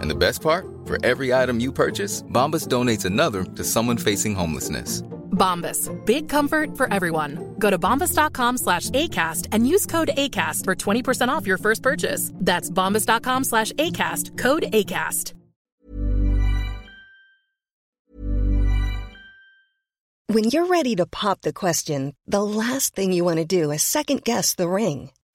And the best part? For every item you purchase, Bombas donates another to someone facing homelessness. Bombas. Big comfort for everyone. Go to bombas.com slash ACAST and use code ACAST for 20% off your first purchase. That's bombas.com slash ACAST. Code ACAST. When you're ready to pop the question, the last thing you want to do is second guess the ring.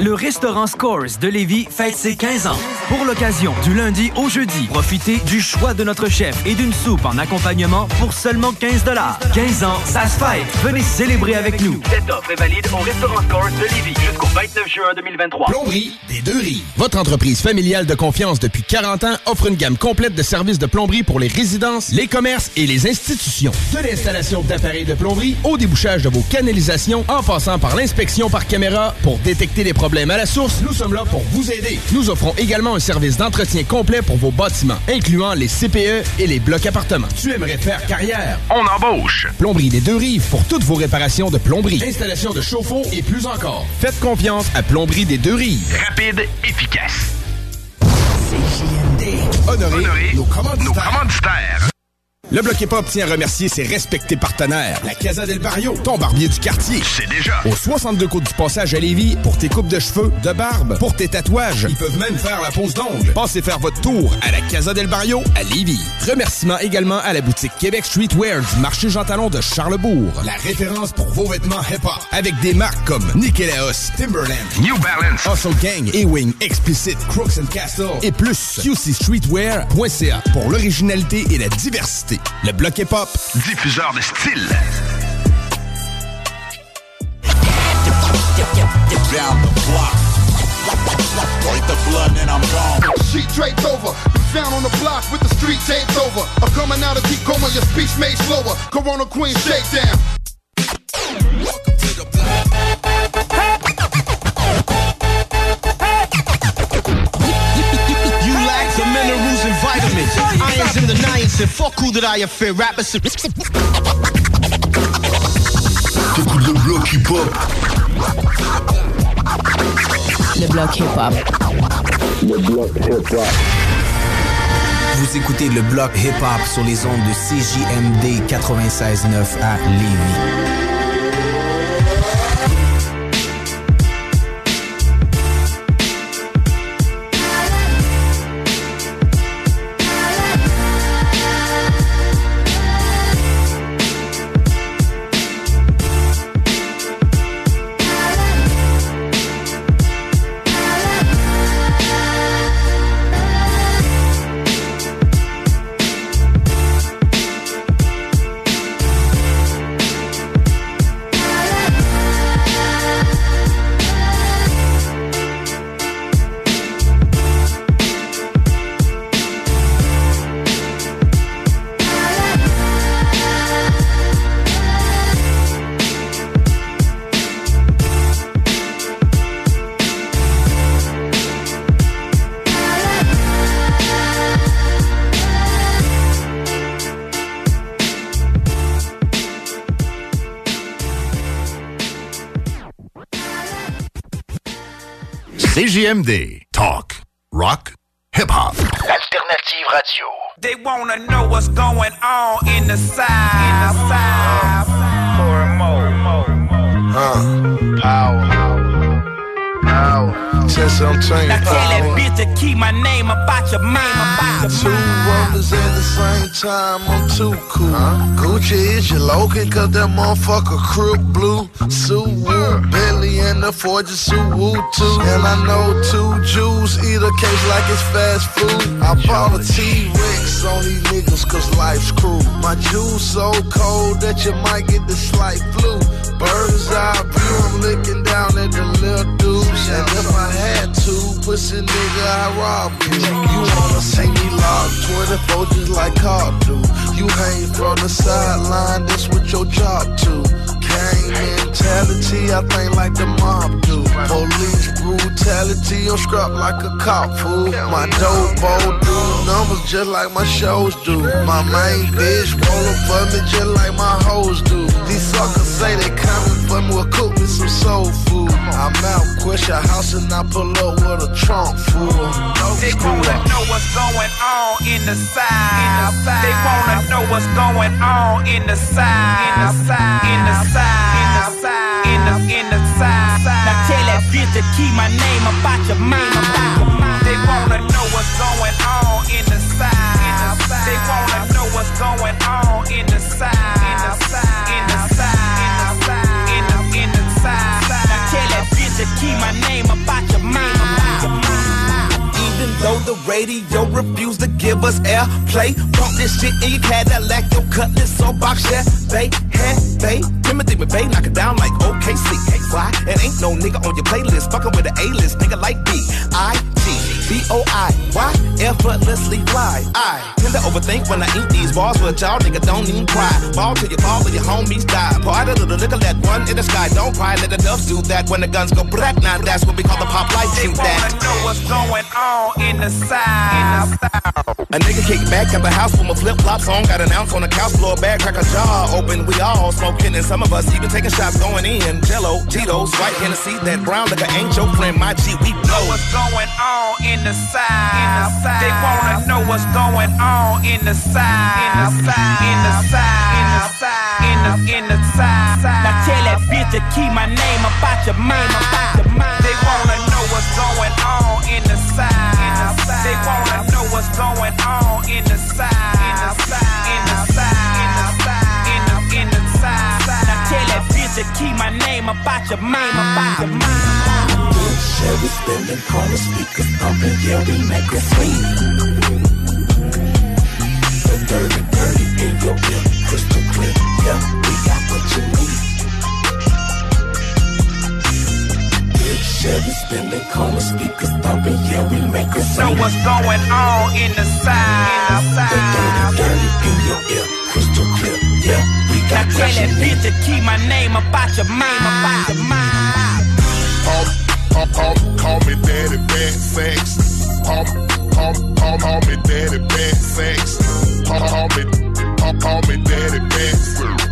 Le restaurant Scores de Lévis fête ses 15 ans. Pour l'occasion, du lundi au jeudi, profitez du choix de notre chef et d'une soupe en accompagnement pour seulement 15 15 ans, ça se fête. Venez célébrer avec nous. Cette offre est valide au restaurant Scores de Lévis jusqu'au 29 juin 2023. Plomberie des deux rives. Votre entreprise familiale de confiance depuis 40 ans offre une gamme complète de services de plomberie pour les résidences, les commerces et les institutions. De l'installation d'appareils de plomberie au débouchage de vos canalisations en passant par l'inspection par caméra pour détecter les problèmes à la source, nous sommes là pour vous aider. Nous offrons également un service d'entretien complet pour vos bâtiments, incluant les CPE et les blocs appartements. Tu aimerais faire carrière? On embauche. Plomberie des deux rives pour toutes vos réparations de plomberie, installation de chauffe-eau et plus encore. Faites confiance à Plomberie des deux rives. Rapide, efficace. CJMD. Honoré, Honoré nos commanditaires. nos commanditaires. Le Bloc Hip Hop tient à remercier ses respectés partenaires. La Casa del Barrio, ton barbier du quartier. C'est déjà. Au 62 côtes du passage à Lévis, pour tes coupes de cheveux, de barbe, pour tes tatouages. Ils peuvent même faire la pose d'ongles. Passez faire votre tour à la Casa del Barrio à Lévis. Remerciements également à la boutique Québec Streetwear du marché Jean Talon de Charlebourg. La référence pour vos vêtements hip-hop. Avec des marques comme Nikélaos, Timberland, New Balance. Hustle Gang, A-Wing, Explicit, Crooks and Castle et plus. QCStreetwear.ca pour l'originalité et la diversité. Le bloc hip-hop. Diffuseur de style. down the. Break the blood and I'm gone. Sheet draped over, you found on the block with the street taped over. I'm coming out of deep coma, your speech made slower. Corona Queen shakedown. Irons in the niacin. Fuck who that I offend? Rappers. T'écoutes le bloc hip-hop. Le bloc hip-hop. Le bloc hip-hop. Vous écoutez le bloc hip-hop sur les ondes de CJMD 96.9 à Lévis. CJMD. Talk. Rock. Hip-hop. Alternative radio. They wanna know what's going on in the side. In the side. Uh, Test I'm telling Now tell that bitch to keep my name about your name about your Two rollers at the same time, I'm too cool. Gucci is your local, cause that motherfucker crook blue. Suwu, Bentley and the Forger Suwu too. And I know two Jews eat a cake like it's fast food. I bought a T-Rex on these niggas cause life's cruel. My juice so cold that you might get the slight flu. Bird's eye view, I'm looking down at the little dudes. And if I had to, pussy nigga, I rob you. You wanna see me locked 24 just like Carl do. You hang from the sideline, that's what your job do. Gang mentality, I think like the mob do. Police brutality, I'm scrap like a cop fool. My dope bowl do numbers just like my shows do. My main bitch rollin' for me just like my hoes do. These suckers say they coming for me, well cook me some soul food. I'm out, quit your house and I pull up with a trunk full. They wanna know what's going on in the side. They wanna know what's going on in the side. In the side. In the side. In the side. In the in the side. Bitch to keep my name about your mind. They wanna know what's going on in the side. The. They wanna know what's going on in the side. In the side. In the side. In the side. In the in the side. Now tell that bitch to keep my name though the radio refused to give us airplay, pump this shit in your Cadillac, your cutlass on box, they had they. Timothy McVeigh knock it down like OKC. Why? And ain't no nigga on your playlist fucking with an A-list nigga like B I G B O I. Why? Effortlessly fly. I tend to overthink when I eat these bars, but y'all nigga don't even cry. Ball till you fall or your homies die. Part of the liquor let one in the sky. Don't cry, let the doves do that. When the guns go black, now that's what we call the pop life. They wanna that. know what's going on in the side. A nigga kick back at the house with my flip flops on. Got an ounce on the couch floor, bag crack a jaw open. We all smoking, and some of us even taking shots going in. Jello, Tito's, white Hennessy, that brown liquor ain't your friend. My G, we Know blow. what's going on in the side. They wanna know what's going on in the side. In the side. In the side. In the side. In the in the side. Now tell that bitch to keep my name about your mind. About your mind. They wanna know what's going on in the the side. They wanna know what's going on in the side. In the side. In the side. In the side. In the in the side. Now tell that bitch to keep my name about your mind. About your mind. Chevy spinning, corner speakers thumping, yeah, we make it sweet. The dirty, dirty in your ear, crystal clear, yeah, we got what you need. Chevy spinning, corner speakers thumping, yeah, we make it Know sweet. what's going on in the side. The dirty, dirty in your ear, crystal clear, yeah, we Now got tell what you that bitch to keep my name about your mind, about your mind. Call, call, call, call me daddy bad sex. Call, call, call, call me daddy bad sex. Call, call me, call, call me daddy bad sex.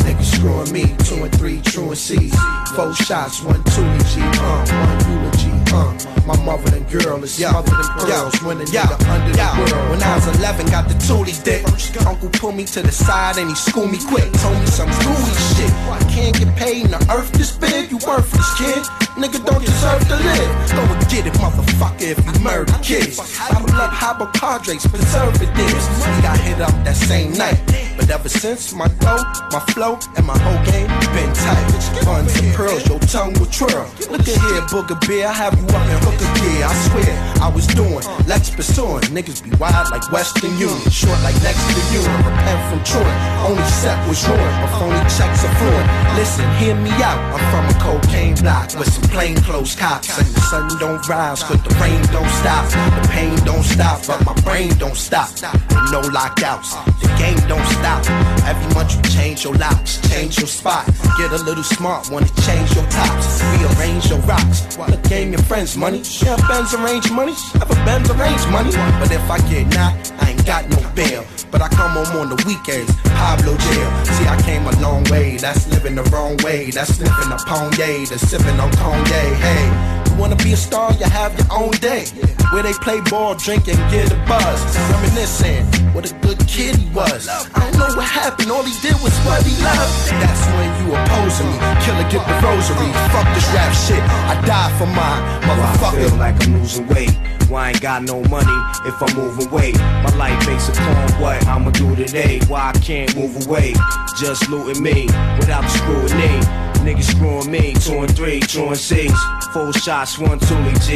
Niggas screwing me, two and three truant C's. Four shots, one G, uh, one eulogy, uh. My mother and girl is smothered in pearls when a nigga under the world. When I was 11, got the toolie dick. Uncle pulled me to the side and he schooled me quick. Told me some gooey shit. I can't get paid in the earth this big. You worthless kid. Nigga don't deserve to live. Go and get it, motherfucker, if you murder kids. Bottle up hybocardres, preservatives. We got hit up that same night. But ever since my dough, my flow, and my whole game been tight. Buns and pearls, your tongue will twirl. Look at here, booger beer, I have you up in hooker gear. I swear, I was doing, Lex pursuing. Niggas be wild like Western Union, short like next to you. I repent from Troy, only set was ruined, but phony checks are fluent. Listen, hear me out. I'm from a cocaine block with some plain clothes cops. And the sun don't rise, but the rain don't stop. The pain don't stop, but my brain don't stop. No lockouts, the game don't stop. Every month you change your locks, change your spot. Get a little smart, wanna change your tops. Rearrange your rocks. Look, game your friends money. Yeah, Benz arrange money. Ever Benz arrange money. But if I get knocked, I ain't got no bail. But I come home on the weekends, Pablo jail. See, I came a long way, that's living the wrong way. That's sniffing a Ponye, that's sipping on Kanye. Hey, you wanna be a star, you have your own day. Where they play ball, drink, and get a buzz. Reminiscing, what a good kid he was. I don't know what happened, all he did was what he loved. That's when you opposing me. Killer, get the rosary. Fuck this rap shit, I die for mine. Motherfucker. I feel like I'm losing weight. Why I ain't got no money if I'm moving weight? My life based upon what I'ma do today. Why I can't move away? Just looting me without the scrutiny. Niggas screwing me, two and three, two and six. Four shots, one toolie G.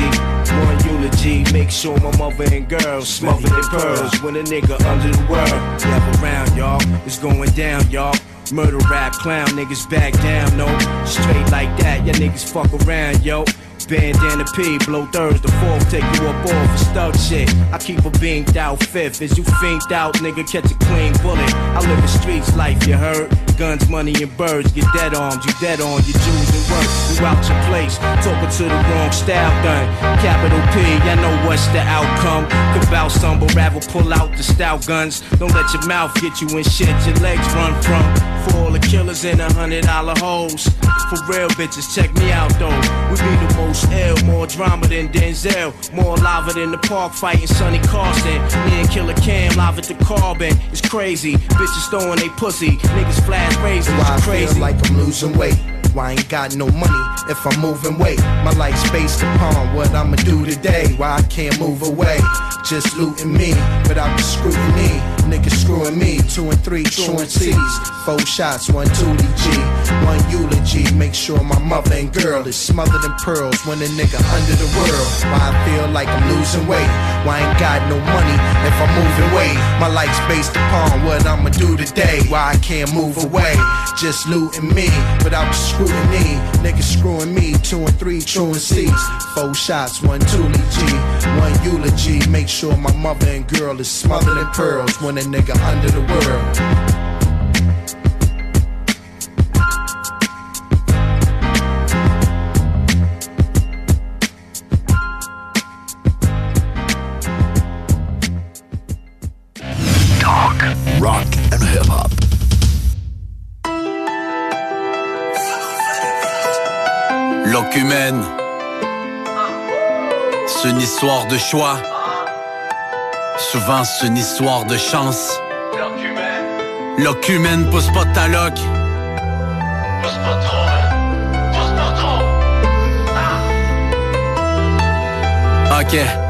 One eulogy, make sure my mother and girls smothered in pearls. When a nigga under the world, never around, y'all. It's going down, y'all. Murder rap clown, niggas back down, no. Straight like that, ya niggas fuck around, yo. Bandana P, blow thirds, the fourth, take you up off for stuck shit. I keep a beamed out fifth, as you finked out, nigga, catch a clean bullet. I live the streets life, you heard? Guns, money, and birds, get dead arms, you dead on, you Jews and work. You out your place, talking to the wrong style done. Capital P, I know what's the outcome. Could bout some, but rather pull out the stout guns. Don't let your mouth get you in shit your legs run from. For all the killers in a hundred dollar holes. For real bitches, check me out though. We be the most ill, more drama than Denzel. More lava than the park fighting Sonny Carson. Me and Killer Cam live at the Carbon. It's crazy. Bitches throwing they pussy. Niggas flash razors. Why I crazy. feel like I'm losing weight. Why I ain't got no money if I'm moving weight? My life's based upon what I'ma do today. Why I can't move away? Just looting me without the scrutiny. Niggas screwing me, two and three truancies. Four shots, one tootie G, one eulogy. Make sure my mother and girl is smothered in pearls when a nigga under the world. Why I feel like I'm losing weight? Why I ain't got no money if I'm moving weight? My life's based upon what I'ma do today. Why I can't move away? Just looting me without the scrutiny. Niggas screwing me, two and three truancies. Four shots, one toolie G, one eulogy. Make sure my mother and girl is smothered in pearls when a nigga under the world. Locumène, c'est une histoire de choix. Souvent, c'est une histoire de chance. Locumène, pousse pas ta loc. Pousse pas trop, Pousse pas trop. Ok.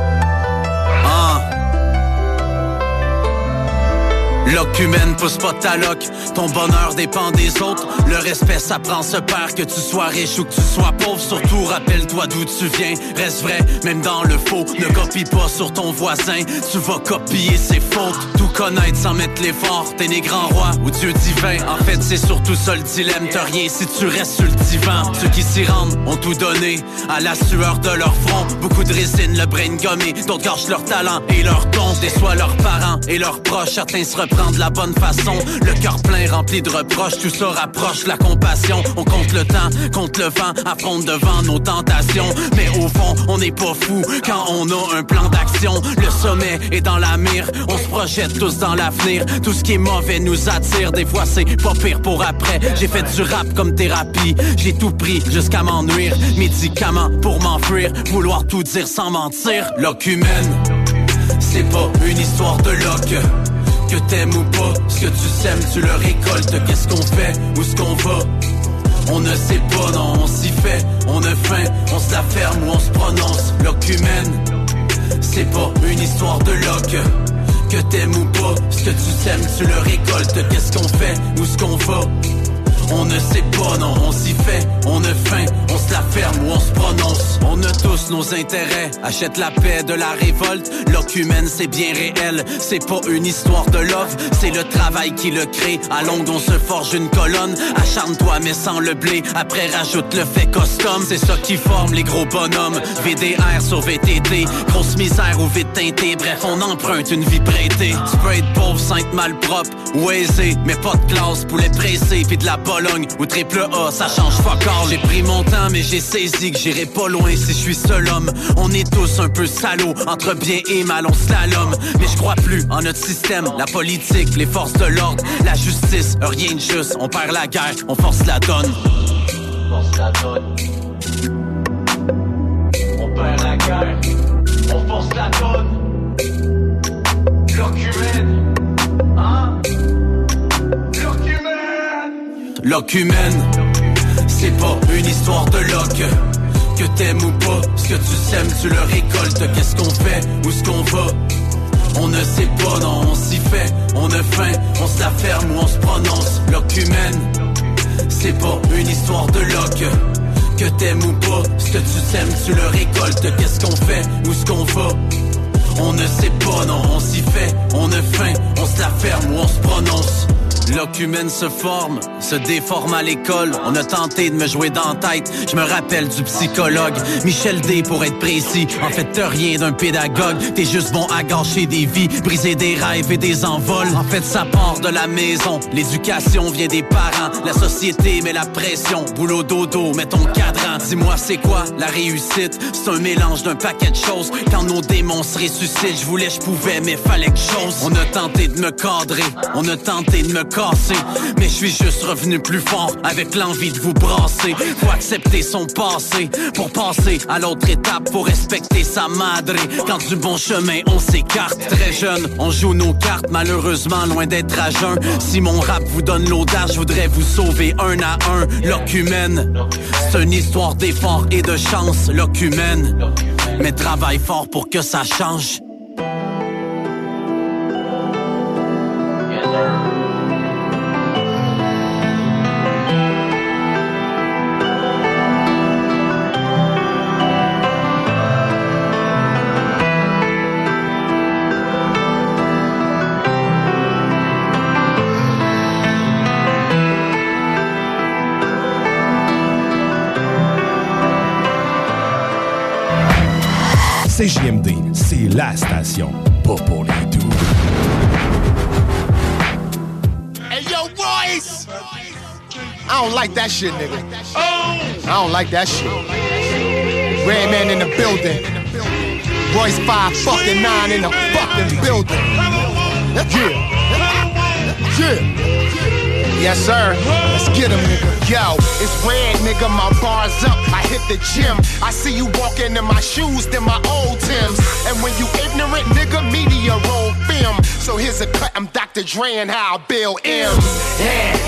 Locumène, pousse pas ta loc. Ton bonheur dépend des autres. Le respect, ça prend ce que tu sois riche ou que tu sois pauvre. Surtout, rappelle-toi d'où tu viens. Reste vrai, même dans le faux. Ne copie pas sur ton voisin. Tu vas copier ses fautes. Tout connaître sans mettre l'effort. T'es des grands rois ou dieu divin. En fait, c'est surtout ça le dilemme. T'as rien si tu restes sur le. Ceux qui s'y rendent ont tout donné à la sueur de leur front. Beaucoup de résine, le brain gommé. D'autres gâchent leur talent et leur don. Déçoit leurs parents et leurs proches. Certains se de la bonne façon. Le cœur plein rempli de reproches. Tout ça rapproche la compassion. On compte le temps, compte le vent. Affronte devant nos tentations. Mais au fond, on n'est pas fou quand on a un plan d'action. Le sommet est dans la mire. On se projette tous dans l'avenir. Tout ce qui est mauvais nous attire. Des fois, c'est pas pire pour après. J'ai fait du rap comme thérapie. J'ai tout pris jusqu'à m'ennuire. Médicaments pour m'enfuir. Vouloir tout dire sans mentir. Locumène, c'est pas une histoire de loc. Que t'aimes ou pas, ce que tu sèmes, tu le récoltes. Qu'est-ce qu'on fait, où est-ce qu'on va? On ne sait pas, non, on s'y fait. On a faim, on se ferme ou on se prononce. Locumène, c'est pas une histoire de loc. Que t'aimes ou pas, ce Ce que tu sèmes, tu le récoltes. Qu'est-ce qu'on fait? Où ce qu'on va? On ne sait pas, non, on s'y fait, on a faim, on se la ferme ou on se prononce. On a tous nos intérêts, achète la paix de la révolte. L'ocumène, c'est bien réel, c'est pas une histoire de love, c'est le travail qui le crée. À longue, on se forge une colonne, acharne-toi mais sans le blé. Après, rajoute le fait custom, c'est ça qui forme les gros bonhommes. VDR sur VTT, grosse misère ou vite teinté. Bref, on emprunte une vie prêtée. Spray de pauvre, sainte malpropre, ou aisé, mais pas de classe, poulet pressé, puis de la Pologne ou triple A, ça change fuck all. J'ai pris mon temps, mais j'ai saisi que j'irai pas loin si je suis seul homme. On est tous un peu salauds, entre bien et mal, on slalom. Mais je crois plus en notre système, la politique, les forces de l'ordre, la justice, rien de juste. On perd la guerre, on force la donne. On force la donne. On perd la guerre, on force la donne. L'ocumène, c'est pas une histoire de loc. Que t'aimes ou pas, ce que tu sèmes, tu le récoltes. Qu'est-ce qu'on fait, où ce qu'on va? On ne sait pas, non, on s'y fait. On a faim, on se la ferme ou on se prononce. L'ocumène, c'est pas une histoire de loc. Que t'aimes ou pas, ce que tu sèmes, tu le récoltes. Qu'est-ce qu'on fait, où ce qu'on va? On ne sait pas, non, on s'y fait. On a faim, on se la ferme ou on se prononce. L'ocumène se forme, se déforme à l'école. On a tenté de me jouer dans tête. Je me rappelle du psychologue Michel D pour être précis. En fait, t'as rien d'un pédagogue. T'es juste bon à gâcher des vies, briser des rêves et des envols. En fait, ça part de la maison. L'éducation vient des parents. La société met la pression. Boulot dodo, mets ton cadran. Dis-moi, c'est quoi la réussite? C'est un mélange d'un paquet de choses. Quand nos démons se ressuscitent, je voulais, je pouvais, mais fallait que chose. On a tenté de me cadrer. On a tenté de me mais je suis juste revenu plus fort avec l'envie de vous brasser. Faut accepter son passé pour passer à l'autre étape. Faut respecter sa madre. Quand du bon chemin, on s'écarte. Très jeune, on joue nos cartes. Malheureusement, loin d'être à jeun. Si mon rap vous donne l'audace, je voudrais vous sauver un à un. L'ocumène, c'est une histoire d'effort et de chance. L'ocumène, mais travaille fort pour que ça change. CJMD, c'est la station, pas pour les doux. Hey yo, Royce! I don't like that shit, nigga. Oh! I don't like that shit. Red man in the building. Royce 5 fucking 9 in the fucking building. Yeah. Yeah. Yes, sir. Let's get him, nigga. Yo, it's red, nigga. My bar's up. I hit the gym. I see you walking in my shoes, then my old Tims. And when you ignorant, nigga, media roll film. So here's a cut. I'm Dr. Dre and how I build. Yeah,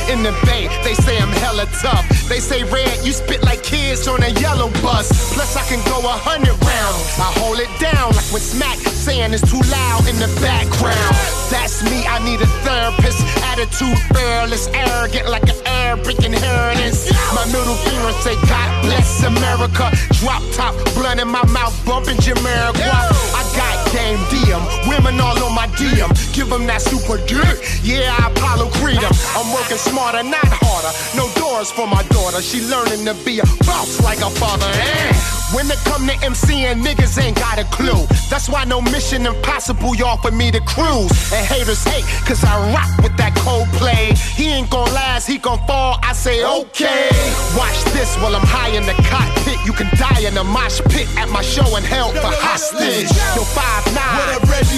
in the bay, they say I'm hella tough. They say red, you spit like kids on a yellow bus. Plus, I can go a hundred rounds. I hold it down like when Smack saying it's too loud in the background. That's me. I need a therapist. Attitude fearless, arrogant like an Arabic inheritance. My middle finger say, God bless America. Drop top, blunt in my mouth, bumping Jamiroquai. I got game DM, women all on my DM. Give them that super dick. Yeah, I Apollo Creed 'em. I'm working smarter, not harder. No doors for my daughter. She learning to be a boss like a father. Eh. When it come to MCing, niggas ain't got a clue. That's why no mission impossible, y'all, for me to cruise. And haters hate, cause I rock with that cold play. He ain't gon' last, he gon' fall. I say, okay. Watch this while I'm high in the cockpit. You can die in a mosh pit at my show and held for hostage. Yo, 5 9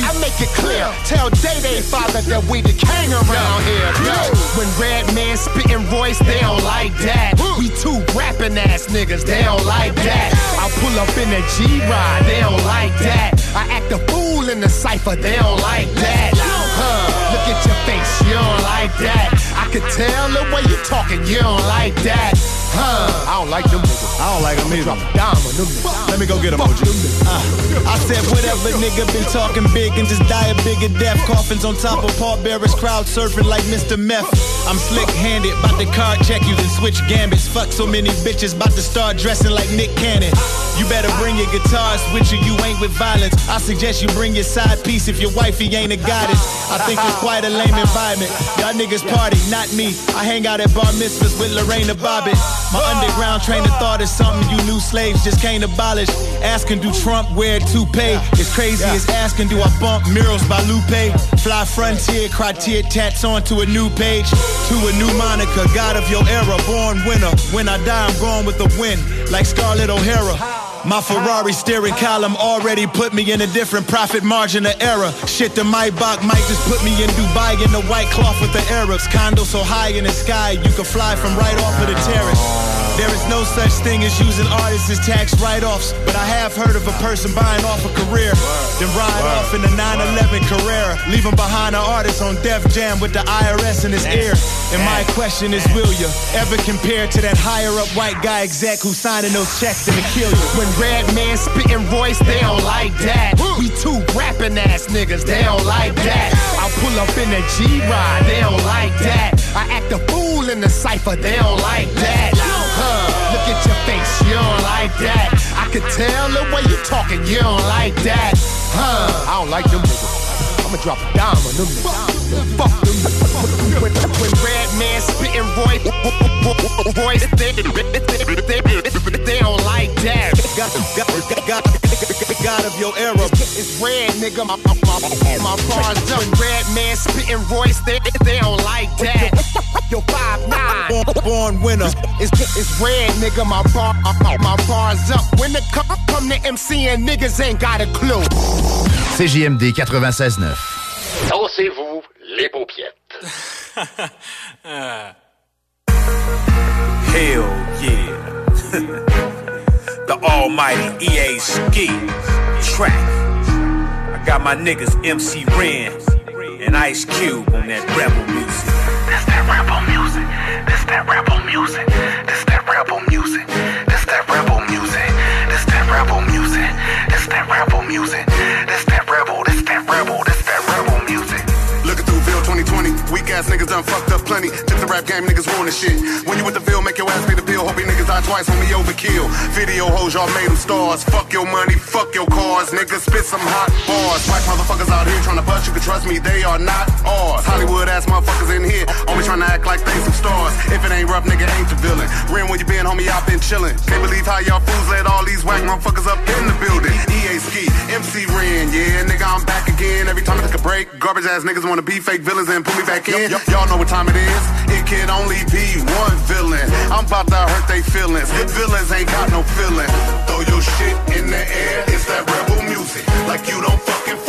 I make it clear. Tell Day Day Father that we the king around here. Yo, when Red Man spitting voice, they don't like that. We two rapping ass niggas, they don't like that. I pull up in a G-Ride, they don't like that. I act a fool in the cipher, they don't like that. Huh, look at your face, you don't like that. I can tell the way you talking, you don't like that. Huh. I don't like them niggas. I don't like them either. Dime on them niggas. Let me go get them, OG. Uh, I said whatever nigga been talking big and just die a bigger death. Coffins on top of pallbearers, crowd surfing like Mr. Meth. I'm slick handed, bout to card check you and switch gambits. Fuck so many bitches, bout to start dressing like Nick Cannon. You better bring your guitars with you, you ain't with violence. I suggest you bring your side piece if your wifey ain't a goddess. I think it's quite a lame environment. Y'all niggas party, not me. I hang out at bar mitzvahs with Lorena Bobbitt. My underground train of thought is something you new slaves just can't abolish. Asking do Trump wear toupee? It's crazy as asking do I bump murals by Lupe? Fly frontier, criteria tats onto a new page. To a new moniker, God of your era, born winner. When I die, I'm gone with the wind, like Scarlett O'Hara. My Ferrari steering column already put me in a different profit margin of error. Shit, the Maybach might just put me in Dubai in the white cloth with the Arabs. Condo so high in the sky, you can fly from right off of the terrace. There is no such thing as using artists as tax write-offs, but I have heard of a person buying off a career, then ride off in a 911 Carrera, leaving behind an artist on Def Jam with the IRS in his ear. And my question is, will you ever compare to that higher-up white guy exec who's signing those checks and to kill you? When red man spitting voice, they don't like that. We two rapping ass niggas, they don't like that. I pull up in a G-Ride, they don't like that. I act a fool in the cipher, they don't like that. Huh, look at your face, you don't like that. I can tell the way you talking, you don't like that. Huh, I don't like them niggas. I'ma drop a dime on them. Fuck them. When, when red man spitting voice, voice, they, they, they, don't like that. God, God, God, God of your era. It's red, nigga. My, my, my, my bars. When red man spitting voice, they, they don't like that. Yo, five nine. Born, winner. It's, it's red, nigga. My bar, my bars up. When the come, come to MC and niggas ain't got a clue. CJMD 96.9. Dansez-vous les paupiètes. Hell yeah. the almighty EA Ski track. I got my niggas MC Ren and Ice Cube on that rebel music. That's that rebel music. That's that rebel music. That's that rebel music. That's that rebel music. That's that rebel music. That's that rebel music. Done fucked up plenty. Tip the rap game, niggas ruin the shit. When you with the Ville, make your ass pay the bill. Hope you niggas die twice, homie, overkill. Video hoes, y'all made them stars. Fuck your money, fuck your cars. Niggas spit some hot bars. White motherfuckers out here trying to bust, you can trust me, they are not ours. Hollywood ass motherfuckers in here, always trying to act like they some stars. If it ain't rough, nigga ain't the villain. Ren, where you been, homie, I've been chillin'. Can't believe how y'all fools let all these whack motherfuckers up in the building. EA Ski, MC Ren, yeah, nigga, I'm back again. Every time I take a break, garbage ass niggas wanna be fake villains and put me back in. Y'all know what time it is. It can only be one villain. I'm about to hurt they feelings. The villains ain't got no feeling. Throw your shit in the air. It's that rebel music. Like you don't fucking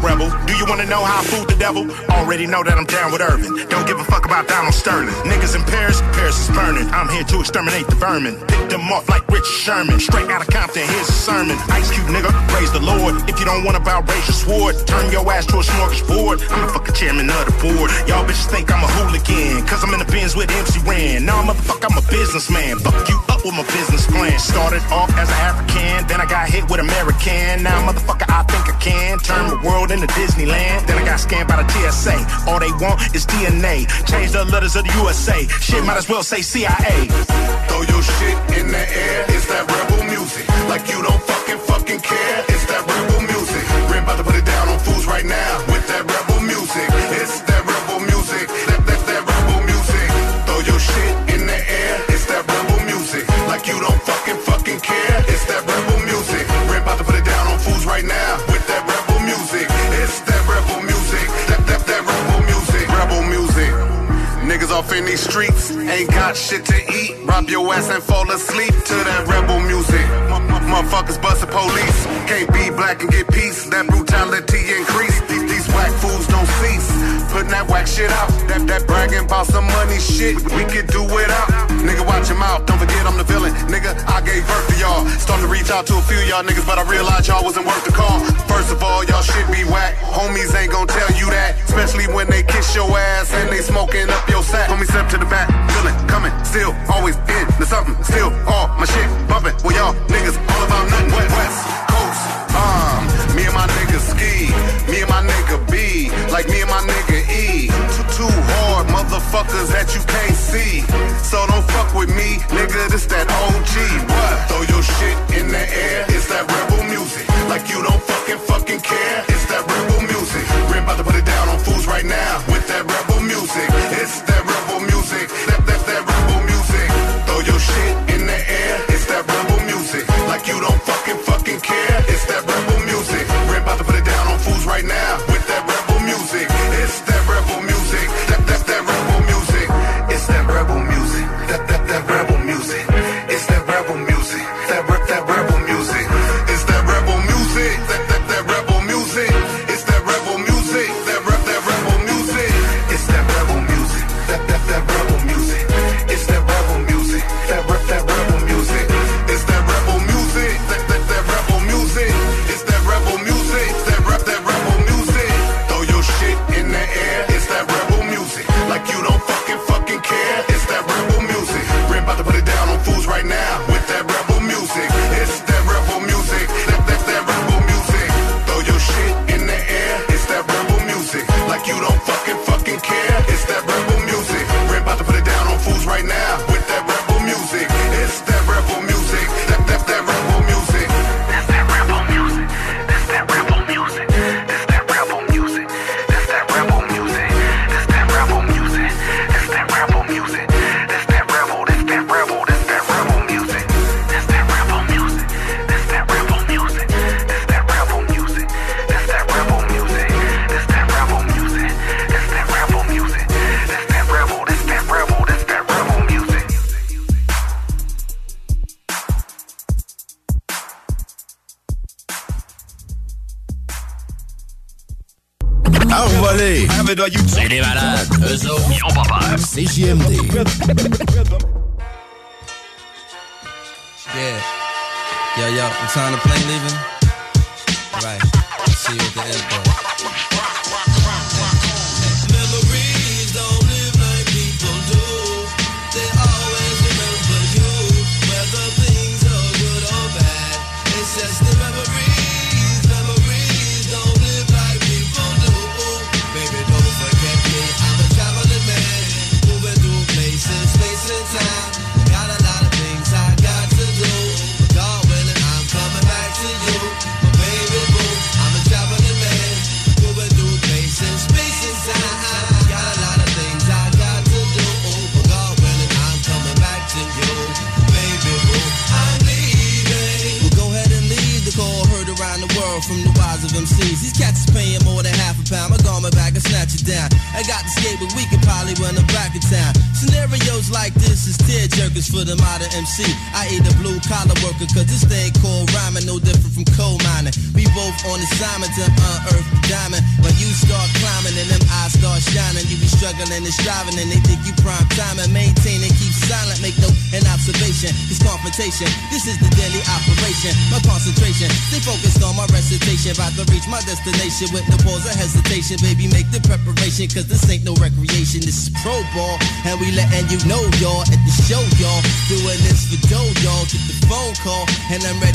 a rebel. Do you wanna know how I fooled the devil? Already know that I'm down with Irvin. Don't give a fuck about Donald Sterling. Niggas in Paris, Paris is burning. I'm here to exterminate the vermin. Pick them off like Rich Sherman. Straight out of Compton, here's a sermon. Ice Cube nigga, praise the Lord. If you don't want about raise your sword, turn your ass to a smorgasbord. I'm the fucking chairman of the board. Y'all bitches think I'm a hooligan, cause I'm in the bins with MC Ran. Nah, motherfucker, I'm a businessman. Fuck you up with my business plan. Started off as an African, then I got hit with American. Now, motherfucker, I think I can turn the world into Disneyland. Then I got scammed by the TSA. All they want is DNA. Change the letters of the USA. Shit, might as well say CIA. Throw your shit in the air. It's that rebel music. Like you don't fucking fucking care. off in these streets. Ain't got shit to eat. Rob your ass and fall asleep to that rebel music. Motherfuckers bust the police. Can't be black and get peace. That brutality increase. These, these whack fools don't cease. Putting that whack shit out. That, that bragging about some money shit. We could do without. Nigga, watch your mouth. Don't forget I'm the villain. Nigga, I gave birth to y'all. Starting to reach out to a few y'all niggas, but I realized y'all wasn't worth the call. First of all, y'all should be whack. Homies ain't gonna tell you that. Especially when they kiss your ass and they smoking up your sack. Homie, step to the back. Villain, coming, still, always in the something. Still, all my shit bumping. Well, y'all niggas all about nothing. West, West Coast, um, me and my nigga ski. Me and my nigga B. Like me and my nigga motherfuckers that you can't see. So don't fuck with me, nigga, this that OG. What? Throw your shit in the air, it's that rebel music. Like you don't fucking fucking care, it's that rebel music. We're about to put it down on fools right now. CGMD. and I'm ready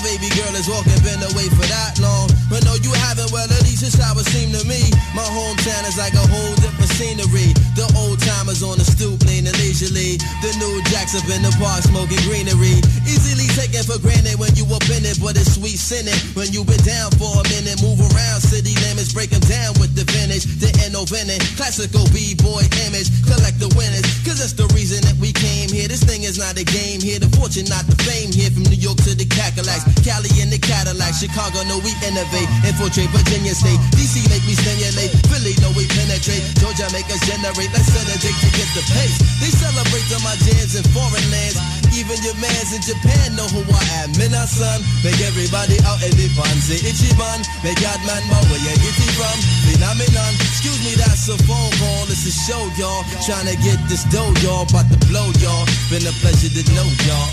Baby girl is walking, been away for that long. But no, you haven't, well, at least it's how it seemed to me. My hometown is like a whole different scenery. The on the stoop, leaning leisurely. The new jacks up in the park, smoking greenery. Easily taken for granted when you up in it, but it's sweet sinning. When you been down for a minute, move around city limits, break them down with the finish. The no vintage, classical B-boy image, collect the winners. Cause that's the reason that we came here. This thing is not a game here. The fortune, not the fame here. From New York to the Cadillacs, Cali and the Cadillac, Chicago, no we innovate, infiltrate Virginia State. DC make me stimulate, Philly, no we penetrate. Georgia make us generate, let's celebrate to get the pace. They celebrate on my jams in foreign lands. Even your mans in Japan know who I am. Mina son, make everybody out in the fancy Ichiban, make God man my where you get from. Phenomenon, excuse me, that's a phone call. It's a show, y'all. Trying to get this dough, y'all. About to blow, y'all. Been a pleasure to know, y'all.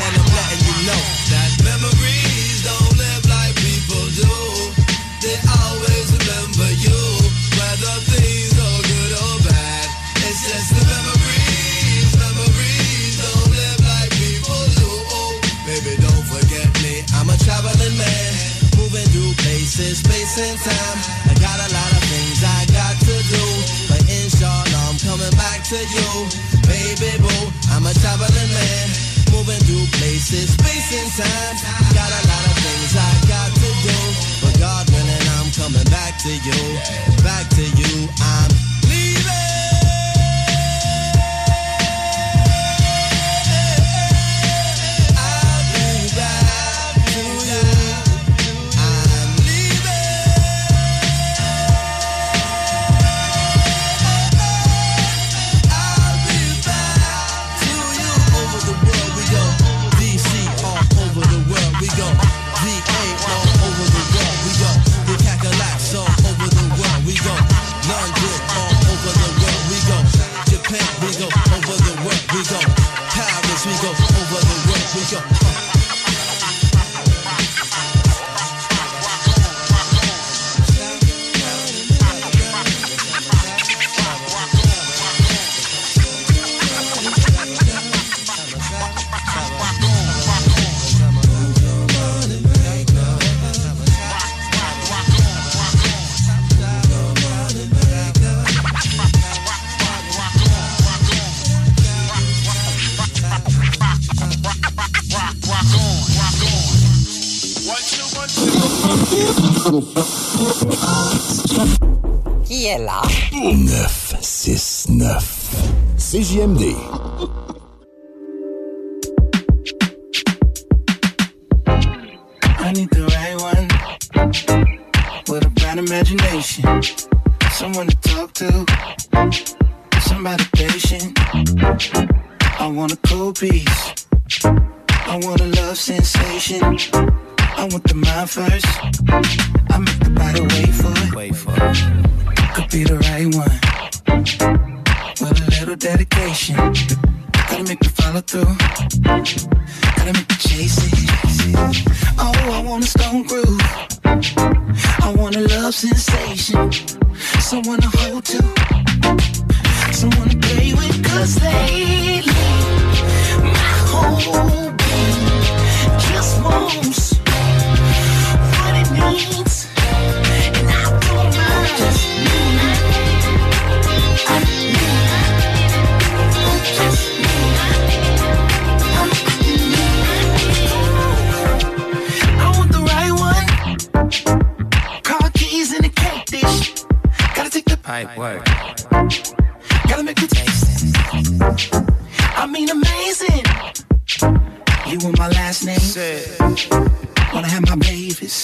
And I'm letting you know that Memories don't live like people do. They always places, space and time. I got a lot of things I got to do, but inshallah I'm coming back to you, baby boo. I'm a traveling man, moving through places, space and time. Got a lot of things I got to do, but God willing I'm coming back to you, back to you. I'm CJMD. I need the right one with a bright imagination. Someone to talk to, somebody patient. I want a cool piece. I want a love sensation. I want the mind first. I make the body wait for it. Wait for it. Could be the right dedication. Gotta make me follow through. Gotta make me chase it. Oh, I want a stone groove. I want a love sensation. Someone to hold to. Someone to play with. Cause lately, my whole being just wants what it needs.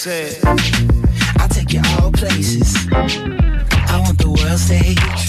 Babies? I'll take you all places. I want the world stage.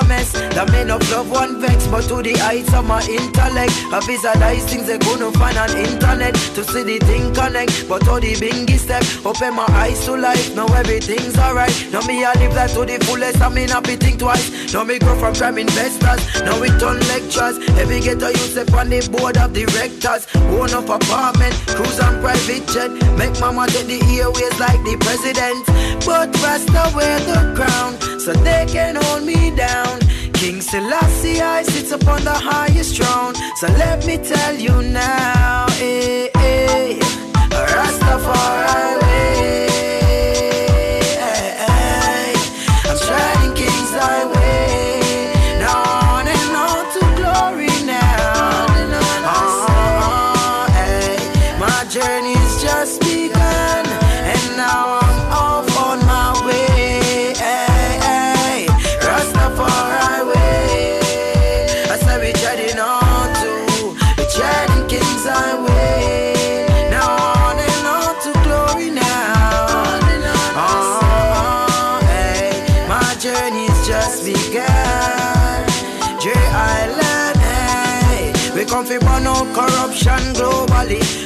A mess. That made of love one vex, but to the heights of my intellect, I visualize things they couldn't find on internet to see the thing connect. But all the bingy step, open my eyes to life. Now everything's alright. Now me I live life to the fullest. I mean happy think twice. Now me grow from crime investors. Now we turn lectures. Every ghetto you step on the board of directors. Own up apartment, cruise on private jet. Make mama take the airways like the president. But Rasta wear the crown, so they can hold me down. King Selassie, I sits upon the highest throne. So let me tell you now, eh, eh, Rastafari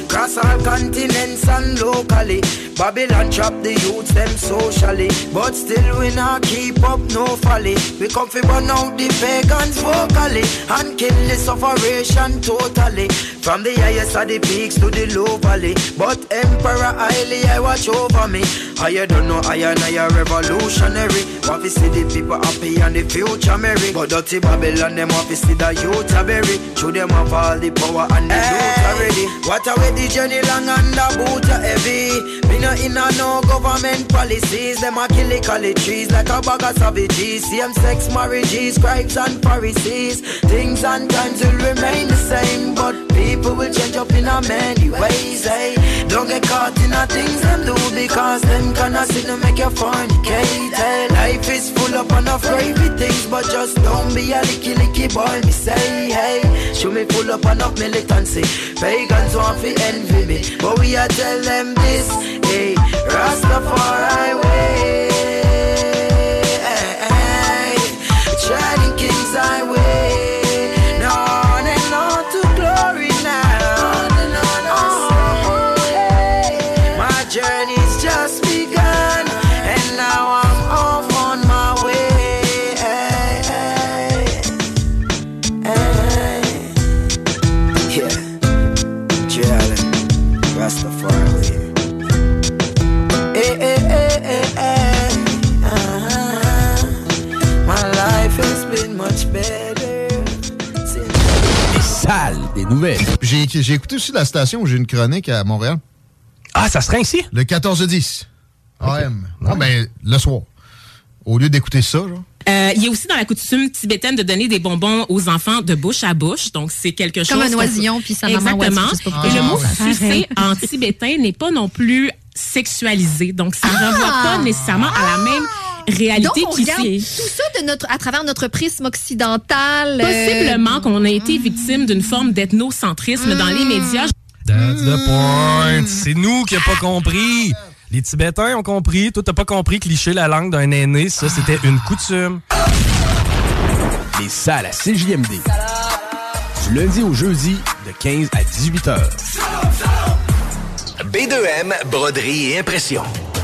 cross all continents and locally. Babylon trap the youths them socially, but still we not keep up no folly. We come fi burn out the pagans vocally and kill the sufferation totally. From the highest of the peaks to the low valley, but Emperor highly I watch over me. I don't know I and I a revolutionary. Want to see the people happy and the future merry, but dirty Babylon them want to see the youth a berry. Show them have all the power and the youth already. What a way the journey long and the boot a heavy. Me no in a no government policies. Them a kill it trees like a bag of savages. Same sex marriages, scribes and Pharisees. Things and times will remain the same, but people will change up in a many ways. Hey, don't get caught in a things them do because them cannot sit to make you fornicate. Hey, life is full of gravy things, but just don't be a licky licky boy. Me say, hey, show me full up of militancy. Pagans want to envy me, but we are tell them this. Hey, Rastafari way. J'ai j'ai écouté aussi la station où j'ai une chronique à Montréal. Ah, ça serait ici? Le 14-10. AM. Non, ben, le soir. Au lieu d'écouter ça, genre. Euh, il y a aussi dans la coutume tibétaine de donner des bonbons aux enfants de bouche à bouche. Donc, c'est quelque chose... Comme un oisillon, puis sa maman Exactement. Et le mot Ah, sucer pareil. en tibétain n'est pas non plus sexualisé. Donc, ça ne renvoie pas nécessairement à la même réalité Donc, on qu'ici. regarde tout ça de notre, à travers notre prisme occidental. euh, Possiblement qu'on a été victime d'une forme d'ethnocentrisme dans les médias. That's the point. C'est nous qui n'avons pas compris. Les Tibétains ont compris. Toi, t'as pas compris que licher la langue d'un aîné, ça, c'était une coutume. les salles à CJMD. Du lundi au jeudi, de 15 à 18 heures. B2M, broderie et impression.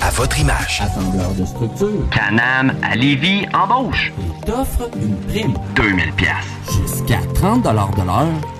à votre image. Assembleur de structure. Canam à Lévis embauche. Il t'offre une prime. 2000 pièces. Jusqu'à 30 de l'heure.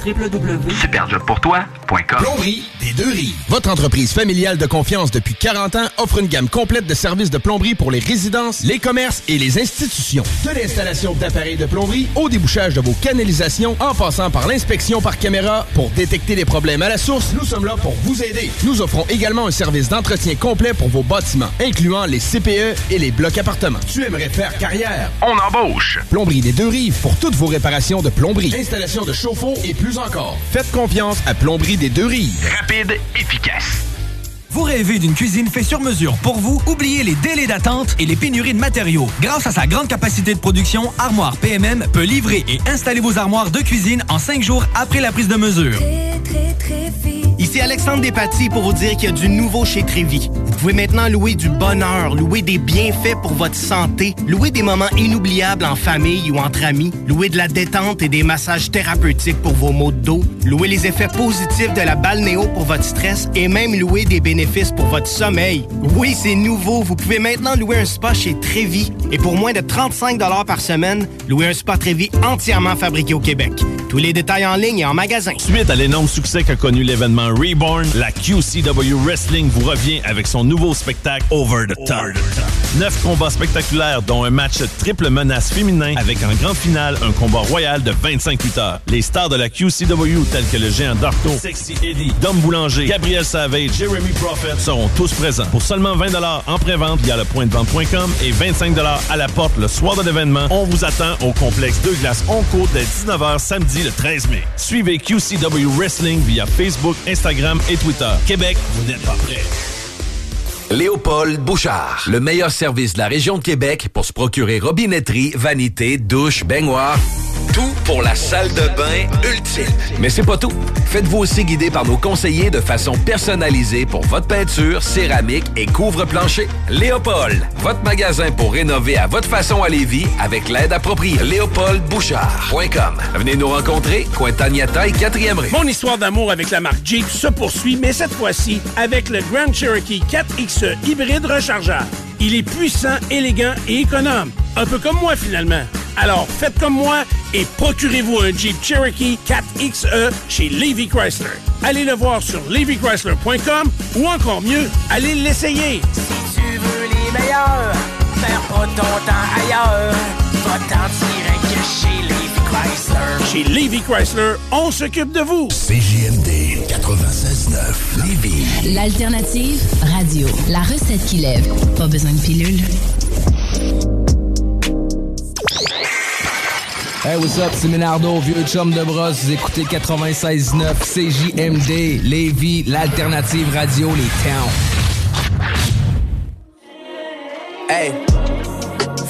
www.superjobpourtoi.com Plomberie des deux rives. Votre entreprise familiale de confiance depuis 40 ans offre une gamme complète de services de plomberie pour les résidences, les commerces et les institutions. De l'installation d'appareils de plomberie au débouchage de vos canalisations en passant par l'inspection par caméra pour détecter les problèmes à la source, nous sommes là pour vous aider. Nous offrons également un service d'entretien complet pour vos bâtiments, incluant les CPE et les blocs appartements. Tu aimerais faire carrière? On embauche. Plomberie des deux rives pour toutes vos réparations de plomberie, installation de chauffe-eau et plus encore. Faites confiance à Plomberie des deux rives. Rapide, efficace. Vous rêvez d'une cuisine faite sur mesure pour vous? Oubliez les délais d'attente et les pénuries de matériaux. Grâce à sa grande capacité de production, Armoire PMM peut livrer et installer vos armoires de cuisine en cinq jours après la prise de mesure. Ici Alexandre Despatie pour vous dire qu'il y a du nouveau chez Trévi. Vous pouvez maintenant louer du bonheur, louer des bienfaits pour votre santé, louer des moments inoubliables en famille ou entre amis, louer de la détente et des massages thérapeutiques pour vos maux de dos, louer les effets positifs de la balnéo pour votre stress et même louer des bénéfices pour votre sommeil. Oui, c'est nouveau. Vous pouvez maintenant louer un spa chez Trévi et pour moins de 35 par semaine, louer un spa Trévi entièrement fabriqué au Québec. Tous les détails en ligne et en magasin. Suite à l'énorme succès qu'a connu l'événement Reborn, la QCW Wrestling vous revient avec son nouveau spectacle Over the Top. Neuf combats spectaculaires, dont un match triple menace féminin avec en grande finale un combat royal de 25 lutteurs. Les stars de la QCW tels que le géant Darko, Sexy Eddie, Dom Boulanger, Gabriel Savage, Jeremy Prophet seront tous présents. Pour seulement 20 en pré-vente via le point de vente.com et 25 à la porte le soir de l'événement, on vous attend au complexe Deux Glaces Oncourt dès 19h samedi le 13 mai. Suivez QCW Wrestling via Facebook, Instagram et Twitter. Québec, vous n'êtes pas prêts. Léopold Bouchard, le meilleur service de la région de Québec pour se procurer robinetterie, vanité, douche, baignoire. Tout pour la salle de bain ultime. Mais c'est pas tout. Faites-vous aussi guider par nos conseillers de façon personnalisée pour votre peinture, céramique et couvre-plancher. Léopold, votre magasin pour rénover à votre façon à Lévis avec l'aide appropriée. LéopoldBouchard.com. Venez nous rencontrer, Cointagnata et 4e rue. Mon histoire d'amour avec la marque Jeep se poursuit, mais cette fois-ci avec le Grand Cherokee 4XE hybride rechargeable. Il est puissant, élégant et économe. Un peu comme moi finalement. Alors faites comme moi et procurez-vous un Jeep Cherokee 4XE chez Levy Chrysler. Allez le voir sur levychrysler.com ou encore mieux, allez l'essayer. Si tu veux les meilleurs, perds pas ton temps ailleurs. Chez Levy Chrysler, on s'occupe de vous. CJMD 96.9 Lévis. L'alternative radio. La recette qui lève. Pas besoin de pilule. Hey, what's up, c'est Ménardo, vieux chum de brosse. Vous écoutez 96.9 CJMD, Lévis, l'alternative radio, les towns. Hey,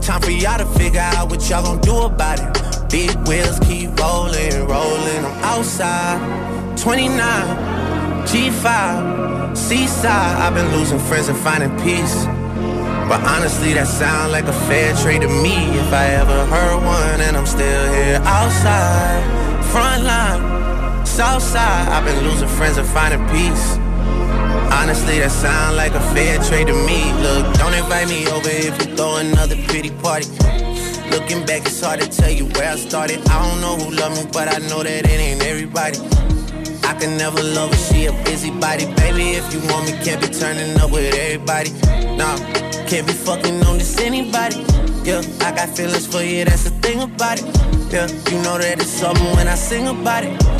Time for y'all to figure out what y'all gonna do about it. Big wheels keep rolling, rolling. I'm outside, 29, G5, Seaside. I've been losing friends and finding peace. But honestly, that sound like a fair trade to me. If I ever heard one, and I'm still here outside, front line, south side. I've been losing friends and finding peace. Honestly, that sound like a fair trade to me. Look, don't invite me over if you throw another pretty party. Looking back, it's hard to tell you where I started. I don't know who loved me, but I know that it ain't everybody. I can never love her, she a busybody. Baby, if you want me, can't be turning up with everybody. Nah, can't be fucking on this anybody. Yeah, I got feelings for you, that's the thing about it. Yeah, you know that it's something when I sing about it.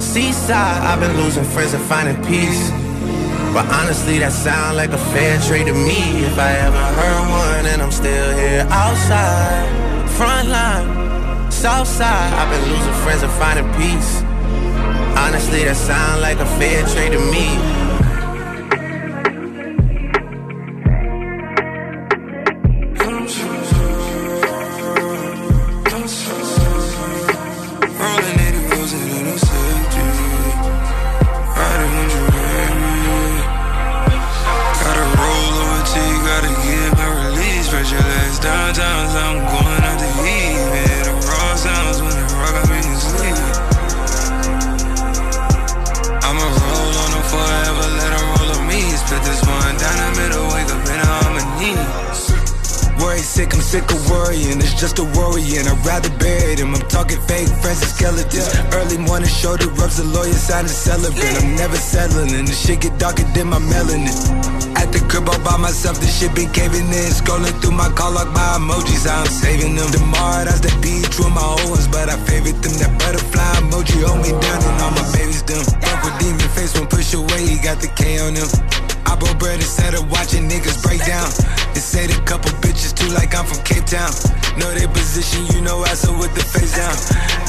seaside. I've been losing friends and finding peace. But honestly, that sound like a fair trade to me. If I ever heard one, and I'm still here outside, front line, south side. I've been losing friends and finding peace. Honestly, that sound like a fair trade to me. Sick, of worrying. It's just a worrying. I'd rather bury them. I'm talking fake friends and skeletons. Early morning show shoulder rubs, the lawyer sign a celebrant. I'm never settling. The shit get darker than my melanin. At the crib all by myself, this shit been caving in. Scrolling through my call log, my emojis, I'm saving them. The that's the beat, true my old ones, but I favorite them. That butterfly emoji hold me down, and all my babies them. Fuck with demon face when push away, he got the K on him. I broke bread instead of watching niggas break down. They say the couple bitches too like I'm from Cape Town. Know their position, you know I so with the face down.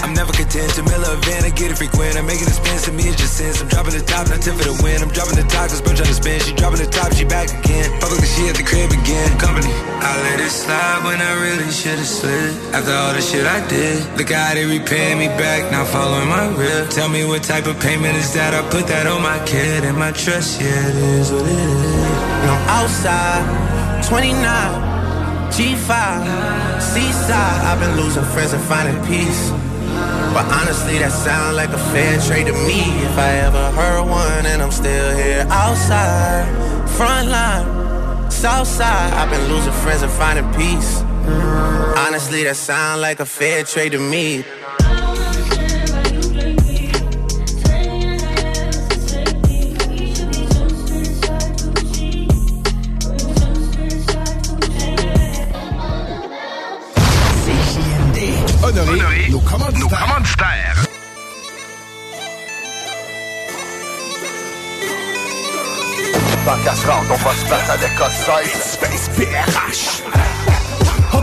I'm never content to mill a van, I get it frequent. I'm making a spin, to me it's just sense. I'm dropping the top, not tip for the win. I'm dropping the top, cause bro trying to spin. She dropping the top, she back again. Public she at the crib again. Company. I let it slide when I really should've slid. After all the shit I did, Look how they repaying me back, now following my rip. Tell me what type of payment is that? I put that on my kid and my trust, yeah, it is what it is. I'm outside, 29, G5, seaside. I've been losing friends and finding peace. But honestly, that sound like a fair trade to me. If I ever heard one, and I'm still here outside, front line, south side. I've been losing friends and finding peace. Honestly, that sound like a fair trade to me. CJMD. Honorer, nos commanditaires. Tant qu'à se rendre, on va se battre avec Ossaise. Space PRH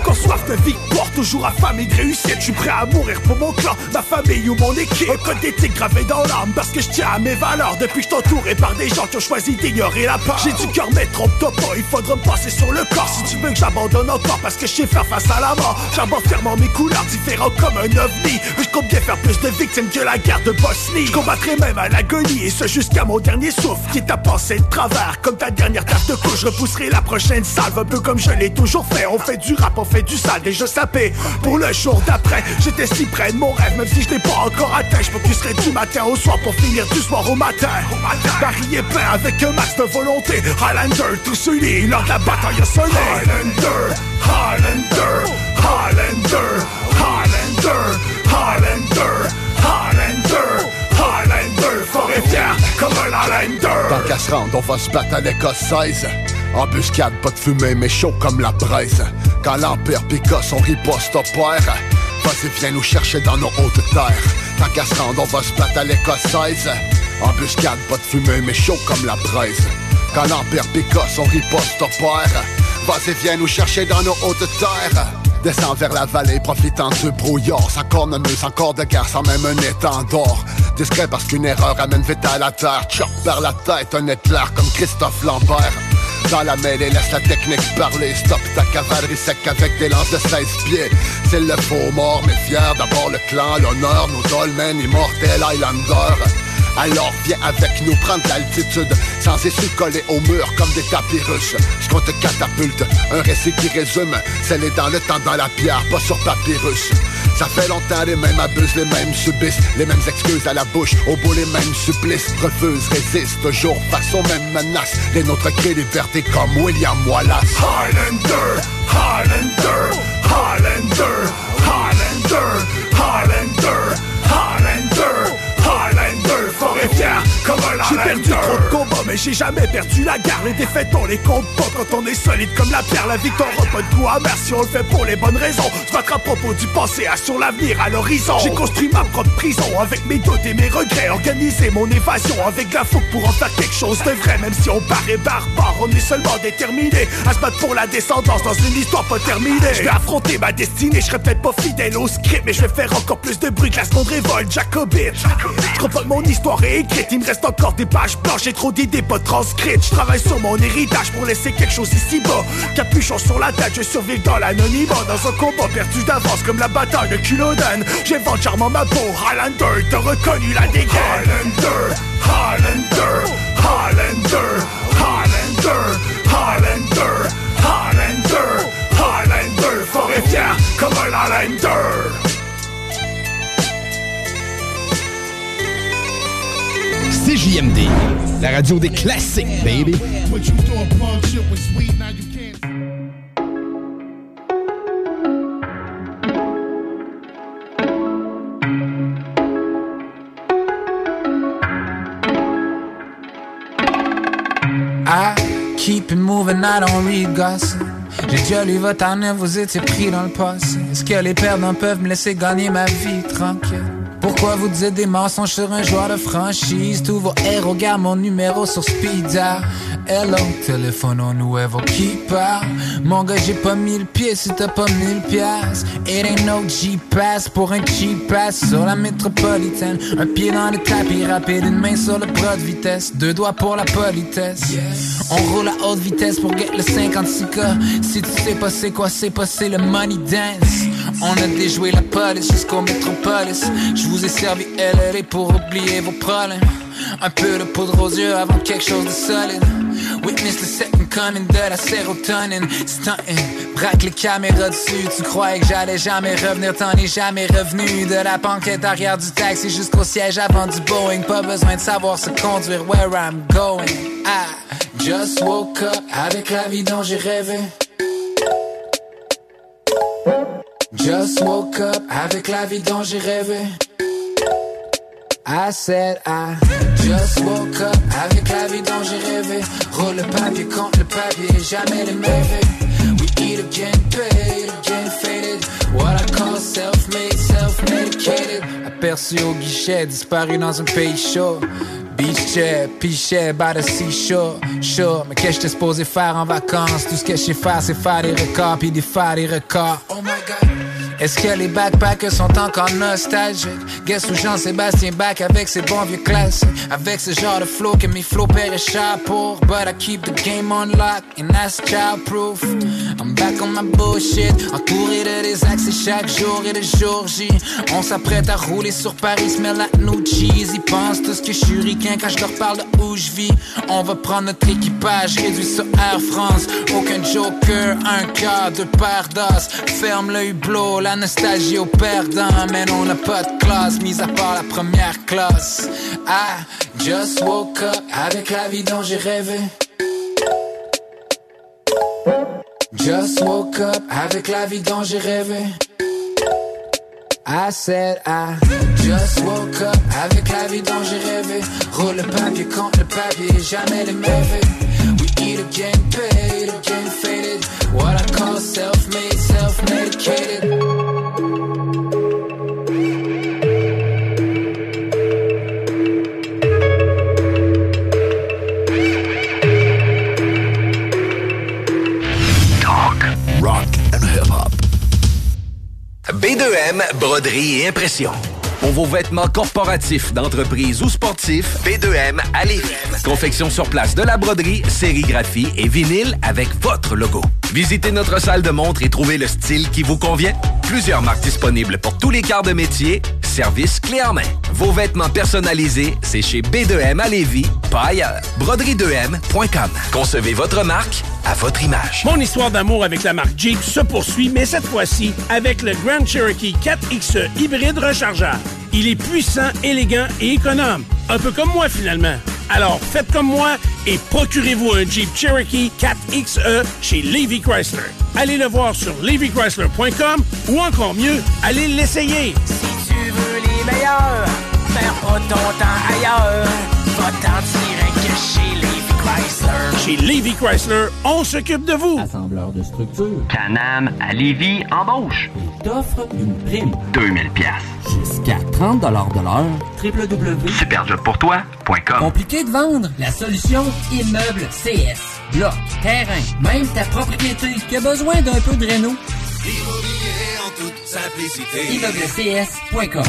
Encore soif de victoire, toujours affamé de réussite Je suis prêt à mourir pour mon clan, ma famille ou mon équipe. Un code d'éthique gravé dans l'âme parce que je tiens à mes valeurs. Depuis que je suis entouré par des gens qui ont choisi d'ignorer la peur. J'ai du cœur mais trompe-toi pas, il faudra me passer sur le corps. Si tu veux que j'abandonne encore parce que je sais faire face à la mort. J'aborde fièrement mes couleurs, différents comme un ovni. Je compte bien faire plus de victimes que la guerre de Bosnie. Je combattrai même à l'agonie et ce jusqu'à mon dernier souffle Qui t'a pensé de travers. Comme ta dernière tarte de couche Je repousserai la prochaine salve un peu comme je l'ai toujours fait. On fait du rap, on fait du sale, déjà sapé Pour le jour d'après, j'étais si près de mon rêve Même si je n'ai pas encore atteint, je focuserai du matin au soir Pour finir du soir au matin. Est plein avec un max de volonté. Highlander, tout celui lors de la bataille a sonné Highlander, Highlander, Highlander, Highlander, Highlander, Highlander, Highlander Fort et fier comme un Highlander. Tant qu'à se on va se battre avec Ossaise. Embuscade, pas de fumée, mais chaud comme la braise. Quand l'Empire picosse, on riposte au père. Vas-y, viens nous chercher dans nos hautes terres. Tant qu'à se rendre, on va se battre avec Ossaise. Embuscade, pas de fumée, mais chaud comme la braise. Quand l'Empire picosse, on riposte au père. Vas-y, viens nous chercher dans nos hautes terres. Descends vers la vallée, profitant du brouillard Sans cornemuse, sans corps de guerre, sans même un étendard Discret parce qu'une erreur amène vite à la terre Chop vers la tête, un éclair comme Christophe Lambert dans la mêlée, laisse la technique parler. Stop ta cavalerie sec avec des lances de 16 pieds. C'est le faux mort, mais fier D'abord le clan, l'honneur, nos dolmens Immortels Highlander Alors viens avec nous prendre l'altitude Sans essuie coller au mur comme des tapis russes Ce qu'on te catapulte, un récit qui résume. C'est les dans le temps dans la pierre, pas sur papyrus ça fait longtemps les mêmes abusent, les mêmes subissent. Les mêmes excuses à la bouche, au bout les mêmes supplices. Refusent, résistent, toujours face aux mêmes menaces. Les nôtres créent liberté comme William Wallace. Highlander, Highlander, Highlander, Highlander, Highlander, Yeah. J'ai perdu trop de combats, mais j'ai jamais perdu la guerre. Les défaites, on les compte pas quand on est solide comme la pierre. La victoire a pas de goût amer si on le fait pour les bonnes raisons. Se battre à propos du passé, sur l'avenir, à l'horizon. J'ai construit ma propre prison avec mes doutes et mes regrets. Organisé mon évasion avec la fougue pour en faire quelque chose de vrai. Même si on paraît barbare, on est seulement déterminé à se battre pour la descendance dans une histoire pas terminée. Je vais affronter ma destinée, je serai peut-être pas fidèle au script, mais je vais faire encore plus de bruit que la seconde révolte jacobite. Je mon histoire est écrite, il me reste encore des pages blanches, j'ai trop d'idées pas transcrites. Je travaille sur mon héritage pour laisser quelque chose ici bas. Capuchon sur la tête, je survis dans l'anonymat dans un combat perdu d'avance comme la bataille de Culloden. J'invente charmant ma peau, Highlander, t'as reconnu la dégaine. Highlander, Highlander, Highlander, Highlander, Highlander, Highlander, Highlander, fort comme un Highlander. CJMD, la radio des classiques, baby. I keep it moving, I don't read gossip. J'ai déjà lu votre année, vous étiez pris dans le passé. Est-ce que les perdants peuvent me laisser gagner ma vie tranquille? Pourquoi vous dites des mensonges sur un joueur de franchise? Tous vos héros gardent mon numéro sur speed dial. Hello, téléphone au nouveau qui parle. Mon gars, j'ai pas mille pieds si t'as pas mille pièces. It ain't no G-Pass pour un cheap pass sur la métropolitaine. Un pied dans le tapis rapide, une main sur le bras de vitesse. Deux doigts pour la politesse. On roule à haute vitesse pour get le 56K. Si tu sais pas c'est quoi, c'est pas c'est le money dance. On a déjoué la police jusqu'au métropolis. Je vous ai servi LLA pour oublier vos problèmes. Un peu de poudre aux yeux avant quelque chose de solide. Witness the second coming de la sérotonine. Stunting, braque les caméras dessus. Tu croyais que j'allais jamais revenir, t'en es jamais revenu. De la banquette arrière du taxi jusqu'au siège avant du Boeing. Pas besoin de savoir se conduire where I'm going. I just woke up avec la vie dont j'ai rêvé. Just woke up avec la vie dont j'ai rêvé. I said I just woke up avec la vie dont j'ai rêvé. Roule le papier contre le papier, jamais les mauvais. We eat again, paid again, faded. What I call self-made, self-medicated. Aperçu au guichet, disparu dans un pays chaud. Beach chair, pichet, by the seashore, sure. Mais qu'est-ce que j'étais supposé faire en vacances? Tout ce que je sais faire, c'est faire des records, puis des faire des records. Oh my god. Est-ce que les backpackers sont encore nostalgiques? Guess où Jean-Sébastien back avec ses bons vieux classiques? Avec ce genre de flow que mes paieraient cher pour. But I keep the game on lock and that's childproof. I'm back on my bullshit, entouré de des accès chaque jour et de jour J. On s'apprête à rouler sur Paris, smell like new cheese. Ils pensent tout ce que je suis ricain quand je leur parle de où je vis. On va prendre notre équipage, réduit sur Air France. Aucun joker, un quart, deux paires d'os. Ferme le hublot, la nostalgie au perdant. Mais on n'a pas de classe, mis à part la première classe. I just woke up avec la vie dont j'ai rêvé. Just woke up avec la vie dont j'ai rêvé. I said I just woke up avec la vie dont j'ai rêvé. Roule le papier contre le papier, jamais les mauvais. Faded. What I call self-made, self-medicated. Talk, rock and hip-hop. B2M, broderie et impression. Pour vos vêtements corporatifs, d'entreprise ou sportifs, B2M à Lévis. Confection sur place de la broderie, sérigraphie et vinyle avec votre logo. Visitez notre salle de montre et trouvez le style qui vous convient. Plusieurs marques disponibles pour tous les quarts de métier. Service clé en main. Vos vêtements personnalisés, c'est chez B2M à Lévis, pas ailleurs. Broderie2M.com. Concevez votre marque à votre image. Mon histoire d'amour avec la marque Jeep se poursuit, mais cette fois-ci avec le Grand Cherokee 4XE hybride rechargeable. Il est puissant, élégant et économe. Un peu comme moi finalement. Alors faites comme moi et procurez-vous un Jeep Cherokee 4XE chez Levy Chrysler. Allez le voir sur levychrysler.com ou encore mieux, allez l'essayer. Si tu veux les meilleurs, perds pas ailleurs. Va t'en tirer que Chrysler. Chez Levy Chrysler, on s'occupe de vous. Assembleur de structure. Canam à Lévis embauche. Il t'offre une prime. 2000 pièces. Jusqu'à 30 de l'heure. www.superjobpourtoi.com Compliqué de vendre? La solution Immeuble CS. Bloc, terrain, même ta propriété qui a besoin d'un peu de réno? Immobilier en toute simplicité. ImmeublesCS.com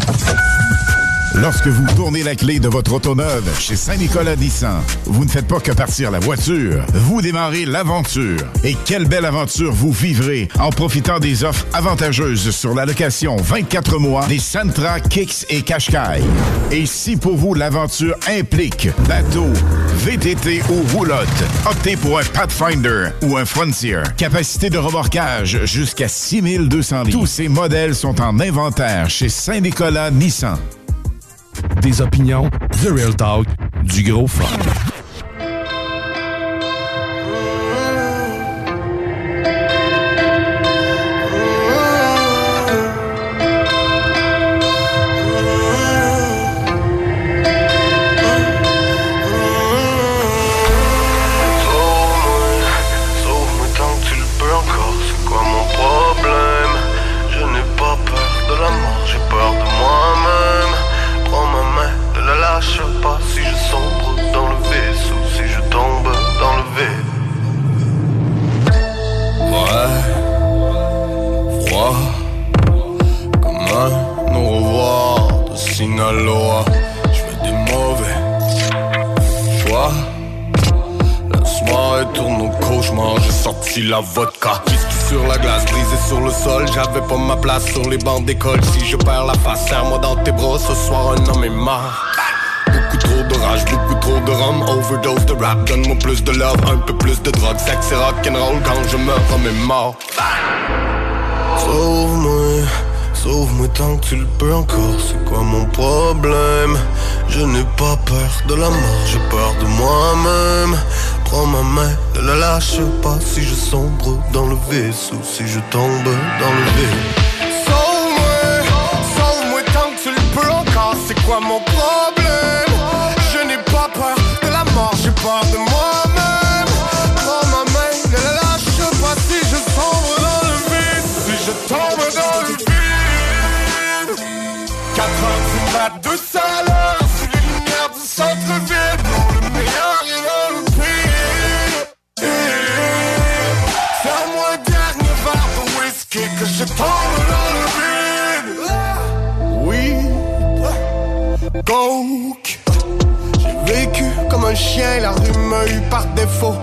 Lorsque vous tournez la clé de votre auto neuve chez Saint-Nicolas Nissan, vous ne faites pas que partir la voiture, vous démarrez l'aventure. Et quelle belle aventure vous vivrez en profitant des offres avantageuses sur la location 24 mois des Sentra, Kicks et Qashqai. Et si pour vous l'aventure implique bateau, VTT ou roulotte, optez pour un Pathfinder ou un Frontier. Capacité de remorquage jusqu'à 6200 litres. Tous ces modèles sont en inventaire chez Saint-Nicolas Nissan. Des opinions, The Real Talk, du gros fun. Sinaloa Je fais des mauvais choix. La soirée tourne au cauchemar, j'ai sorti la vodka. Whisky sur la glace, brisé sur le sol J'avais pas ma place sur les bancs d'école. Si je perds la face, serre-moi dans tes bras Ce soir un homme est mort. Beaucoup trop de rage, beaucoup trop de rhum Overdose de rap, donne-moi plus de love Un peu plus de drogue, sexe et rock'n'roll Quand je meurs, homme est mort. Sauve-moi, sauve-moi tant que tu le peux encore C'est quoi mon problème? Je n'ai pas peur de la mort, j'ai peur de moi-même. Prends ma main, ne la lâche pas Si je sombre dans le vaisseau Si je tombe dans le vide Sauve-moi, sauve-moi tant que tu le peux encore C'est quoi mon problème? Je n'ai pas peur de la mort, j'ai peur de moi-même heures du mat, 200 à l'heure Sous les lumières du centre-ville Pour le meilleur et dans le pire. Serre-moi un dernier verre de whisky Que je tombe dans le vide Oui. Coke. J'ai vécu comme un chien La rue m'a eu par défaut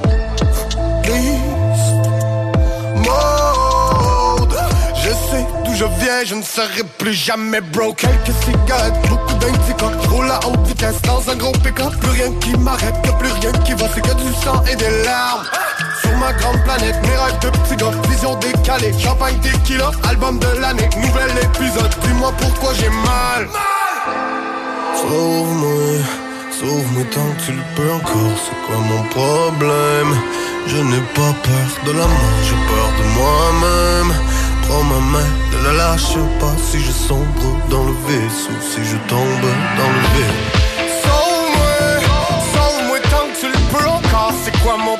je ne serai plus jamais broke. Quelques cigarettes, beaucoup d'indicoques Roule à haute vitesse dans un gros pick-up. Plus rien qui m'arrête, plus rien qui va C'est que du sang et des larmes. Sur ma grande planète, mes rêves de petit vision décalée, champagne tequila, album de l'année, nouvel épisode, dis-moi pourquoi j'ai mal. Sauve-moi, sauve-moi tant que tu le peux encore, c'est quoi mon problème? Je n'ai pas peur de la mort, j'ai peur de moi-même. Prends ma main, ne la lâche pas si je sombre dans le vaisseau, si je tombe dans le vide. Sauve-moi, sauve-moi tant que tu le peux encore, c'est quoi mon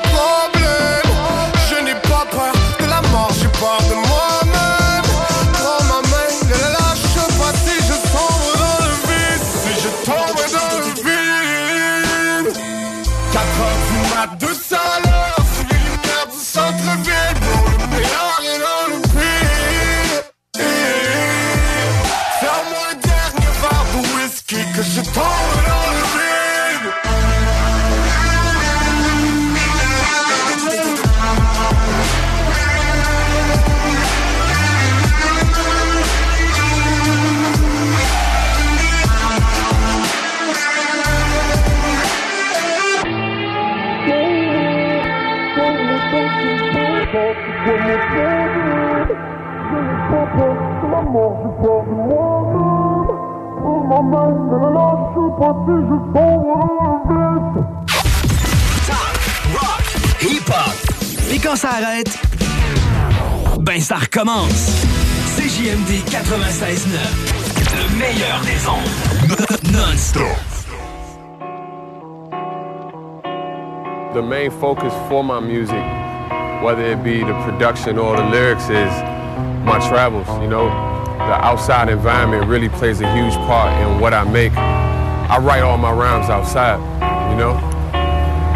la lâche pas je tombe vite. Hip-hop. Et quand ça arrête, ben ça recommence. CJMD 96.9. Le meilleur des ondes. Non-stop. the main focus for my music, whether it be the production or the lyrics, is my travels. You know, the outside environment really plays a huge part in what I make. I write all my rhymes outside. You know,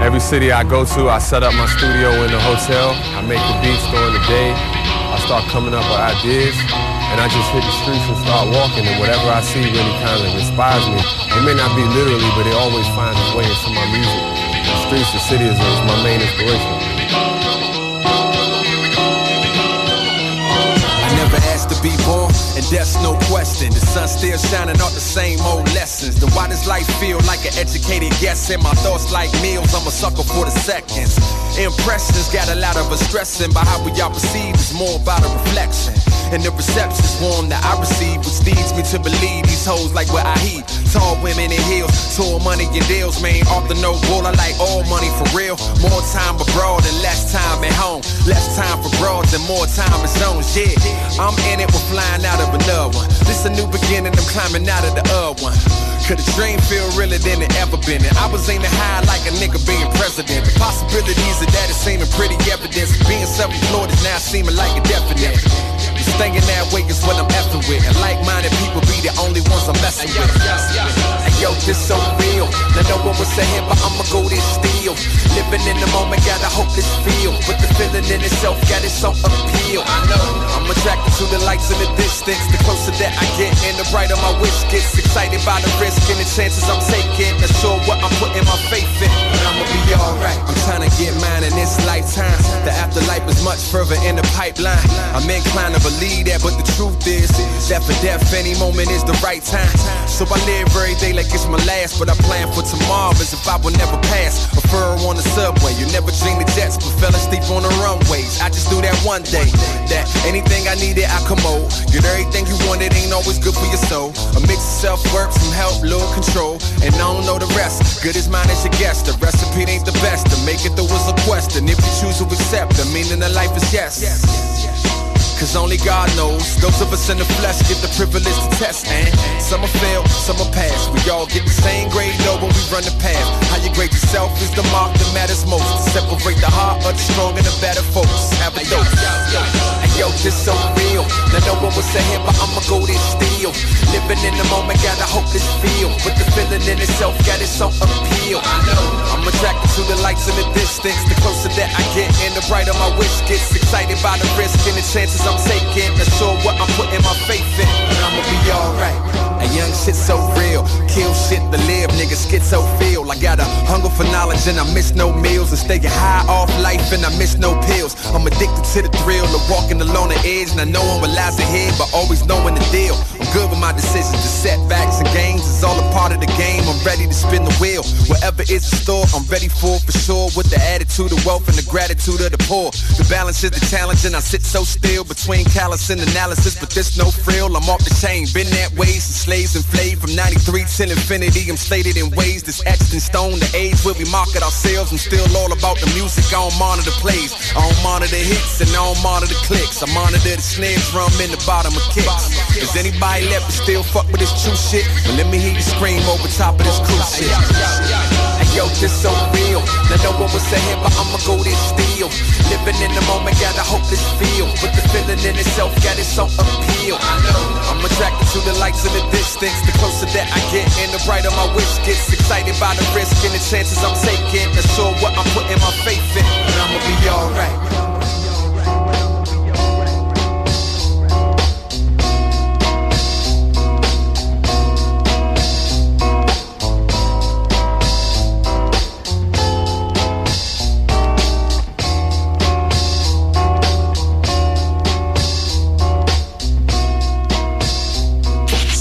every city I go to, I set up my studio in the hotel. I make the beats during the day. I start coming up with ideas. And I just hit the streets and start walking, and whatever I see really kind of inspires me. It may not be literally, but it always finds its way into my music. The streets, the city is, my main inspiration. Be born, and that's no question. The sun still shining off the same old lessons. Then why does life feel like an educated guess? And my thoughts like meals, I'm a sucker for the seconds. Impressions got a lot of us stressing, but how we all perceive is more about a reflection. And the reception's warm that I receive, which leads me to believe these hoes like what I heat. Tall women in heels, tall money and deals, man. Off the no bull, I like all money for real. More time abroad and less time at home. Less time for broads and more time in zones, yeah. I'm in it, we're flying out of another one. This a new beginning, I'm climbing out of the other one. Could a dream feel realer than it ever been? And I was aiming high like a nigga being president. The possibilities of that is seeming pretty evident. Being self-employed is now seeming like a definite. Staying that way is what I'm effing with. And like-minded people be the only ones I'm messing with. Yo, this so real. Now no one was saying, but I'ma go this still. Living in the moment, gotta hope this feel. But the feeling in itself got its own appeal. I know. I'm attracted to the lights in the distance. The closer that I get, and the brighter my wish gets. Excited by the risk and the chances I'm taking. Not sure what I'm putting my faith in, but I'ma be alright. I'm trying to get mine in this lifetime. The afterlife is much further in the pipeline. I'm inclined to believe that, but the truth is that for death, any moment is the right time. So I live every day like it's my last, but I plan for tomorrow as if I will never pass. A fur on the subway, you never dream the jets, but fell asleep on the runways. I just knew that one day that anything I needed, I commode. Get everything you wanted ain't always good for your soul. A mix of self-work, some help, little control, and I don't know the rest. Good as mine as your guess. The recipe ain't the best. To make it through is a question. If you choose to accept, the meaning of life is yes yes yes. Cause only God knows. Those of us in the flesh get the privilege to test, and some will fail, some will pass. We all get the same grade though when we run the path. How you grade yourself is the mark that matters most. To separate the heart of the strong and the better folks. Have a dose. Yo, this so real. Now no one was saying, but I'ma go this still. Living in the moment, gotta hope this feel. But the feeling in itself got its own appeal. I know. I'm attracted to the lights in the distance. The closer that I get, and the brighter my wish gets. Excited by the risk and the chances I'm taking. Not sure what I'm putting my faith in, but I'ma be alright. A young shit so real, kill shit to live, nigga schizo feel. I got a hunger for knowledge and I miss no meals. And staying high off life and I miss no pills. I'm addicted to the thrill of walking along the edge. And I know I'm what lies ahead, but always knowing the deal. I'm good with my decisions, the setbacks and gains is all a part of the game. I'm ready to spin the wheel. Whatever is in store, I'm ready for for sure. With the attitude of wealth and the gratitude of the poor. The balance is the challenge, and I sit so still between callous and analysis. But there's no frill, I'm off the chain. Been that way since slaves enslaved from 93 till infinity. I'm slated in ways that's etched in stone. The age where we market ourselves. I'm still all about the music. I don't monitor plays. I don't monitor hits and I don't monitor clicks. I monitor the snare drum in the bottom of kicks. Is anybody left to still fuck with this true shit? Well, let me hear you scream over top of this cruise shit. Yo, this so real. Now no one was saying, but I'ma go this still. Living in the moment, gotta hope this feel. But the feeling in itself got its own appeal. I'm attracted to the lights in the distance. The closer that I get, and the brighter my wish gets. Excited by the risk and the chances I'm taking. Not sure what I'm putting my faith in, but I'ma be alright.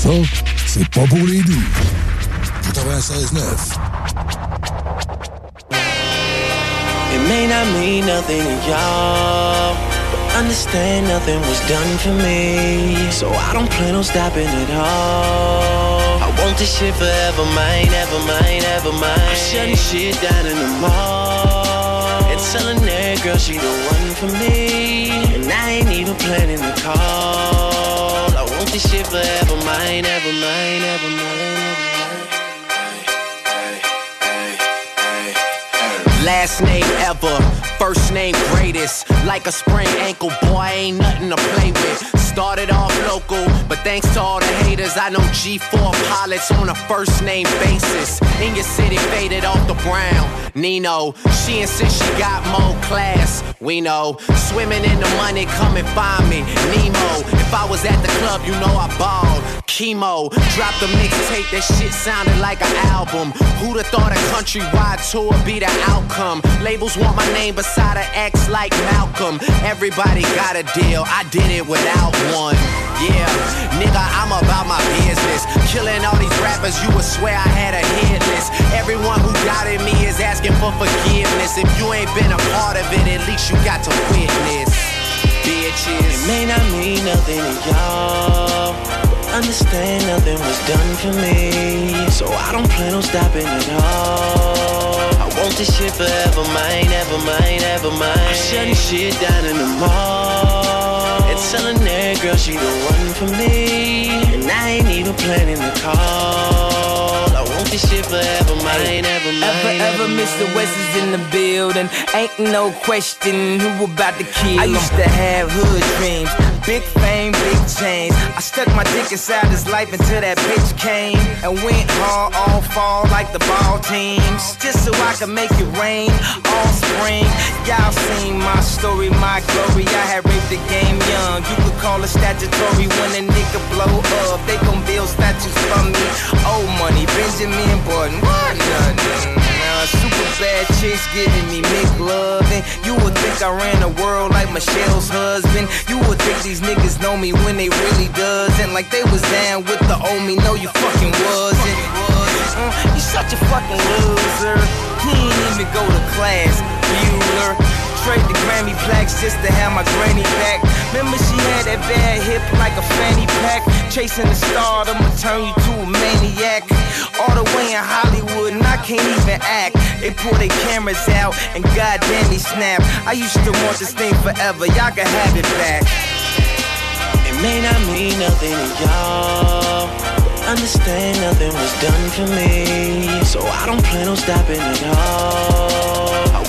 Ça, c'est pas pour les doux. 96.9. It may not mean nothing to y'all, but Understand nothing was done for me, so I don't plan on stopping at all. I want this shit forever, mine, ever mine, ever mine. I'm shutting shit down in the mall and telling that girl she the one for me, and I ain't even planning the call. Want this shit forever, mine, ever mine, ever mine. Last name ever, first name greatest. Like a sprained ankle, boy, ain't nothing to play with. Started off local, but thanks to all the haters, I know G4 pilots on a first name basis. In your city, faded off the brown. Nino, she insists she got more class. We know, swimming in the money, come and find me. Nemo, if I was at the club, you know I balled. Chemo, dropped a mixtape, that shit sounded like an album. Who'da thought a countrywide tour be the outcome? Labels want my name beside an X like Malcolm. Everybody got a deal, I did it without one. Yeah, nigga, I'm about my business. Killing all these rappers, you would swear I had a hit list. Everyone who doubted me is asking for forgiveness. If you ain't been a part of it, at least you got to witness. Bitches, it may not mean nothing to y'all. Understand nothing was done for me, so I don't plan on stopping at all. I want this shit forever, mine, ever mine, ever mine. I'm shutting shit down in the mall telling that girl she the one for me, and I ain't even planning the call. I want this shit forever, mine, ever mine. Ever, ever, Mr. West is in the building. Ain't no question who about to kill. I used to have hood dreams. Big fame, big chains. I stuck my dick inside his life until that bitch came and went hard all fall like the ball teams. Just so I could make it rain all spring. Y'all seen my story, my glory. I had raped the game young. You could call it statutory when a nigga blow up. They gon' build statues for me. Old money, Benjamin Button. What? Nothing. Super bad chicks giving me McLovin. You would think I ran the world like Michelle's husband. You would think these niggas know me when they really doesn't. Like they was down with the old me. No, you fucking wasn't. Uh, you such a fucking loser. He ain't even go to class. Bueller. Trade the Grammy plaques just to have my granny back. Remember she had that bad hip like a fanny pack. Chasing the star, I'ma turn you to a maniac. All the way in Hollywood, and I can't even act. They pull their cameras out, and goddamn they snap. I used to want this thing forever, y'all can have it back. It may not mean nothing to y'all. Understand nothing was done for me, so I don't plan on stopping at all.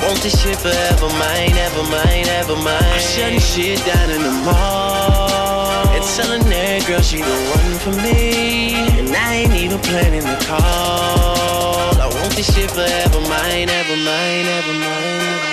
I want this shit forever, mine, ever mine, ever mine. I'm shutting shit down in the mall and telling that girl she the one for me, and I ain't even planning the call. I want this shit forever, mine, ever mine, ever mine.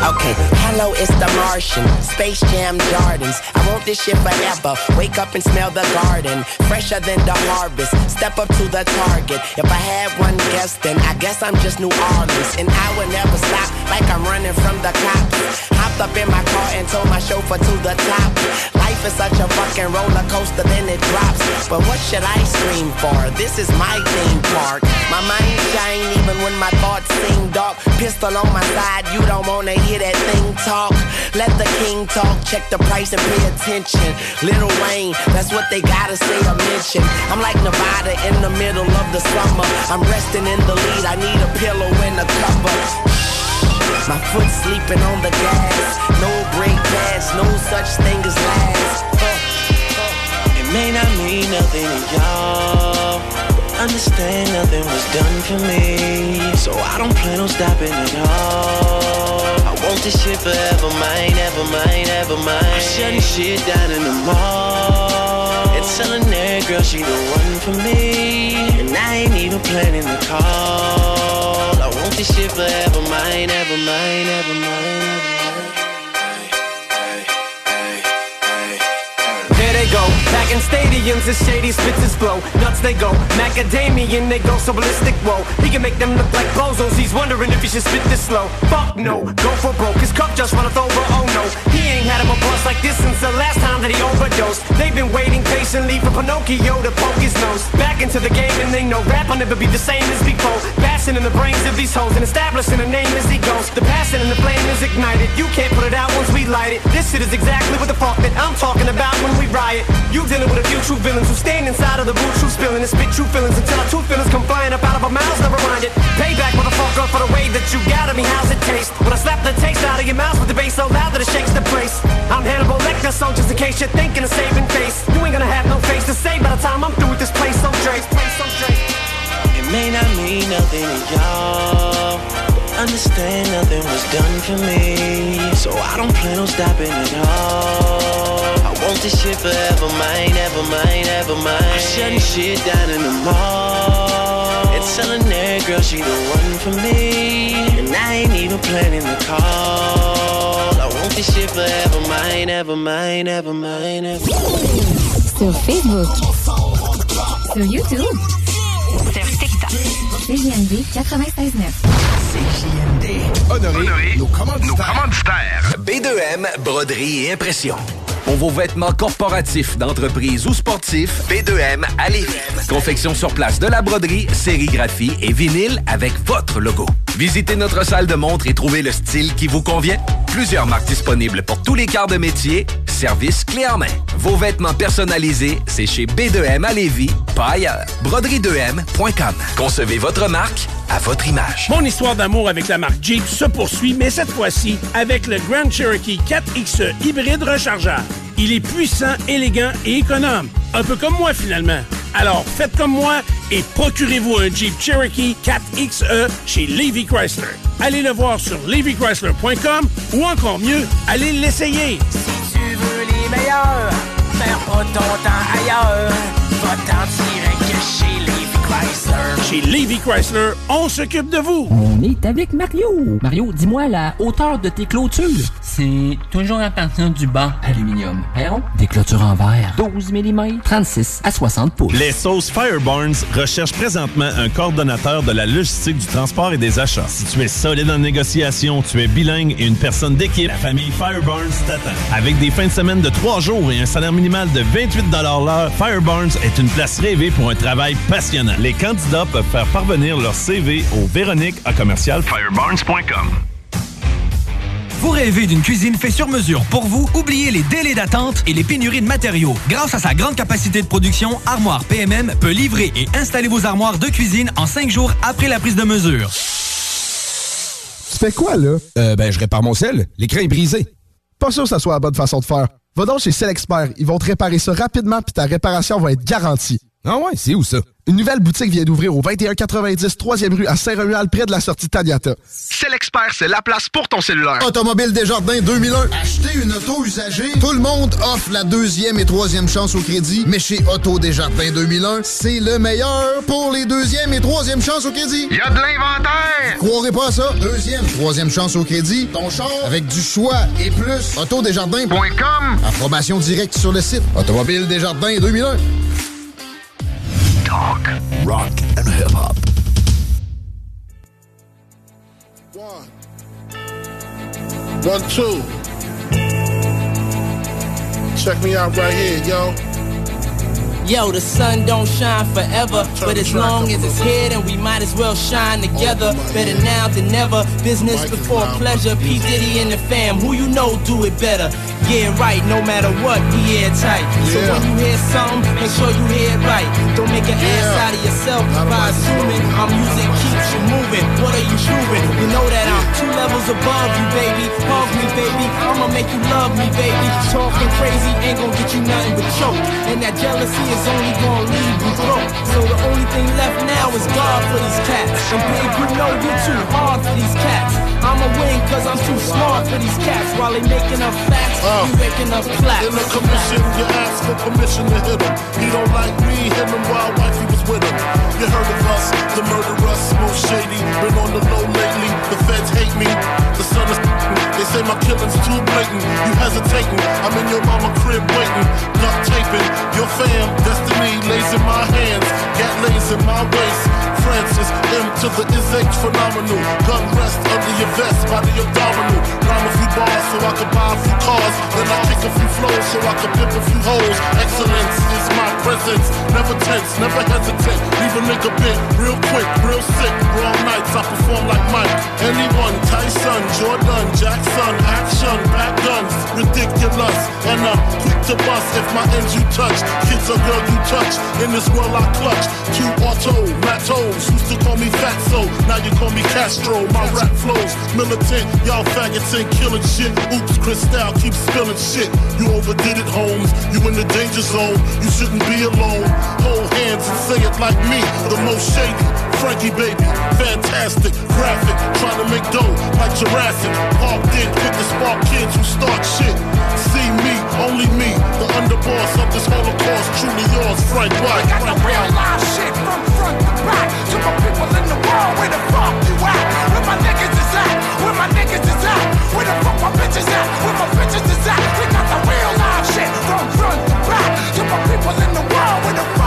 Okay, hello, it's the Martian. Space Jam Gardens. I want this shit forever. Wake up and smell the garden. Fresher than the harvest. Step up to the target. If I had one guess, then I guess I'm just New Orleans. And I would never stop like I'm running from the cops. Hopped up in my car and told my chauffeur to the top. Life is such a fucking roller coaster, then it drops. But what should I scream for? This is my theme park. My mind shine even when my thoughts seem dark. Pistol on my side, you don't wanna hear that thing talk. Let the king talk, check the price and pay attention. Little Wayne, that's what they gotta say or mention. I'm like Nevada in the middle of the summer. I'm resting in the lead, I need a pillow and a cover. My foot sleeping on the gas. No break pass, no such thing as last. It may not mean nothing to y'all. Understand nothing was done for me, so I don't plan on stopping at all. I want this shit forever, mine, ever mine, ever mine. I'm shutting shit down in the mall and telling that girl she the one for me, and I ain't even planning the call. I want this shit forever, mine, ever mine, ever mine. There back in stadiums, the shady spits his flow. Nuts they go, macadamian they go so ballistic. Whoa, he can make them look like bozos. He's wondering if he should spit this slow. Fuck no, go for broke. His cup just runneth over. Oh no, he ain't had him a bust like this since the last time that he overdosed. They've been waiting patiently for Pinocchio to poke his nose. Back into the game and they know rap will never be the same as before. Bashing in the brains of these hoes and establishing a name as he goes. The passion and the flame is ignited. You can't put it out once we light it. This shit is exactly what the fuck that I'm talking about when we riot. You dealing with a few true villains who stand inside of the boot, true spilling and spit true feelings until our true feelings come flying up out of our mouths. Never mind it. Payback, motherfucker, for the way that you got at me. How's it taste? When I slap the taste out of your mouth with the bass so loud that it shakes the place. I'm Hannibal Lecter, so just in case you're thinking of saving face, you ain't gonna have no face to say by the time I'm through with this place. So so Dre. It may not mean nothing to y'all. Understand nothing was done for me. So I don't plan on stopping at all. Want this shit forever, mine, ever mine, ever mine. I'm shutting shit down in the mall. And telling that girl she the one for me. And I ain't even planning the call. I want this shit forever, mine, ever mine, ever mine, ever Sur Facebook. Sur YouTube. Sur TikTok. CJMD 96.9. Honoré, nos, commanditaires. B2M, broderie et impression. Pour vos vêtements corporatifs, d'entreprise ou sportifs, B2M à Lévis. Confection sur place de la broderie, sérigraphie et vinyle avec votre logo. Visitez notre salle de montre et trouvez le style qui vous convient. Plusieurs marques disponibles pour tous les quarts de métier. Service clé en main. Vos vêtements personnalisés, c'est chez B2M à Lévis, pas ailleurs. Broderie2M.com. Concevez votre marque à votre image. Mon histoire d'amour avec la marque Jeep se poursuit, mais cette fois-ci avec le Grand Cherokee 4XE hybride rechargeable. Il est puissant, élégant et économe. Un peu comme moi finalement. Alors faites comme moi et procurez-vous un Jeep Cherokee 4XE chez Levy Chrysler. Allez le voir sur levychrysler.com ou encore mieux, allez l'essayer. Si tu veux les meilleurs, pas ton temps ailleurs. Va-t'en direct chez Levi Chrysler. Chez Levy Chrysler, on s'occupe de vous. On est avec Mario. Mario, dis-moi la hauteur de tes clôtures. C'est toujours à partir du banc aluminium. Perron, des clôtures en verre. 12 mm, 36 à 60 pouces. Les sauces Firebarns recherchent présentement un coordonnateur de la logistique du transport et des achats. Si tu es solide en négociation, tu es bilingue et une personne d'équipe, la famille Firebarns t'attend. Avec des fins de semaine de 3 jours et un salaire minimal de 28 l'heure, Firebarns est une place rêvée pour un travail passionnant. Les candidats peuvent faire parvenir leur CV au Véronique à commercial firebarns.com. Vous rêvez d'une cuisine faite sur mesure pour vous? Oubliez les délais d'attente et les pénuries de matériaux. Grâce à sa grande capacité de production, Armoire PMM peut livrer et installer vos armoires de cuisine en cinq jours après la prise de mesure. Tu fais quoi, là? Euh, ben, je répare mon sel. L'écran est brisé. Pas sûr que ça soit la bonne façon de faire. Va donc chez Selexpert. Ils vont te réparer ça rapidement puis ta réparation va être garantie. Ah ouais, c'est où ça? Une nouvelle boutique vient d'ouvrir au 2190 3e rue à Saint-Romuald près de la sortie Taniata. C'est l'expert, c'est la place pour ton cellulaire. Automobile Desjardins 2001. Acheter une auto usagée. Tout le monde offre la deuxième et troisième chance au crédit, mais chez Auto Desjardins 2001, c'est le meilleur pour les deuxième et troisième chances au crédit. Il y a de l'inventaire. Croirez pas à ça. Deuxième, troisième chance au crédit. Ton char avec du choix et plus. Autodesjardins.com. Approbation directe sur le site. Automobile Desjardins 2001. Talk, rock and hip hop. One, two. Check me out right here, yo. Yo, the sun don't shine forever, but as long as it's here, then we might as well shine together. Better now than never. Business before pleasure. P Diddy and the fam, who you know do it better. Yeah, right. No matter what, we airtight. So Yeah. when you hear something, make sure you hear it right. Don't make an ass out of yourself by assuming our music keeps you moving. What are you proving? You know that I'm two levels above you, baby. Hug me, baby. I'ma make you love me, baby. Talking crazy ain't gonna get you nothing but choke. And that jealousy is only gonna leave you broke. So the only thing left now is God for these cats. And babe, you know you're too hard for these cats. I'ma win cause I'm too smart for these cats. While they making up facts, you making up claps. In the commission, you ask for permission to hit him. He don't like me, him and wild wife, he was with him. You heard of us, the murderers, most shady. Been on the low lately, the feds hate me. The sun is they say my killing's too blatant. You hesitating, I'm in your mama crib waiting. Duct taping, your fam, destiny lays in my hands. Gat lays in my waist. Francis, M to the is H phenomenal. Gun rest under your vest, body abdominal. Rhyme a few bars so I can buy a few cars. Then I kick a few flows so I can pimp a few hoes. Excellence is my presence. Never tense, never hesitate. Leave a nigga bit real quick, real sick. Raw nights, I perform like Mike. Anyone, Tyson, Jordan, Jackson, action, back guns, ridiculous. And I'm quick to bust if my ends you touch. Kids or girl you touch. In this world I clutch. Two auto, Matos. Used to call me Fatso, now you call me Castro. My rap flows militant. Y'all faggots ain't killing shit. Oops, Cristal keeps spilling shit. You overdid it, Holmes. You in the danger zone. You shouldn't be alone. Hands and say it like me. The most shady. Frankie baby, fantastic, graphic, trying to make dough like Jurassic. Parked in, quick the spark kids who start shit. See me, only me, the underboss of this Holocaust. Truly yours, Frank White. I got the real live shit from front to back. To my people in the world, where the fuck you at? Where my niggas is at? Where my niggas is at? Where the fuck my bitches at? Where my bitches is at? We got the real live shit from front to back. To my people in the world, where the?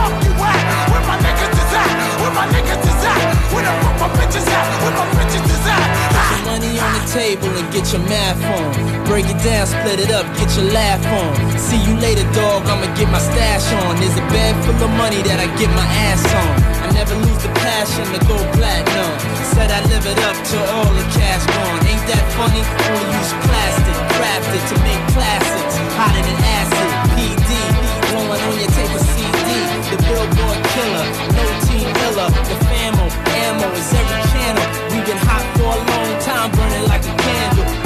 Where the money on the table and get your math on. Break it down, split it up, get your laugh on. See you later, dog. I'ma get my stash on. There's a bag full of money that I get my ass on. I never lose the passion to go platinum. Said I live it up till all the cash gone. Ain't that funny? Only use plastic, crafted to make classics. Hotter than acid, PD. Blowing on your tape of CD. The billboard killer, no team killer. The famo, ammo is every channel. We've been hot for a long time, burning like a.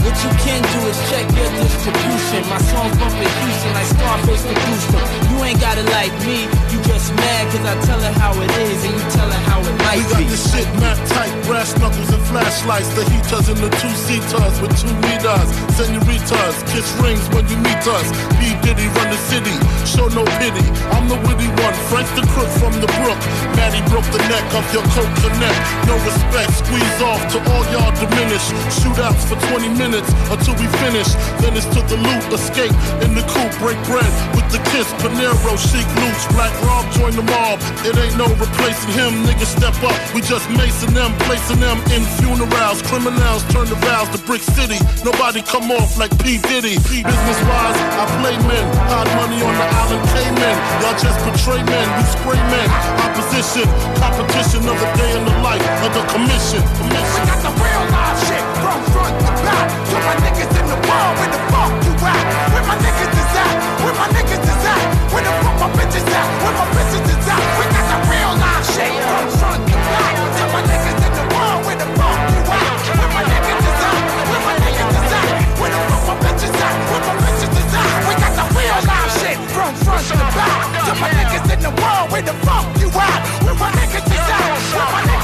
What you can do is check your distribution. My songs bumping Houston like Scarface to Houston. You ain't got it like me, you just mad cause I tell her how it is and you tell her how it might We got be. this shit map tight, brass knuckles and flashlights. The heaters and the two seaters with two meters. Senoritas, kiss rings when you meet us. P. Diddy run the city, show no pity. I'm the witty one, Frank the crook from the brook. Maddie broke the neck of your coat connect. No respect, squeeze off to all y'all diminish. Shootouts for 20 minutes until we finish. Then it's to the loot, escape in the coupe, break bread with the kiss. Panero, chic loose, black Rob join the mob. It ain't no replacing him, niggas step up. We just macing them, placing them in funerals. Criminals turn the vows to Brick City. Nobody come off like P. Diddy. Business wise, I play men. Hide money on the island Cayman. Y'all just portray men, we spray men. Opposition, competition of the day in the life of the commission. commission. We got the real live shit front to back. To my niggas in the world, where the fuck you at? Where my niggas is at? Where my niggas is at? Where the fuck my bitches at? Where my bitches is at? We got the real life shit from front to back. To my niggas in the world, where the fuck you at? Where my niggas is at? Where my niggas is at? Where the fuck my bitches at? Where my bitches is at? We got the real live shit from front to back. To my niggas in the world, where the fuck you at? Where my niggas is at? Where my niggas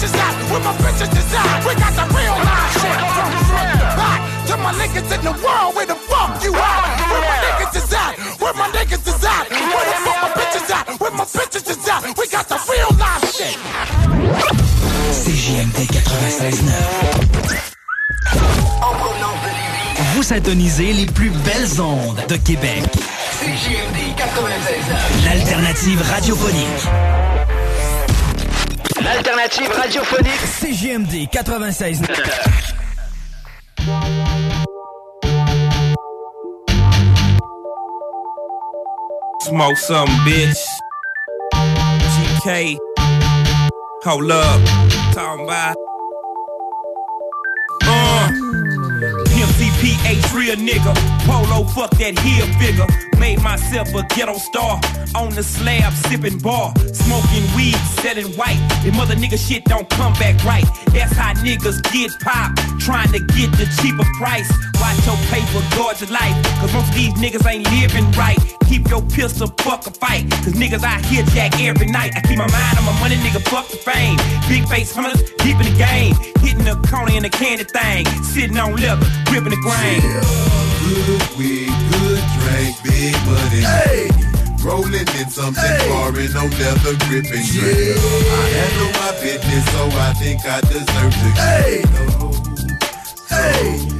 bitches at? Where my bitches is at? We got the real live shit from front to back. To my niggas in the world, where the fuck you at? Where my niggas is at? Where my niggas is at? Where the fuck my bitches at? Where my bitches is at? We got the real live shit. CJMD 96.9. Vous syntonisez les plus belles ondes de Québec. CJMD 96.9. L'alternative radiophonique. L'alternative radiophonique. CJMD 96.9. Smoke some, bitch. GK. Hold up. Talking about. MCPH real nigga. Polo, fuck that heel figure. Made myself a ghetto star. On the slab, sipping bar. Smoking weed, selling white. If mother nigga shit don't come back right. That's how niggas get pop. Trying to get the cheaper price. Watch your paper, guard your life. Cause most of these niggas ain't living right. Keep your pistol, fuck a fight. Cause niggas out here jack every night. I keep my mind on my money, nigga, fuck the fame. Big face hunters, deep in the game. Hitting the corner in the candy thing. Sitting on leather, gripping the grain. Good weed, good drink, big money. Hey! Rolling in something foreign, no leather gripping drink. I handle my business, so I think I deserve to hey. Oh, hey!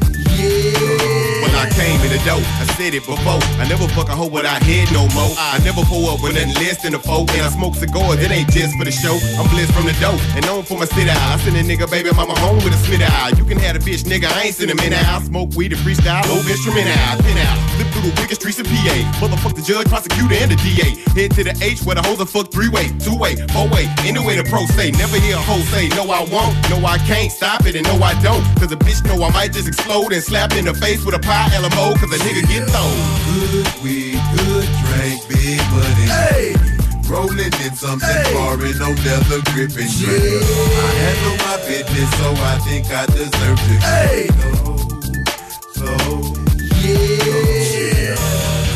When I came in the dough. I said it before. I never fuck a hoe without head no more. I never pull up with nothing less than a four. And I smoke cigars, it ain't just for the show. I'm blessed from the dope and known for my city eye. I send a nigga baby mama home with a spit eye. You can have a bitch nigga, I ain't send him in out. Smoke weed and freestyle, low instrument out, pin out. Flip through the wicked streets of PA. Motherfuck the judge, prosecutor, and the DA. Head to the H where the hoes are fuck three way, two way, four way. Anyway, the pro say, never hear a hoe say, no I won't, no I can't stop it, and no I don't. Cause a bitch know I might just explode and slap in the face with a pie LMO, cause a nigga get thrown. Good weed, good drink, big money. Hey! Rolling in something foreign, no leather gripping drink. I handle my business, so I think I deserve to hey. So, yeah.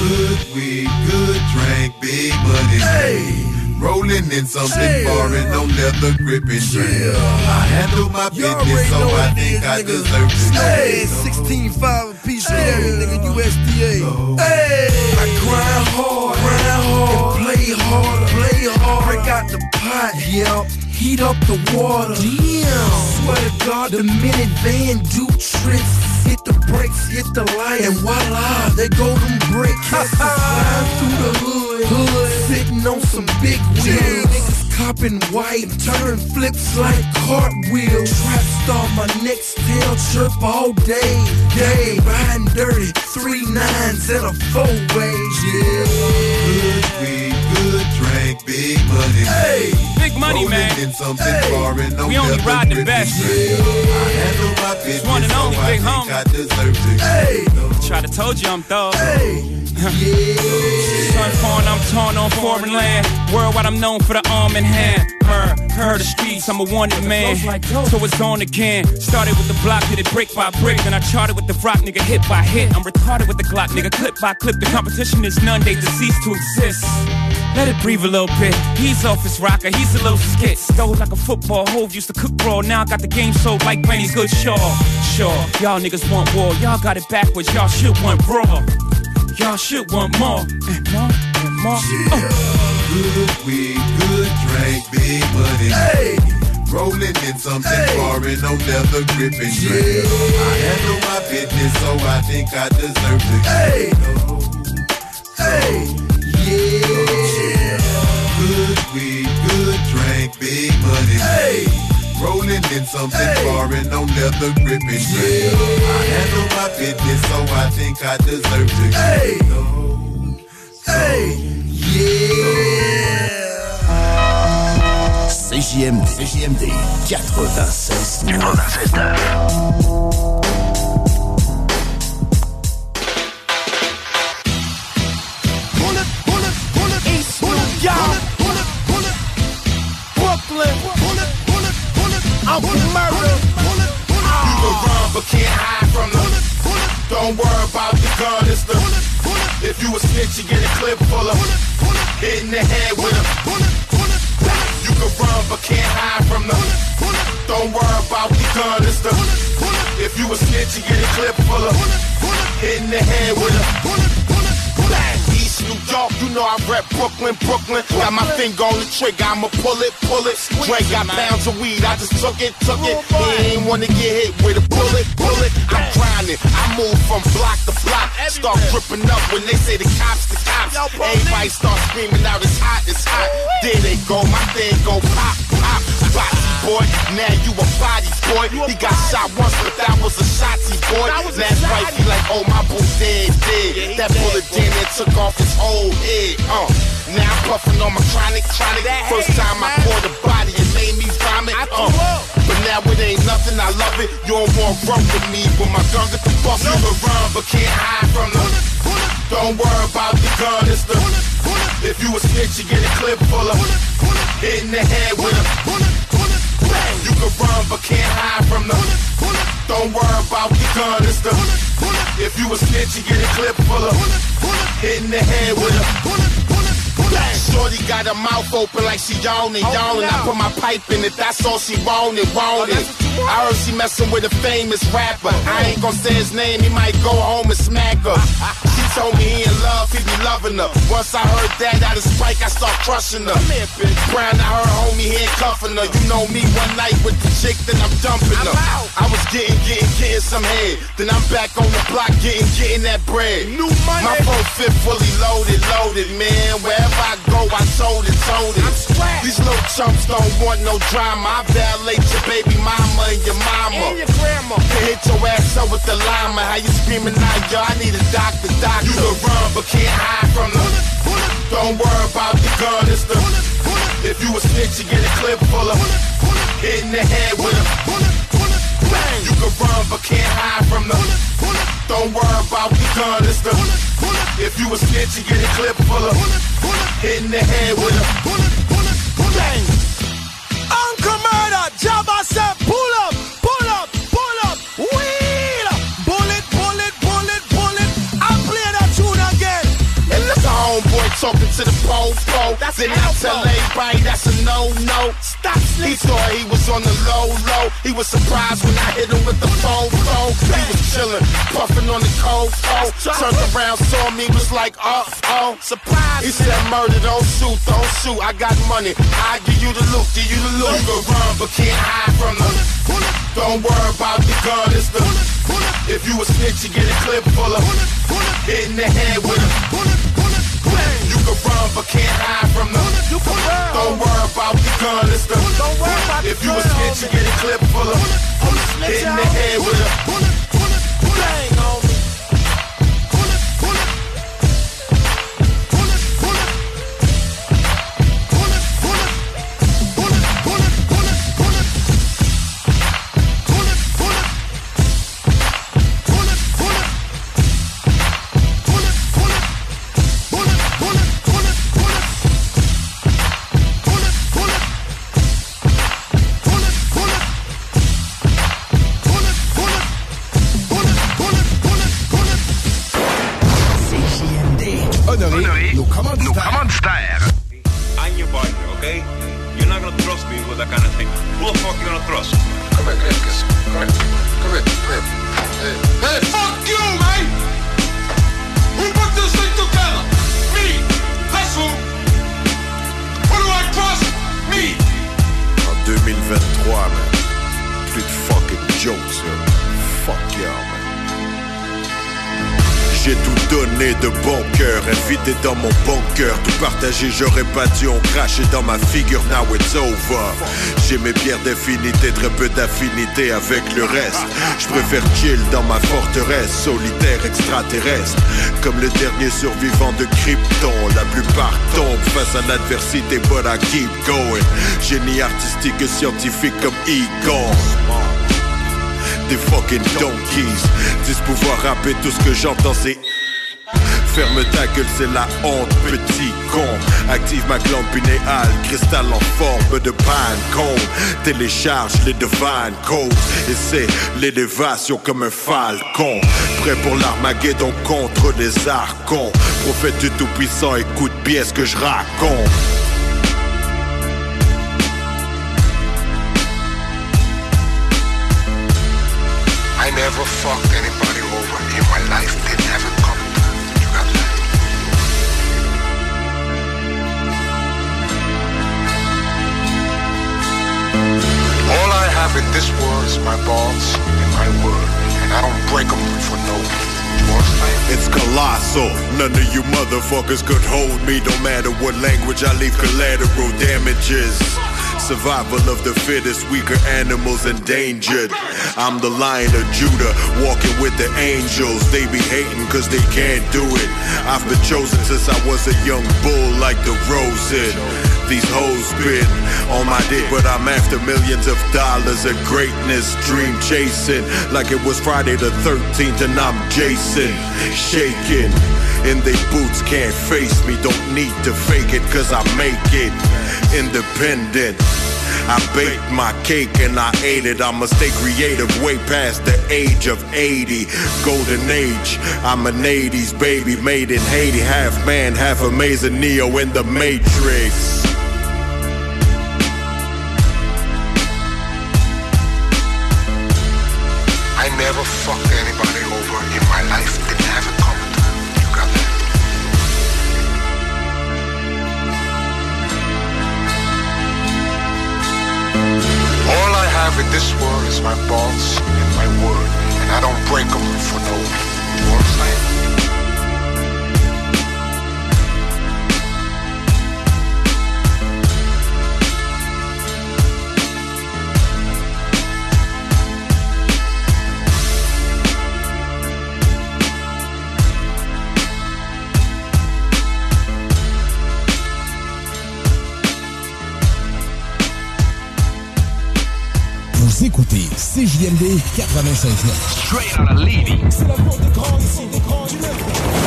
Good weed, good drink, big money. Hey. Rolling in something foreign, no leather gripping drink. I handle my business, so I think I deserve to Hey, 16.5 a piece, get every nigga USDA. Hey, I grind hard, grind hard, and play hard, play hard. Break out the pot, yeah. Heat up the water. Damn. Swear to God, the minute Van do tricks. Hit the brakes, hit the light, and voila, they go them bricks. Flying through the hood, hood, sitting on some big wheels. Niggas copping white, turn flips like cartwheels. Trap star, my next tail chirp all day, day. Riding dirty, three nines and a four way, yeah. Weed, good drink, big money. Hey, Big money, man. In something foreign, no We only ride the best. drink. I handle my business, one and so only, I big homie. I deserve to Hey. Try to told you I'm thug. Son foreign, I'm torn on foreign land. Worldwide, I'm known for the arm in hand. Heard, heard the streets, I'm a wanted man. So it's on again. Started with the block, did it brick by brick. Then I charted with the rock, nigga, hit by hit. I'm retarded with the Glock, nigga, clip by clip. The competition is none, they deceased to exist. Let it breathe a little bit. He's off his rocker, he's a little skit. Stole like a football, Hove used to cook raw. Now I got the game sold like Benny's good Shaw. Sure, y'all niggas want war. Y'all got it backwards, y'all should want raw. Y'all should want more. And more and more. Uh. Good weed, good drink, big money. Hey. Rolling in something foreign, no leather gripping drink. I handle my business, so I think I deserve to Hey. Hey, yeah. Good weed, good drink, big money. Rolling in something hey. foreign, no leather gripping. Yeah. I handle my business, so I think I deserve to hey. no, hey. Yeah. CJMD, 96 96 can't hide from the Don't worry about the gun, it's the If you a snitch, you get a clip full of Hit in the head with a You can run, but can't hide from the Don't worry about the gun, it's the If you a snitch, you get a clip full of Hit in the head with a New York, you know I rep Brooklyn, Brooklyn. Got my finger on the trigger, I'ma pull it, pull it. Drake got pounds of weed, I just took it, took it. He ain't wanna get hit with a bullet, bullet. I'm grinding, I move from block to block. Start gripping up when they say the cops, the cops. Everybody start screaming out, it's hot, it's hot. There they go, my thing go pop, pop. Boxy boy, now you a body boy. He got shot once, but that was a shotty boy. Last right, he like, oh my boo dead, dead. That bullet damn near took off his whole head. Uh, now I'm puffing on my chronic, chronic. First time I poured the body, it made me vomit. Uh, now it ain't nothing, I love it. You don't want run with me, but my gun get the bust. You can run, but can't hide from the. Don't worry about the gun, it's the. If you a snitch, you get a clip full of. Hit in the head with a. You can run, but can't hide from the. Don't worry about the gun, it's the. If you a snitch, you get a clip full of. Hit in the head with a. Shorty got her mouth open like she yawning, yawning. I put my pipe in it, that's all she wanted, wanted. I heard she messing with a famous rapper. I ain't gonna say his name, he might go home and smack her. She told me he in love, he be loving her. Once I heard that out of spike, I start crushing her. Brown, I heard homie handcuffing her. You know me one night with the chick, then I'm dumping her. I was getting, getting, getting some head. Then I'm back on the block, getting, getting that bread. New money. My phone fit fully loaded, loaded, man. Wherever I go, I told it, told it. These little chumps don't want no drama. I violate your baby mama and your mama. And your grandma. Hit your ass up with the llama. How you screaming out, yo? I need a doctor, doctor. You can run, but can't hide from the. Don't worry about the gun, it's the. If you a snitch, you get a clip full of. Hit in the head with a. Bang. You can run, but can't hide from the. Don't worry about the gun, it's the. If you a snitch, you get a clip full of. Hit in the head with a. Bang. Uncle Murder, Jabba said, pull talking to the pole, pole. Then I tell everybody that's a no-no. Stop He thought he was on the low, low. He was surprised when I hit him with the phone, phone. He was chilling, puffing on the cold, cold. Turned around, saw me, was like, uh oh. Surprise. He said, murder, don't shoot, don't shoot. I got money. I give you the loot, give you the loot. You can run, but can't hide from the. Don't worry about the gun, it's the. If you a snitch, you get a clip full of. Hit in the head with a. You can run, but can't hide from the. Don't worry about the gun, it's the. If you a snitch, you get a clip full of. Hit in the head with a. Bang, j'aurais pas dû en cracher dans ma figure, now it's over. J'ai mes pierres d'affinité, très peu d'affinité avec le reste. Je préfère chill dans ma forteresse, solitaire extraterrestre. Comme le dernier survivant de Krypton, la plupart tombent face à l'adversité, but I keep going. Génie artistique et scientifique comme Egon des fucking donkeys. Disent pouvoir rapper tout ce que j'entends, c'est. Ferme ta gueule, c'est la honte, petit con. Active ma glande pinéale, cristal en forme de con Télécharge les divine codes et c'est l'élévation comme un falcon. Prêt pour l'Armageddon contre les archons. Prophète du Tout-Puissant, écoute bien ce que je raconte. I never fucked This world is my balls and my word. And I don't break them for no. It's colossal. None of you motherfuckers could hold me. No matter what language I leave collateral damages. Survival of the fittest, weaker animals endangered. I'm the lion of Judah, walking with the angels. They be hating cause they can't do it. I've been chosen since I was a young bull like the rose These hoes been on my dick, but I'm after millions of dollars of greatness. Dream chasing like it was Friday the 13th and I'm Jason. Shaking in they boots, can't face me. Don't need to fake it cause I make it. Independent. I baked my cake and I ate it. I'ma stay creative way past the age of 80. Golden age, I'm an 80s baby made in Haiti. Half man, half amazing Neo in the Matrix. I never fucked anybody This world is my boss and my word, and I don't break them for no. Saying? Écoutez CJMD 96.9. Straight out of Levy. C'est la porte de grande ici, de grande Who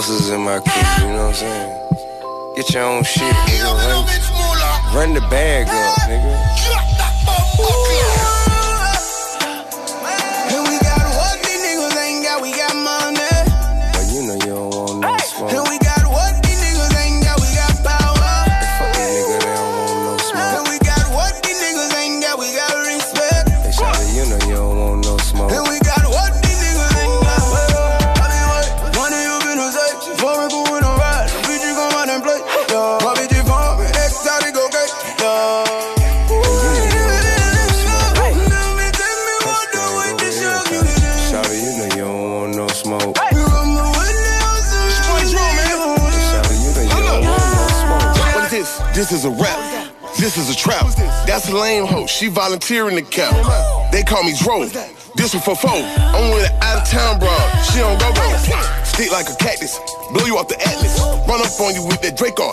houses in my She volunteering the cap. They call me Dro. This one for four. I'm with an out of town broad. She don't go go. Stick like a cactus. Blow you off the atlas. Run up on you with that Draco.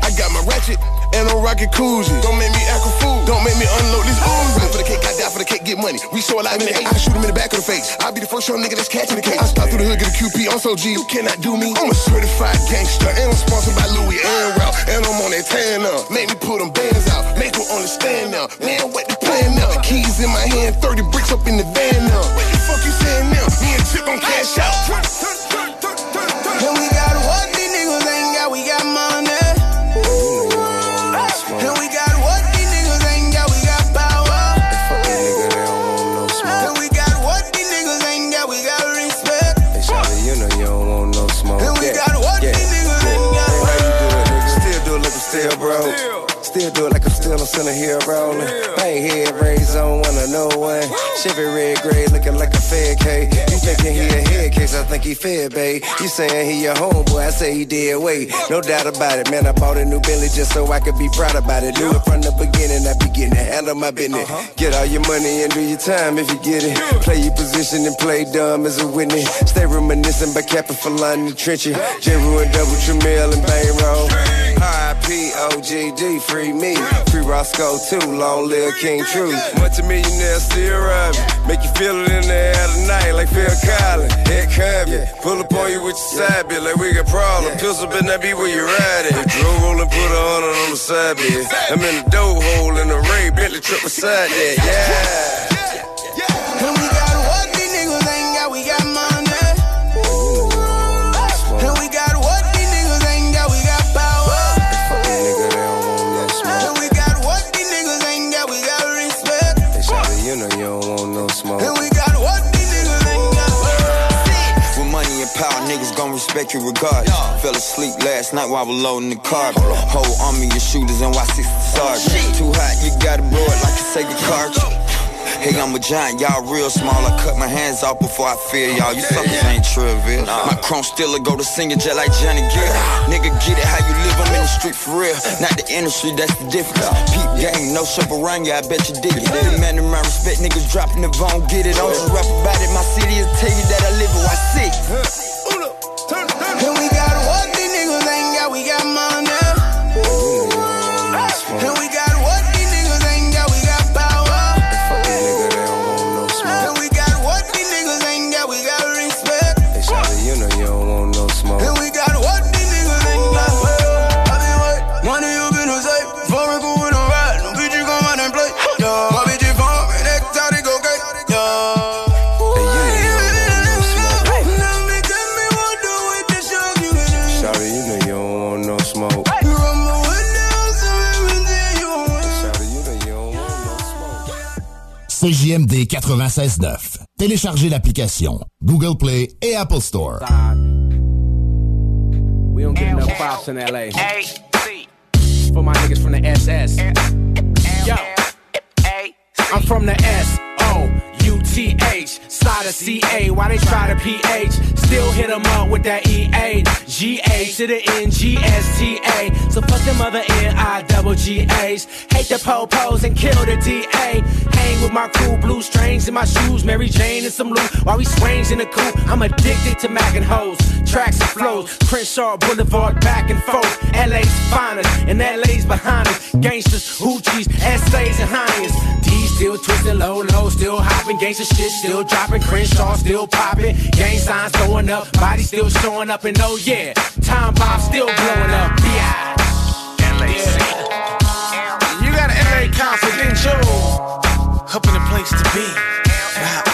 I got my ratchet and rocket koozie. Don't make me act a fool. Don't make me unload this Uzi. For the cake, I die for the cake, get money. We so alive in the eight. I shoot him in the back of the face. I'll be the first young nigga that's catching the case. I stop through the hood, get a QP. I'm so G. You cannot do me. I'm a certified gangster and I'm sponsored by Louis and Ralph. And I'm on that tan now. Make me pull them bands out. Make them understand now. Man, what the plan now? Keys in my hand, 30 bricks up in the van now. What the fuck you saying now? Me and Chip gon' cash out. And we got like I'm still a center here rolling. I ain't head raised on one of no one. Chevy red gray looking like a fed cake. You thinking he a head case, I think he fed, babe. You saying he your homeboy, I say he did wait. No doubt about it, man. I bought a new Bentley just so I could be proud about it. Knew it from the beginning, I be getting it, handle my business. Uh-huh. Get all your money and do your time if you get it. Play your position and play dumb as a witness. Stay reminiscing by capping for line in the trenches. J. and double Tramiel and bang roll. R.I.P. OGD, free me. Free Roscoe too, long live King True. Multi-millionaire still robbing. Make you feel it in the air tonight like Phil Collins. Head coming. Pull up on you with your side bitch like we got problem. Pistol better not be where you riding. Drill roll and put a hundred on the side bitch. I'm in the dough hole in the Ray Bentley trip beside that. Yeah. You regardless. Fell asleep last night while I was loading the car. Whole army of shooters and Y60 sergeant. Too hot, you gotta blow it like a Sega cartridge. Hey, I'm a giant, y'all real small. I cut my hands off before I feel y'all. You suckers ain't trivial. My chrome still go to singing just like Johnny Gill. Nigga, get it how you live, I'm in the street for real. Not the industry, that's the difference. Peep gang, no chaperone, yeah, I bet you dig it. Demanding my respect, niggas dropping the bone, get it. Don't you rap about it, my city will tell you that I live it, I see. And we got CJMD 96.9. Téléchargez l'application Google Play et Apple Store. We don't get enough props in LA. For my niggas from the SS. Yo, I'm from the S O U T H. Side of C A. Why they try to PH? Still hit 'em up with that E A. G A to the N G S T A. So fuck them other N I double. Hate the po-pos and kill the D A. Hang with my cool blue strings in my shoes. Mary Jane and some loot while we swings in the coupe. I'm addicted to Mac and hoes. Tracks and flows. Crenshaw Boulevard back and forth. LA's finest and LA's behind us. Gangsters, hoochies, essays and hinds. D still twisting low, low, still hopping. Gangsta shit still dropping. Crenshaw still popping. Gang signs going up. Body still showing up. And oh yeah, time bomb still blowing up. Yeah. You got an LA concert, didn't you? Up in the place to be. Ride,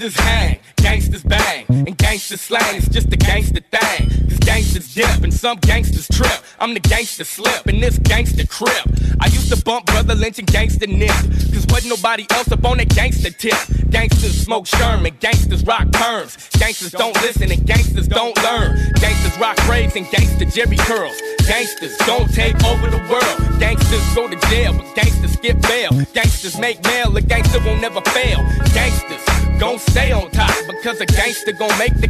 gangsters hang, gangsters bang, and gangsters slang is just a gangster thing. Cause gangsters dip and some gangsters trip. I'm the gangster slip in this gangster crib. I used to bump Brother Lynch and gangster Nip. Cause wasn't nobody else up on that gangster tip. Gangsters smoke Sherman, gangsters rock perms. Gangsters don't listen and gangsters don't learn. Gangsters rock braids and gangster Jerry curls. Gangsters don't take over the world. Gangsters go to jail, but gangsters skip bail. Gangsters make mail, a gangster won't never fail. Gangsters gon' stay on top because a gangster gon' make the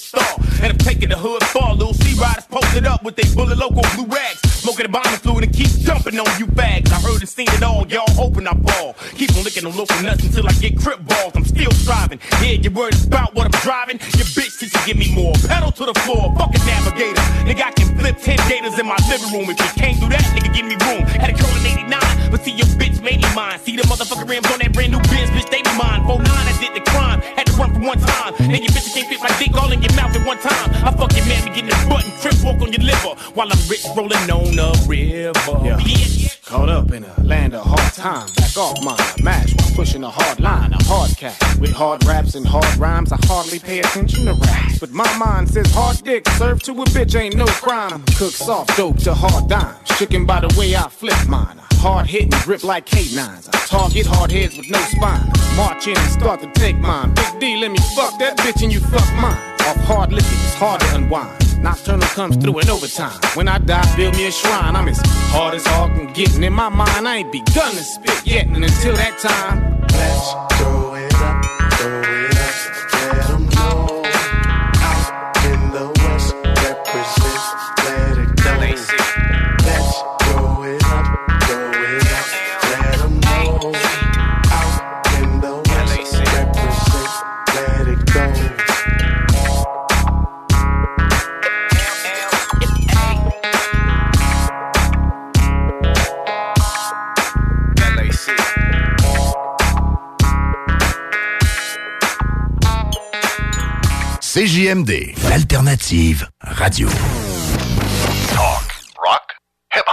And I'm taking the hood far. Little sea riders posted up with they bullet local blue rags. Smoking the bombing fluid and keep jumping on you bags. I heard and seen it all, y'all hoping I ball. Keep on licking them local nuts until I get crip balls. I'm still striving. Yeah, your word is about what I'm driving. Your bitch since you give me more. Pedal to the floor, fucking navigator. Nigga, I can flip 10 gators in my living room. If you can't do that, nigga, give me room. Had a curl in 89, but see your bitch made me mine. See the motherfucker rims on that brand new Benz, bitch, they be mine. 49, I did the crime. Had to run for one time. And your bitch can't fit my dick all in your mouth at one time. I fuck your man, get in the butt and crip walk on your liver while I'm rich rolling on the river. Yeah. Bitch. Caught up in a land of hard time. Back off my mash while pushing a hard line. A hard cat. With hard raps and hard rhymes. I hardly pay attention to raps. But my mind says hard dick served to a bitch ain't no crime. Cook soft dope to hard dimes. Chicken by the way I flip mine. A Hard hitting, grip like K9s. I target hard heads with no spine. March in and start to take mine. Big D, let me fuck that bitch and you fuck mine. Off hard liquor, it's hard to unwind. Nocturnal comes through in overtime. When I die, build me a shrine. I'm as hard as hard can get. And in my mind, I ain't begun to spit yet. And until that time, let's throw CJMD, l'alternative radio. Talk, rock, hip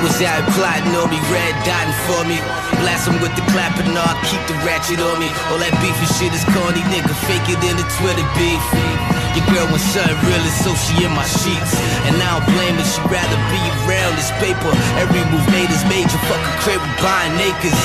cowards out plotting on me, red dotting for me. Blast with the clapper, no, I keep the ratchet on me. All that beef and shit is corny, nigga. Fake it in the Twitter beef. Your girl wants something real, so she in my sheets. And I don't blame her, she'd rather be around this paper. Every move made is major, fucking crib buying acres.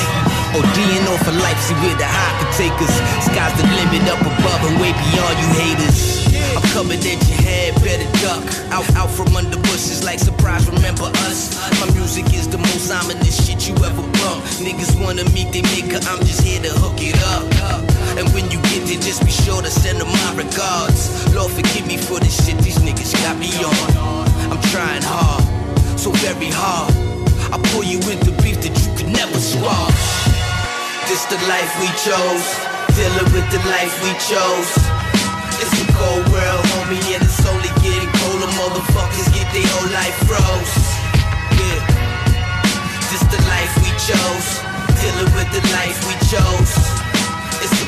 ODing off for life, see where the high could take us. Sky's the limit up above and way beyond you haters. I'm coming at your head, better duck. Out, out from under bushes like surprise, remember us. My music is the most ominous shit you ever bump. Niggas wanna meet they nigga, I'm just here to hook it up. And when you get there, just be sure to send them my regards. Lord, forgive me for the shit these niggas got me on. I'm trying hard, so very hard. I pull you into beef that you could never squash. This the life we chose, dealing with the life we chose. It's a cold world, homie, and it's only getting colder. Motherfuckers get their whole life froze. Yeah, this the life we chose, dealing with the life we chose.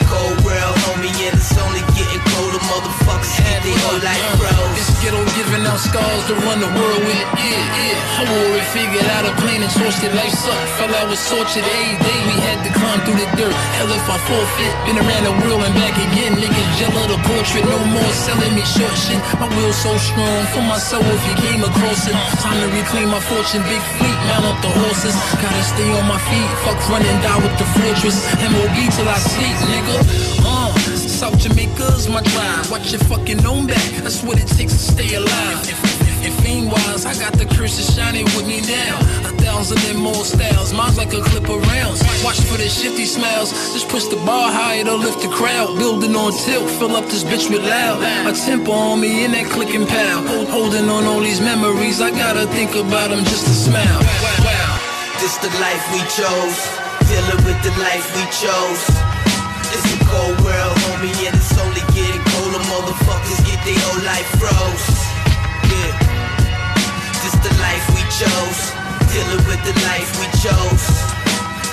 Cold world, homie, and it's only getting colder. Motherfuckers get their whole life froze. This ghetto giving out scars to run the world with. Yeah, yeah. I wore it, figured out a plan and torched it. Life sucked. Felt I was tortured every day. We had to climb through the dirt. Hell if I forfeit. Been around the world and back again. Niggas of the portrait. No more selling me short shit. My will so strong. For my soul if you came across it. Time to reclaim my fortune. Big fleet, mount up the horses. Gotta stay on my feet. Fuck running down with the fortress. MOB till I sleep, nigga. Uh, South Jamaica's my drive. Watch your fucking own back. That's what it takes to stay alive. And fiend wise, I got the curse of shining with me now. A thousand and more styles, mine's like a clip of rounds. Watch for the shifty smells. Just push the bar higher to lift the crowd. Building on tilt, fill up this bitch with loud. A tempo on me in that clicking pal. Hold, holding on all these memories, I gotta think about them just to smile. Wow. This the life we chose, dealing with the life we chose. Dealing with the life we chose.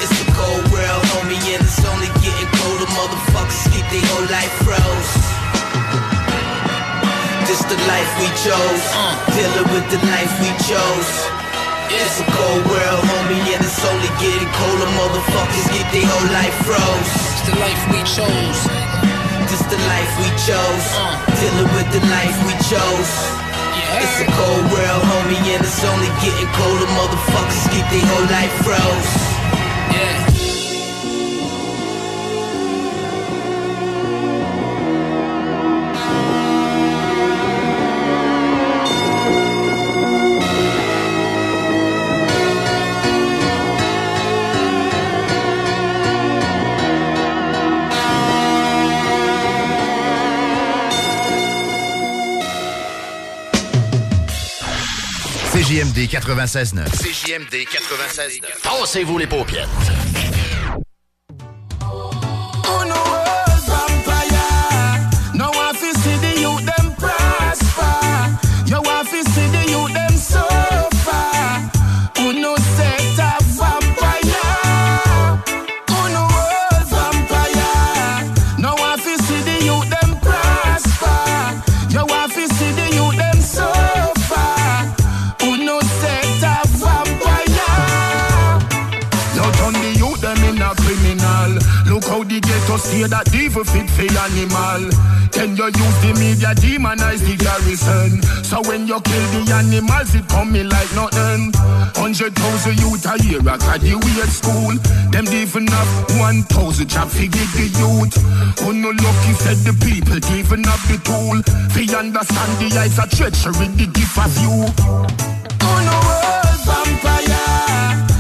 It's a cold world, homie, and it's only getting colder. Motherfuckers get their whole life froze. This the life we chose, dealing with the life we chose. It's a cold world, homie, and it's only getting colder. Motherfuckers get their whole life froze. It's the life we chose. This the life we chose. Dealing with the life we chose. It's a cold world, homie, and it's only getting colder. Motherfuckers get their whole life froze. Yeah. CJMD 96.9. CJMD 96.9. Tassez-vous les paupières. The animals, it coming like nothing. Hundred thousand youth a year at graduate school. Them even have one thousand job give the youth. Who no lucky said the people giving up the tool. Fi understand the eyes of treachery, the gift of you. Oh no world vampire.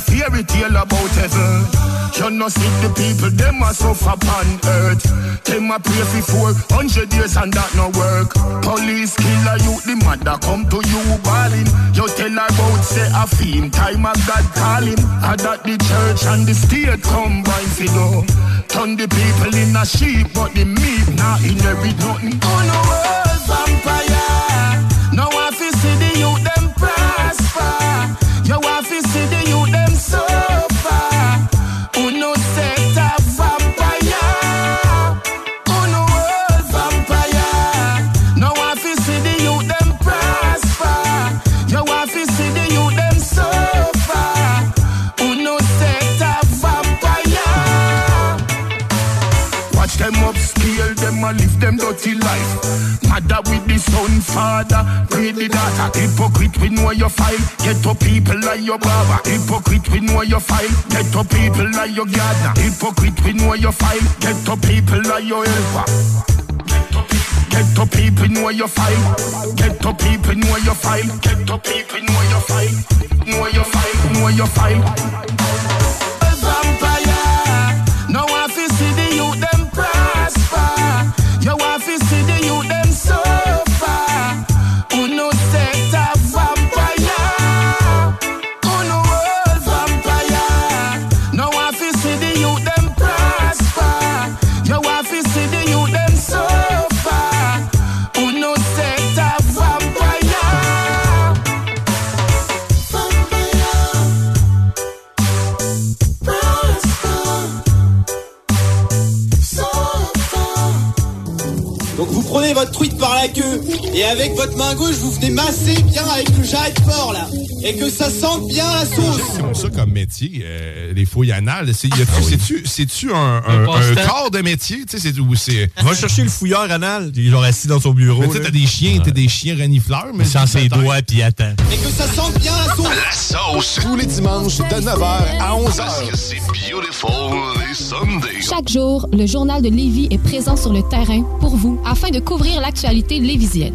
Another fairy tale about heaven. You know see the people, them a suffer upon earth. Them a pray for 400 years and that no work. Police killer you, the mother come to you balling. You tell her about say a fiend, time of God calling. I that the church and the state combine for do. Turn the people in a sheep, but the meat not inherit nothing. No, world vampire. Mother with the son, father, pray the daughter. Hypocrite, we know your file. Get to people like your barber. Hypocrite, we know your file. Get to people like your gardener. Hypocrite, we know your file. Get to people like your helper. Get to people know your file. Get to people know your file. Get to people know your file. Know your file. Know your file. Vampire. Et avec votre main gauche vous venez masser bien avec le jarret de porc là et que ça sente bien la sauce. C'est comme ça comme métier, euh, les fouilles anales. C'est, Ah oui. c'est-tu, un, un, corps de métier? Tu sais, c'est, ou c'est... Va chercher le fouilleur anal, il est genre assis dans son bureau. Mais tu t'as des chiens, t'as des chiens renifleurs. Mais Il sent ses doigts puis il attend. Et que ça sente bien la sauce. La sauce. Tous les dimanches de 9h à 11h. Parce que c'est beautiful les Sundays. Chaque jour, le journal de Lévis est présent sur le terrain pour vous afin de couvrir l'actualité lévisienne.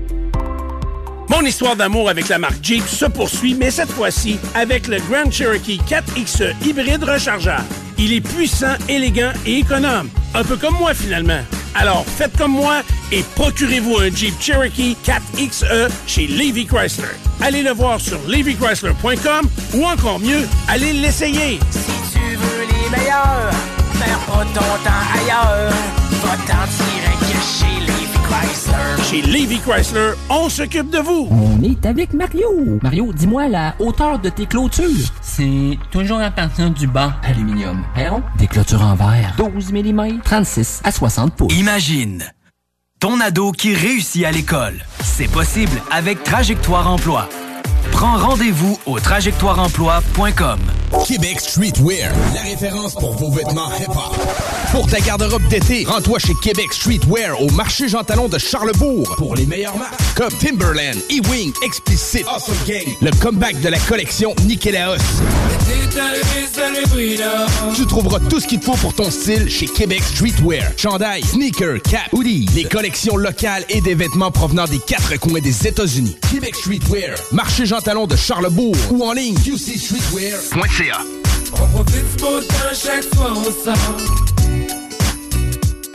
Mon histoire d'amour avec la marque Jeep se poursuit, mais cette fois-ci avec le Grand Cherokee 4XE hybride rechargeable. Il est puissant, élégant et économe. Un peu comme moi finalement. Alors faites comme moi et procurez-vous un Jeep Cherokee 4XE chez Levy Chrysler. Allez le voir sur levychrysler.com ou encore mieux, allez l'essayer. Si tu veux les meilleurs, perds pas ton temps ailleurs. Va t'en tirer Chrysler. Chez Levy Chrysler, on s'occupe de vous. On est avec Mario. Mario, dis-moi la hauteur de tes clôtures? C'est toujours à partir du banc aluminium. Perron, des clôtures en verre. 12 mm, 36 à 60 pouces. Imagine ton ado qui réussit à l'école. C'est possible avec Trajectoire Emploi. Prends rendez-vous au trajectoireemploi.com. Québec Streetwear, la référence pour vos vêtements hip-hop. Pour ta garde-robe d'été, rends-toi chez Québec Streetwear au marché Jean Talon de Charlebourg pour les meilleures marques comme Timberland, E-Wing, Explicit, Awesome Gang, le comeback de la collection Nikélaos. Tu trouveras tout ce qu'il te faut pour ton style chez Québec Streetwear. Chandail, sneakers, cap, hoodie, des collections locales et des vêtements provenant des quatre coins des États-Unis. Québec Streetwear, marché Jean Talon de Charlebourg ou en ligne qcstreetwear.ca. On profite du beau temps chaque fois on sort.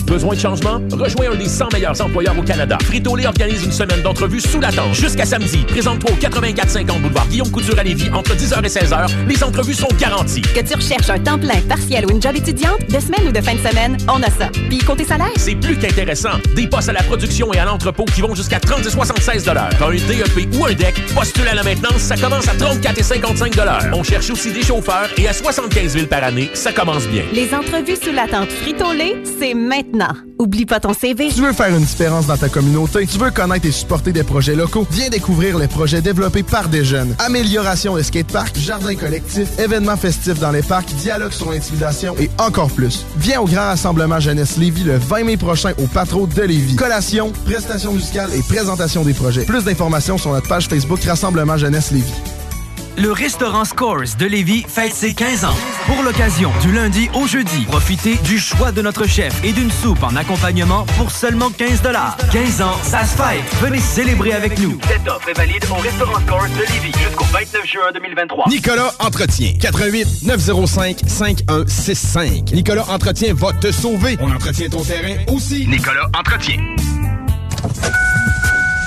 Besoin de changement? Rejoins un des 100 meilleurs employeurs au Canada. Frito-Lay organise une semaine d'entrevues sous la tente. Jusqu'à samedi, présente-toi au 8450 boulevard Guillaume Couture à Lévis entre 10h et 16h. Les entrevues sont garanties. Que tu recherches un temps plein, partiel ou une job étudiante, de semaine ou de fin de semaine, on a ça. Puis côté salaire? C'est plus qu'intéressant. Des postes à la production et à l'entrepôt qui vont jusqu'à 30 et 76 T'as un DEP ou un DEC, postule à la maintenance, ça commence à 34 et 55 On cherche aussi des chauffeurs et à 75 000 par année, ça commence bien. Les entrevues sous la tente Frito-Lay, c'est maintenant. Oublie pas ton CV. Tu veux faire une différence dans ta communauté? Tu veux connaître et supporter des projets locaux? Viens découvrir les projets développés par des jeunes. Amélioration de skatepark, jardin collectif, événements festifs dans les parcs, dialogue sur l'intimidation et encore plus. Viens au grand rassemblement Jeunesse Lévis le 20 mai prochain au Patro de Lévis. Collation, prestations musicales et présentation des projets. Plus d'informations sur notre page Facebook Rassemblement Jeunesse Lévis. Le restaurant Scores de Lévis fête ses 15 ans. Pour l'occasion, du lundi au jeudi, profitez du choix de notre chef et d'une soupe en accompagnement pour seulement 15 15 ans, ça se fête. Venez célébrer avec nous. Cette offre est valide au restaurant Scores de Lévis jusqu'au 29 juin 2023. Nicolas Entretien. 88 905 5165. Nicolas Entretien va te sauver. On entretient ton terrain aussi. Nicolas Entretien.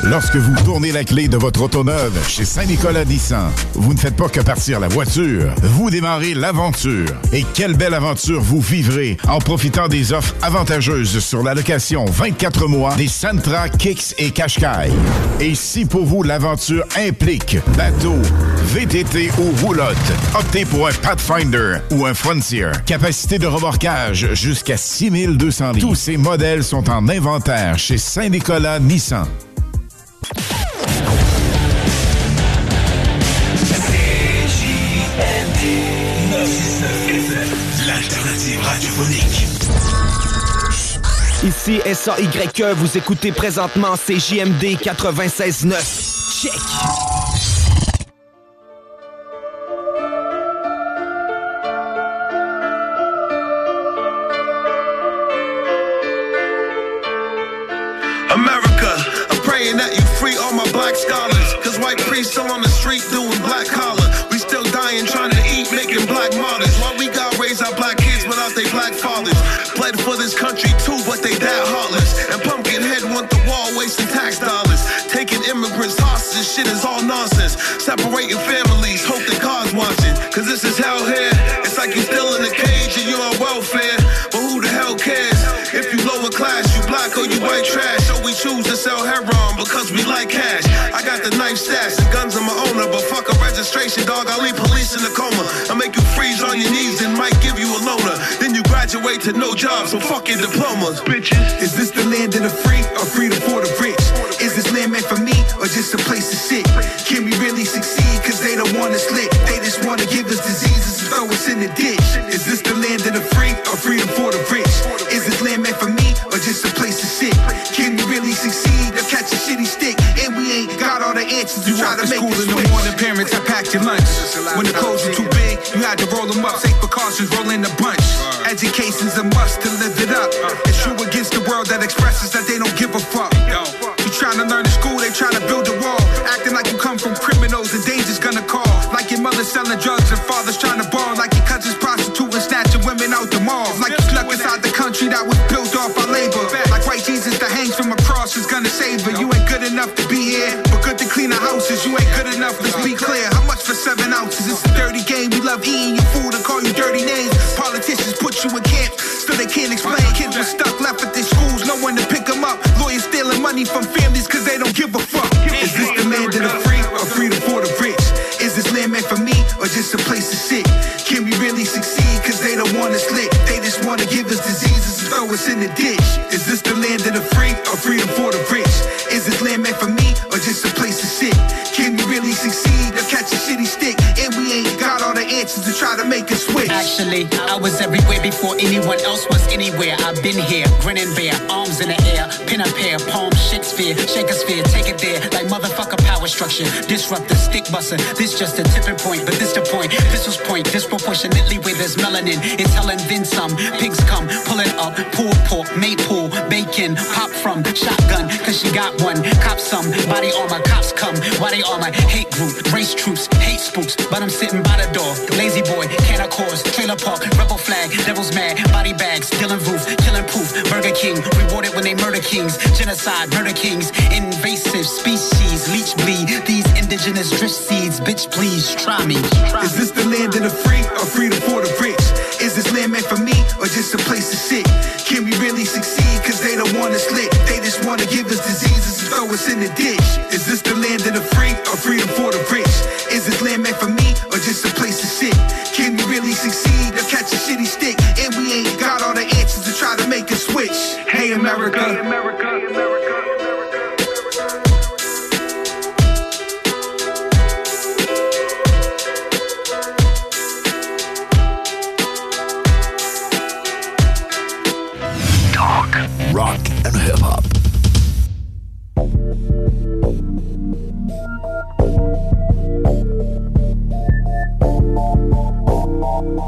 Lorsque vous tournez la clé de votre auto neuve chez Saint-Nicolas Nissan, vous ne faites pas que partir la voiture, vous démarrez l'aventure. Et quelle belle aventure vous vivrez en profitant des offres avantageuses sur la location 24 mois des Sentra, Kicks et Qashqai. Et si pour vous l'aventure implique bateau, VTT ou roulotte, optez pour un Pathfinder ou un Frontier. Capacité de remorquage jusqu'à 6200 livres. Tous ces modèles sont en inventaire chez Saint-Nicolas Nissan. L'alternative radiophonique. Ici SAYE, vous écoutez présentement CJMD 96.9. Check! Black scholars. Cause white priests still on the street doing black collar. We still dying trying to eat, making black martyrs. While we got raised our black kids without their black fathers. Bled for this country too, but they that heartless. And Pumpkinhead want the wall, wasting tax dollars. Taking immigrants hostage, shit is all nonsense. Separating families, hope the cars watching. Cause this is hell here. It's like you're still in a cage and you're on welfare. But who the hell cares? If you lower class, you black or you white trash. So we choose to sell heroin because we like cash. I got the knife stash and guns on my owner, but fuck a registration, dog. I'll leave police in a coma. I'll make you freeze on your knees and might give you a loner. Then you graduate to no job, so fuck your diplomas, bitches. Is this the land of the free or freedom for the rich? Is this land meant for me or just a place to sit? Can we really succeed? Cause they don't want us lit. They just wanna give us diseases and throw us in the ditch. Is this the land of the free got all the answers to try to make school in the morning, parents have packed your lunch. When the clothes are too big, you had to roll them up. Safe precautions, roll in a bunch. Education's a must to live it up. Uh. It's true against the world that expresses that they don't give a fuck. You trying to learn in school, they trying to build a wall. Acting like you come from criminals, the danger's gonna call. Like your mother selling drugs and father's trying to ball. Like your cousin's prostituting, snatching women out the mall. Like you snuck inside the country that was built off our labor. Like white Jesus that hangs from a cross is gonna save her. You ain't good enough to be here, houses. You ain't good enough, let's be clear. How much for seven ounces? It's a dirty game. We love eating your food and call you dirty names. Politicians put you in camps so they can't explain. Kids were stuck, left at their schools, no one to pick them up. Lawyers stealing money from families cause they don't give a fuck. Is this the land of the free or freedom for the rich? Is this land meant for me or just a place to sit? Can we really succeed? Cause they don't want us lit. They just wanna give us diseases and throw us in the ditch. Is this the land of the free or freedom for the rich? Is this land meant for me or just a place to try to make us sweat. And all Actually, I was everywhere before anyone else was anywhere. I've been here, grinning bare, arms in the air, pin a pair, palm Shakespeare, shake a sphere, take it there, like motherfucker power structure. Disrupt the stick buster. This just a tipping point, but this the point. Pistols point disproportionately where there's melanin. It's Helen then some. Pigs come, pulling up, pulled pork, maple, bacon, pop from shotgun, cause she got one. Cop some, body armor, cops come, body armor, hate group, race troops, hate spooks, but I'm sitting by the door. Lazy boy, can of course, trailer park, rebel flag, devil's mad, body bags, dealing roof, killing proof, Burger King, rewarded when they murder kings, genocide, murder kings, invasive species, leech bleed, these indigenous drift seeds, bitch please, try me. Try Is this the land of the free or freedom for the rich? Is this land meant for me or just a place to sit? Can we really succeed? Cause they don't want us lit. They just wanna give us diseases and throw us in the ditch. Is this the land of the free or freedom for the rich? Is this land meant for me or just a place to sit? Really succeed or catch a shitty stick? And we ain't got all the answers to try to make a switch. Hey America. Thank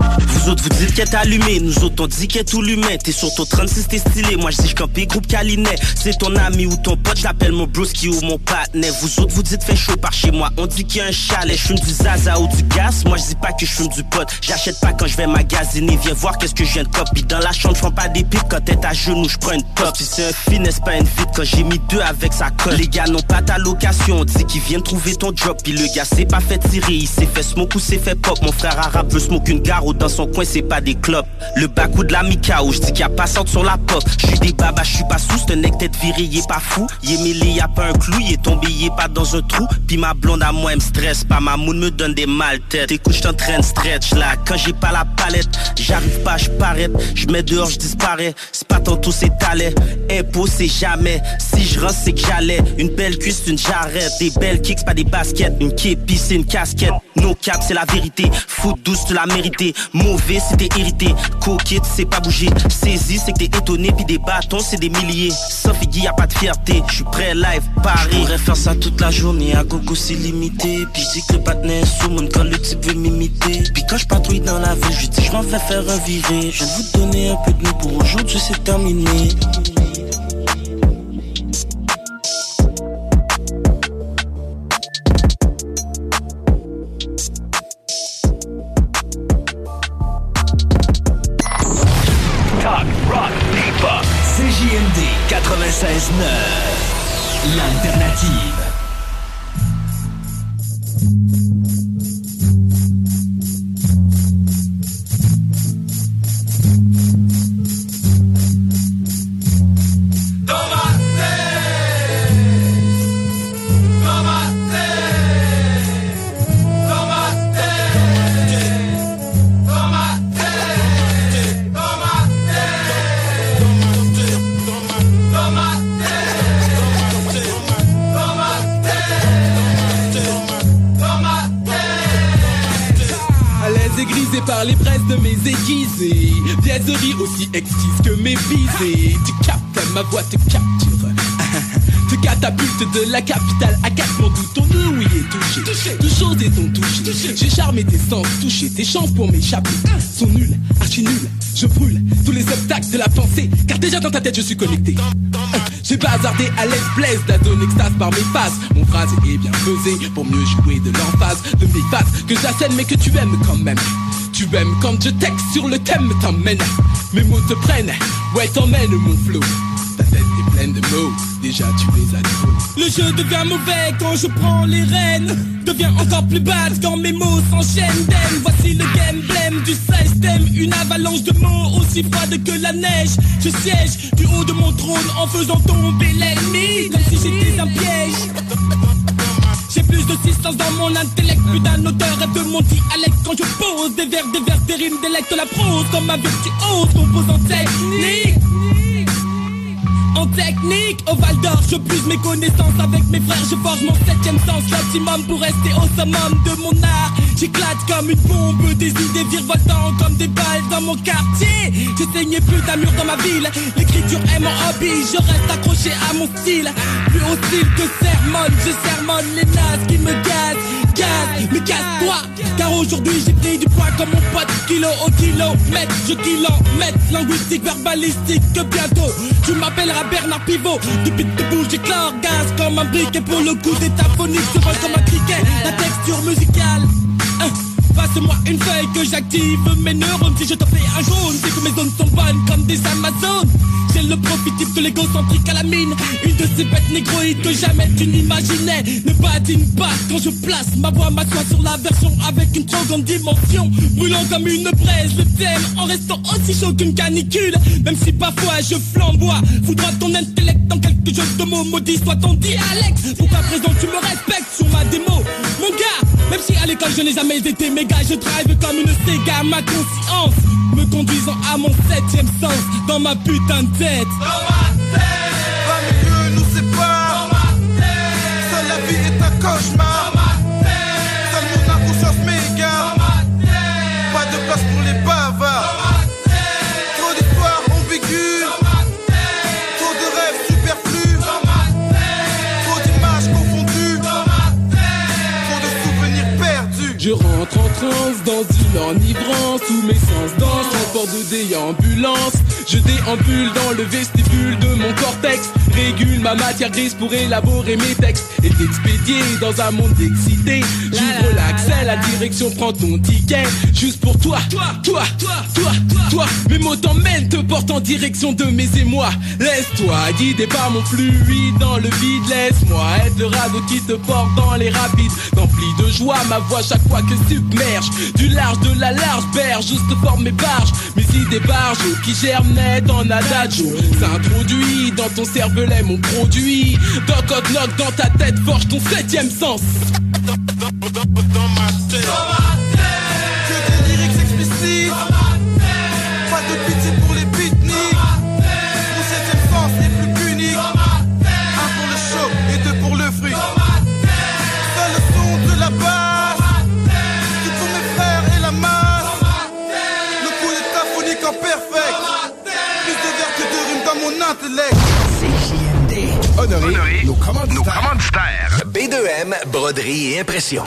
you. Vous autres vous dites qu'elle est allumée, nous autres on dit qu'elle est tout l'humain. T'es sur ton 36, t'es stylé, moi je dis campé groupe Calinet. C'est ton ami ou ton pote, j'appelle mon broski ou mon partenaire. Vous autres vous dites fait chaud par chez moi, on dit qu'il y a un chalet. Je du zaza ou du gaz, moi je dis pas que je fume du pot. J'achète pas quand je vais magasiner, viens voir qu'est-ce que je viens de copie. Dans la chambre, je pas des pipes quand t'es à genoux, je prends une top. Si c'est un finesse, pas une vite quand j'ai mis deux avec sa colle. Les gars n'ont pas ta location, on dit qu'ils viennent trouver ton job. Puis le gars s'est pas fait tirer, il s'est fait smoke ou s'est fait pop. Mon frère arabe veut smoke une gare ou dans son c'est pas des clubs. Le bac ou de la Mikao, je dis qu'il y a pas sorte sur la pop. Je suis des babas, je suis pas sous, c'est nec tête viré, il est pas fou. Il est mêlé, y a pas un clou, il est tombé, il est pas dans un trou. Puis ma blonde à moi, elle me stresse pas, ma moune me donne des mal têtes. Écoute, je train stretch là, quand j'ai pas la palette, j'arrive pas, je paraît. Je mets dehors, je disparais. C'est pas tantôt, c'est talent. Impôt, c'est jamais. Si je rentre, c'est que j'allais. Une belle cuisse, une jarrette. Des belles kicks, pas des baskets. Une képi, c'est une casquette. No cap, c'est la vérité. Foot douce, tu l'as mérité. C'est t'es irrité. Coquette, c'est pas bouger. Saisi, c'est que t'es étonné. Puis des bâtons, c'est des milliers. Sauf Iggy, y a pas de fierté. Je suis prêt, live, Paris. Je pourrais faire ça toute la journée. À gogo, c'est limité. Puis dis que le est sous mon quand le type veut m'imiter. Puis quand je patrouille dans la ville, je dis je m'en vais faire un viré. Je de vous donner un peu de nous pour aujourd'hui, c'est terminé. 96.9. L'alternative. Aussi exquise que mes visées. Tu captes, ma voix te capture. Te catapulte de la capitale à Katmandou Ton ouïe est touché, Toutes choses et ton touché. J'ai charmé tes sens, touché tes chances pour m'échapper. Sont nuls, archi nuls Je brûle tous les obstacles de la pensée. Car déjà dans ta tête je suis connecté. Euh, J'ai bazardé à l'aise blaise d'adon extase par mes phases. Mon phrase est bien pesé pour mieux jouer de l'emphase. De mes phases que j'assène mais que tu aimes quand même Tu aimes. Quand je texte sur le thème t'emmène Mes mots te prennent, ouais t'emmènes mon flow. Ta tête est pleine de mots, déjà tu les as trop. Le jeu devient mauvais quand je prends les rênes. Devient encore plus bad quand mes mots s'enchaînent d'aime Voici le gameplay du système. Une avalanche de mots aussi froide que la neige. Je siège du haut de mon trône en faisant tomber l'ennemi Comme si j'étais un piège j'ai plus de distance dans mon intellect, plus d'un auteur et de mon dialecte. Quand je pose des vers, des vers, des rimes, délecte la prose Comme ma virtuose composant technique en technique Au Val d'Or, je puise mes connaissances avec mes frères Je forge mon septième sens, l'optimum pour rester au summum de mon art. J'éclate comme une bombe, des idées virevoltant comme des balles dans mon quartier. Je saignais plus d'amour dans ma ville. L'écriture est mon hobby, je reste accroché à mon style. Plus hostile que sermon, je sermonne les nazes qui me gazent Gaz, mais casse-toi. Car aujourd'hui j'ai pris du poids comme mon pote Kilo au kilomètre, je kilomètre Linguistique, verbalistique, que bientôt. Tu m'appelleras Bernard Pivot. Depuis debout j'éclore gaz comme un briquet. Pour le coup d'état phonique, je comme un criquet La texture musicale hein, Passe-moi une feuille que j'active. Mes neurones Si je te fais un jaune, c'est que mes zones sont bonnes comme des Amazones. J'ai le profit de l'égocentrique à la mine. Une de ces bêtes négroïdes que jamais tu n'imaginais. Ne pas quand je place ma voix m'assoit sur la version Avec une trop grande dimension. Brûlant comme une braise le thème En restant aussi chaud qu'une canicule. Même si parfois je flamboie Voudra ton intellect dans quelques jeux de mots. Maudit soit ton dialecte Pour qu'à présent tu me respectes sur ma démo. Mon gars même si à l'école je n'ai jamais été méga, je drive comme une Sega, ma conscience me conduisant à mon septième sens dans ma putain de tête. Dans ma tête, 20 milieux nous séparent. Dans ma tête, seule la vie est un cauchemar. Perdus. Je rentre en transe dans une enivrance Tous mes sens dansent port de déambulance Je déambule dans le vestibule de mon cortex. Régule ma matière grise pour élaborer mes textes. Et t'expédier dans un monde excité J'ouvre l'accès, la direction prend ton ticket. Juste pour toi, toi, toi, toi, toi, toi. Mes mots t'emmènent, te portent en direction de mes émois. Laisse-toi guider par mon fluide dans le vide. Laisse-moi être le radeau qui te porte dans les rapides. Rempli de joie, ma voix chaque fois que submerge. Du large de la large berge, juste forme mes barges Mes idées barges qui germinaient en adagio. S'introduit dans ton cervelet mon produit. Doc hot knock dans ta tête forge ton septième sens. Dans ma tête, que. Dans mon intellect. Honoré, nos commanditaires. B2M, broderie et impression.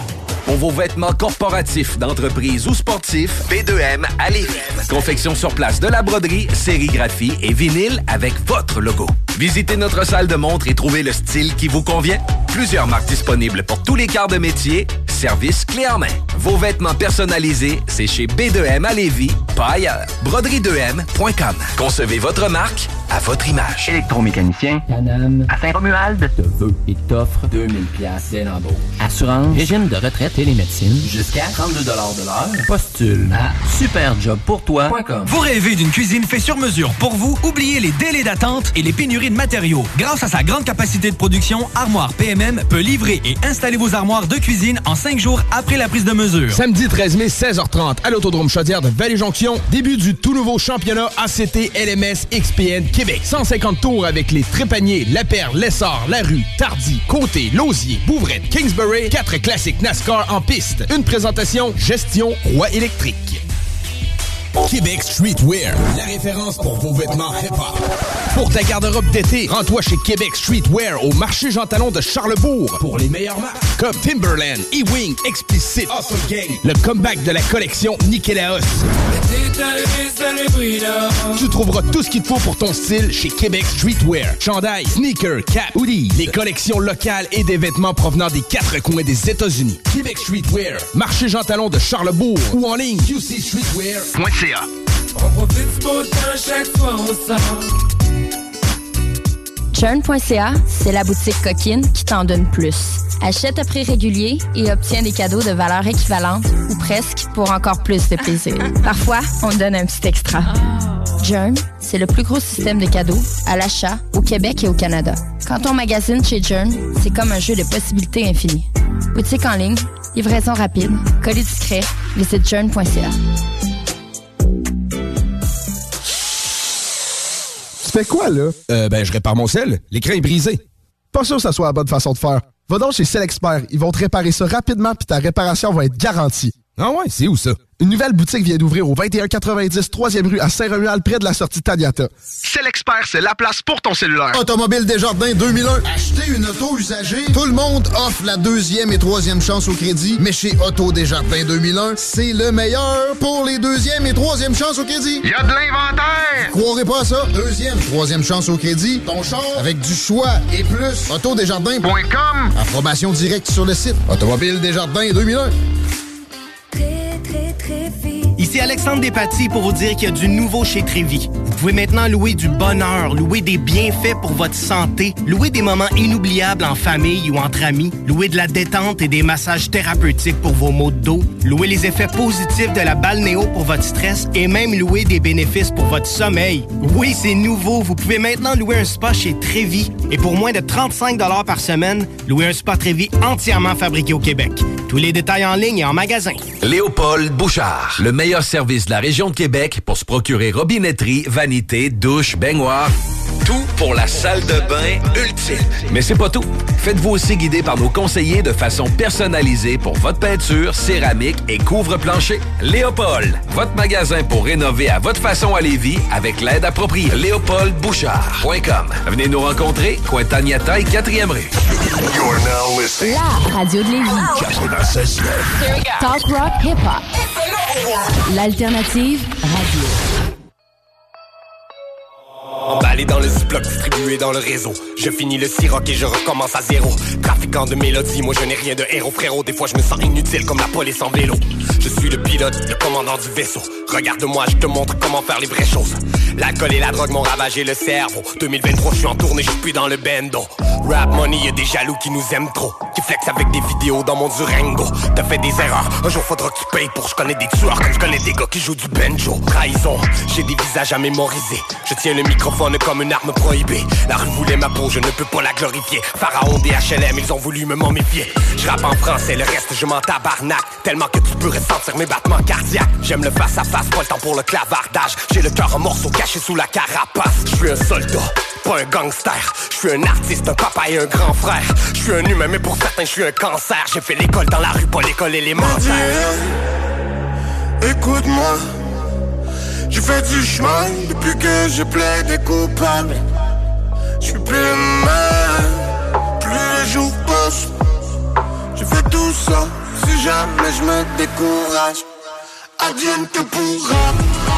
Pour vos vêtements corporatifs, d'entreprise ou sportifs, B2M à Lévis. Confection sur place de la broderie, sérigraphie et vinyle avec votre logo. Visitez notre salle de montre et trouvez le style qui vous convient. Plusieurs marques disponibles pour tous les quarts de métier. Service clé en main. Vos vêtements personnalisés, c'est chez B2M à Lévis, pas ailleurs. Broderie2M.com. Concevez votre marque à votre image. Électromécanicien, Canam, à Saint-Romuald, te veut et t'offre 2000 pièces dès l'embauche. Assurance, régime de retraite médecines, jusqu'à 32 de l'heure. Postule à superjobpourtoi.com. Vous rêvez d'une cuisine faite sur mesure pour vous? Oubliez les délais d'attente et les pénuries de matériaux. Grâce à sa grande capacité de production, Armoire PMM peut livrer et installer vos armoires de cuisine en 5 jours après la prise de mesure. Samedi 13 mai, 16h30, à l'Autodrome Chaudière de Vallée-Jonction, début du tout nouveau championnat ACT LMS XPN Québec. 150 tours avec les Trépaniers, La Perle, Lessard, La Rue, Tardy, Côté, Lausier, Bouvrette, Kingsbury, quatre classiques NASCAR en piste. Une présentation Gestion Roi électrique. Québec Streetwear, la référence pour vos vêtements hip-hop. Pour ta garde-robe d'été, rends-toi chez Québec Streetwear au marché Jean Talon de Charlebourg pour les meilleures marques comme Timberland, E-Wing, Explicit, Awesome Gang, le comeback de la collection Nikélaos. Tu trouveras tout ce qu'il te faut pour ton style chez Québec Streetwear. Chandail, sneakers, cap, hoodies, les collections locales et des vêtements provenant des quatre coins des États-Unis. Québec Streetwear, marché Jean Talon de Charlebourg ou en ligne qcstreetwear.ca. On profite chaque fois c'est la boutique coquine qui t'en donne plus. Achète à prix régulier et obtiens des cadeaux de valeur équivalente ou presque pour encore plus de plaisir. Parfois, on donne un petit extra. Jern, c'est le plus gros système de cadeaux à l'achat au Québec et au Canada. Quand on magasine chez Jern, c'est comme un jeu de possibilités infinies. Boutique en ligne, livraison rapide, colis discret, visite jern.ca. fais quoi, là? Euh, ben, je répare mon sel. L'écran est brisé. Pas sûr que ça soit la bonne façon de faire. Va donc chez Selexpert. Ils vont te réparer ça rapidement puis ta réparation va être garantie. Ah ouais, c'est où ça? Une nouvelle boutique vient d'ouvrir au 2190 3e rue à Saint-Romuald, près de la sortie Taniata. L'expert, c'est la place pour ton cellulaire. Automobile Desjardins 2001. Acheter une auto usagée. Tout le monde offre la deuxième et troisième chance au crédit. Mais chez Auto Desjardins 2001, c'est le meilleur pour les deuxième et troisième chances au crédit. Il y a de l'inventaire. Croirez pas à ça? Deuxième, troisième chance au crédit. Ton char avec du choix et plus. Autodesjardins.com. Information directe sur le site. Automobile Desjardins 2001. Ici Alexandre Despatie pour vous dire qu'il y a du nouveau chez Trévi. Vous pouvez maintenant louer du bonheur, louer des bienfaits pour votre santé, louer des moments inoubliables en famille ou entre amis, louer de la détente et des massages thérapeutiques pour vos maux de dos, louer les effets positifs de la balnéo pour votre stress et même louer des bénéfices pour votre sommeil. Oui, c'est nouveau. Vous pouvez maintenant louer un spa chez Trévi et pour moins de 35 par semaine, louer un spa Trévi entièrement fabriqué au Québec. Tous les détails en ligne et en magasin. Léopold Bouchard, le meilleur service de la région de Québec pour se procurer robinetterie, vanité, douche, baignoire. Tout pour la salle de bain ultime. Mais c'est pas tout. Faites-vous aussi guider par nos conseillers de façon personnalisée pour votre peinture, céramique et couvre-plancher. Léopold, votre magasin pour rénover à votre façon à Lévis avec l'aide appropriée. LéopoldBouchard.com. Venez nous rencontrer, Cointagnata et 4e rue. You're now listening. La radio de Lévis. Talk rock hip hop. L'alternative Emballé dans le ziploc, distribué dans le réseau. Je finis le siroc et je recommence à zéro. Trafiquant de mélodies, moi je n'ai rien de héros, frérot. Des fois je me sens inutile comme la police en vélo. Je suis le pilote, le commandant du vaisseau. Regarde-moi, je te montre comment faire les vraies choses. L'alcool et la drogue m'ont ravagé le cerveau. 2023, je suis en tournée, je suis plus dans le bendo. Rap money, y'a des jaloux qui nous aiment trop. Qui flex avec des vidéos dans mon Durango. T'as fait des erreurs, un jour faudra que tu payes pour. Je connais des tueurs comme je connais des gars qui jouent du banjo. Trahison, j'ai des visages à mémoriser. Je tiens le microphone comme une arme prohibée. La rue voulait ma peau, je ne peux pas la glorifier. Pharaon des HLM, ils ont voulu me momifier. Je rappe en français, le reste je m'en tabarnak. Tellement que tu peux ressentir mes battements cardiaques. J'aime le face à face, pas le temps pour le clavardage. J'ai le cœur en morceaux caché sous la carapace. Je suis un soldat, pas un gangster. Je suis un artiste, un papa et un grand frère. Je suis un humain, mais pour certains, je suis un cancer. J'ai fait l'école dans la rue, pas l'école élémentaire. Écoute-moi, j'ai fait du chemin depuis que je plaide coupable. Je suis plus même, plus les jours passent. J'ai fait tout ça, si jamais je me décourage. Advienne que pourra.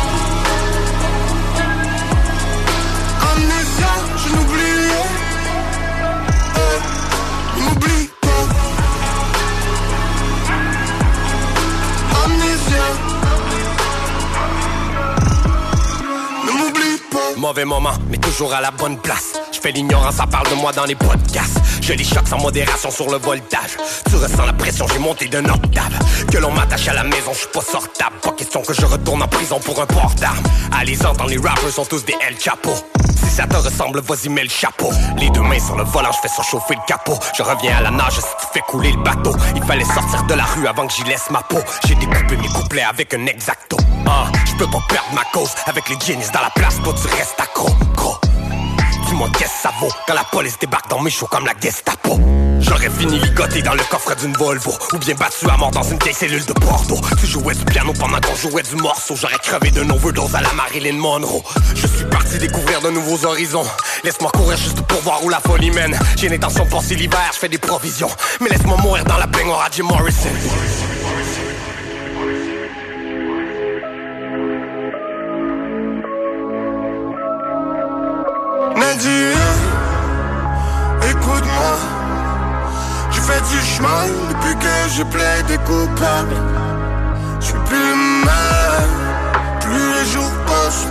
Mauvais moment, mais toujours à la bonne place. Je fais l'ignorance, ça parle de moi dans les podcasts. Je les choque sans modération sur le voltage. Tu ressens la pression, j'ai monté d'un octave. Que l'on m'attache à la maison, je suis pas sortable. Pas question que je retourne en prison pour un port d'armes. Allez entendre, les rappers sont tous des El Chapo. Si ça te ressemble, vas-y, mets le chapeau. Les deux mains sur le volant, je fais surchauffer le capot. Je reviens à la nage si tu fais couler le bateau. Il fallait sortir de la rue avant que j'y laisse ma peau. J'ai découpé mes couplets avec un exacto. Ah, je peux pas perdre ma cause. Avec les jeans dans la place, toi tu restes accro. Gros. Dis-moi qu'est-ce que ça vaut quand la police débarque dans mes shows comme la Gestapo? J'aurais fini ligoté dans le coffre d'une Volvo Ou bien battu à mort dans une vieille cellule de Bordeaux Tu jouais du piano pendant qu'on jouait du morceau J'aurais crevé d'un overdose à la Marilyn Monroe Je suis parti découvrir de nouveaux horizons Laisse-moi courir juste pour voir où la folie mène J'ai l'intention de passer l'hiver, je fais des provisions Mais laisse-moi mourir dans la baignoire à Jim Morrison Nadia, écoute-moi. Je fais du chemin depuis que je plaide coupable. Je suis plus même, plus les jours passent.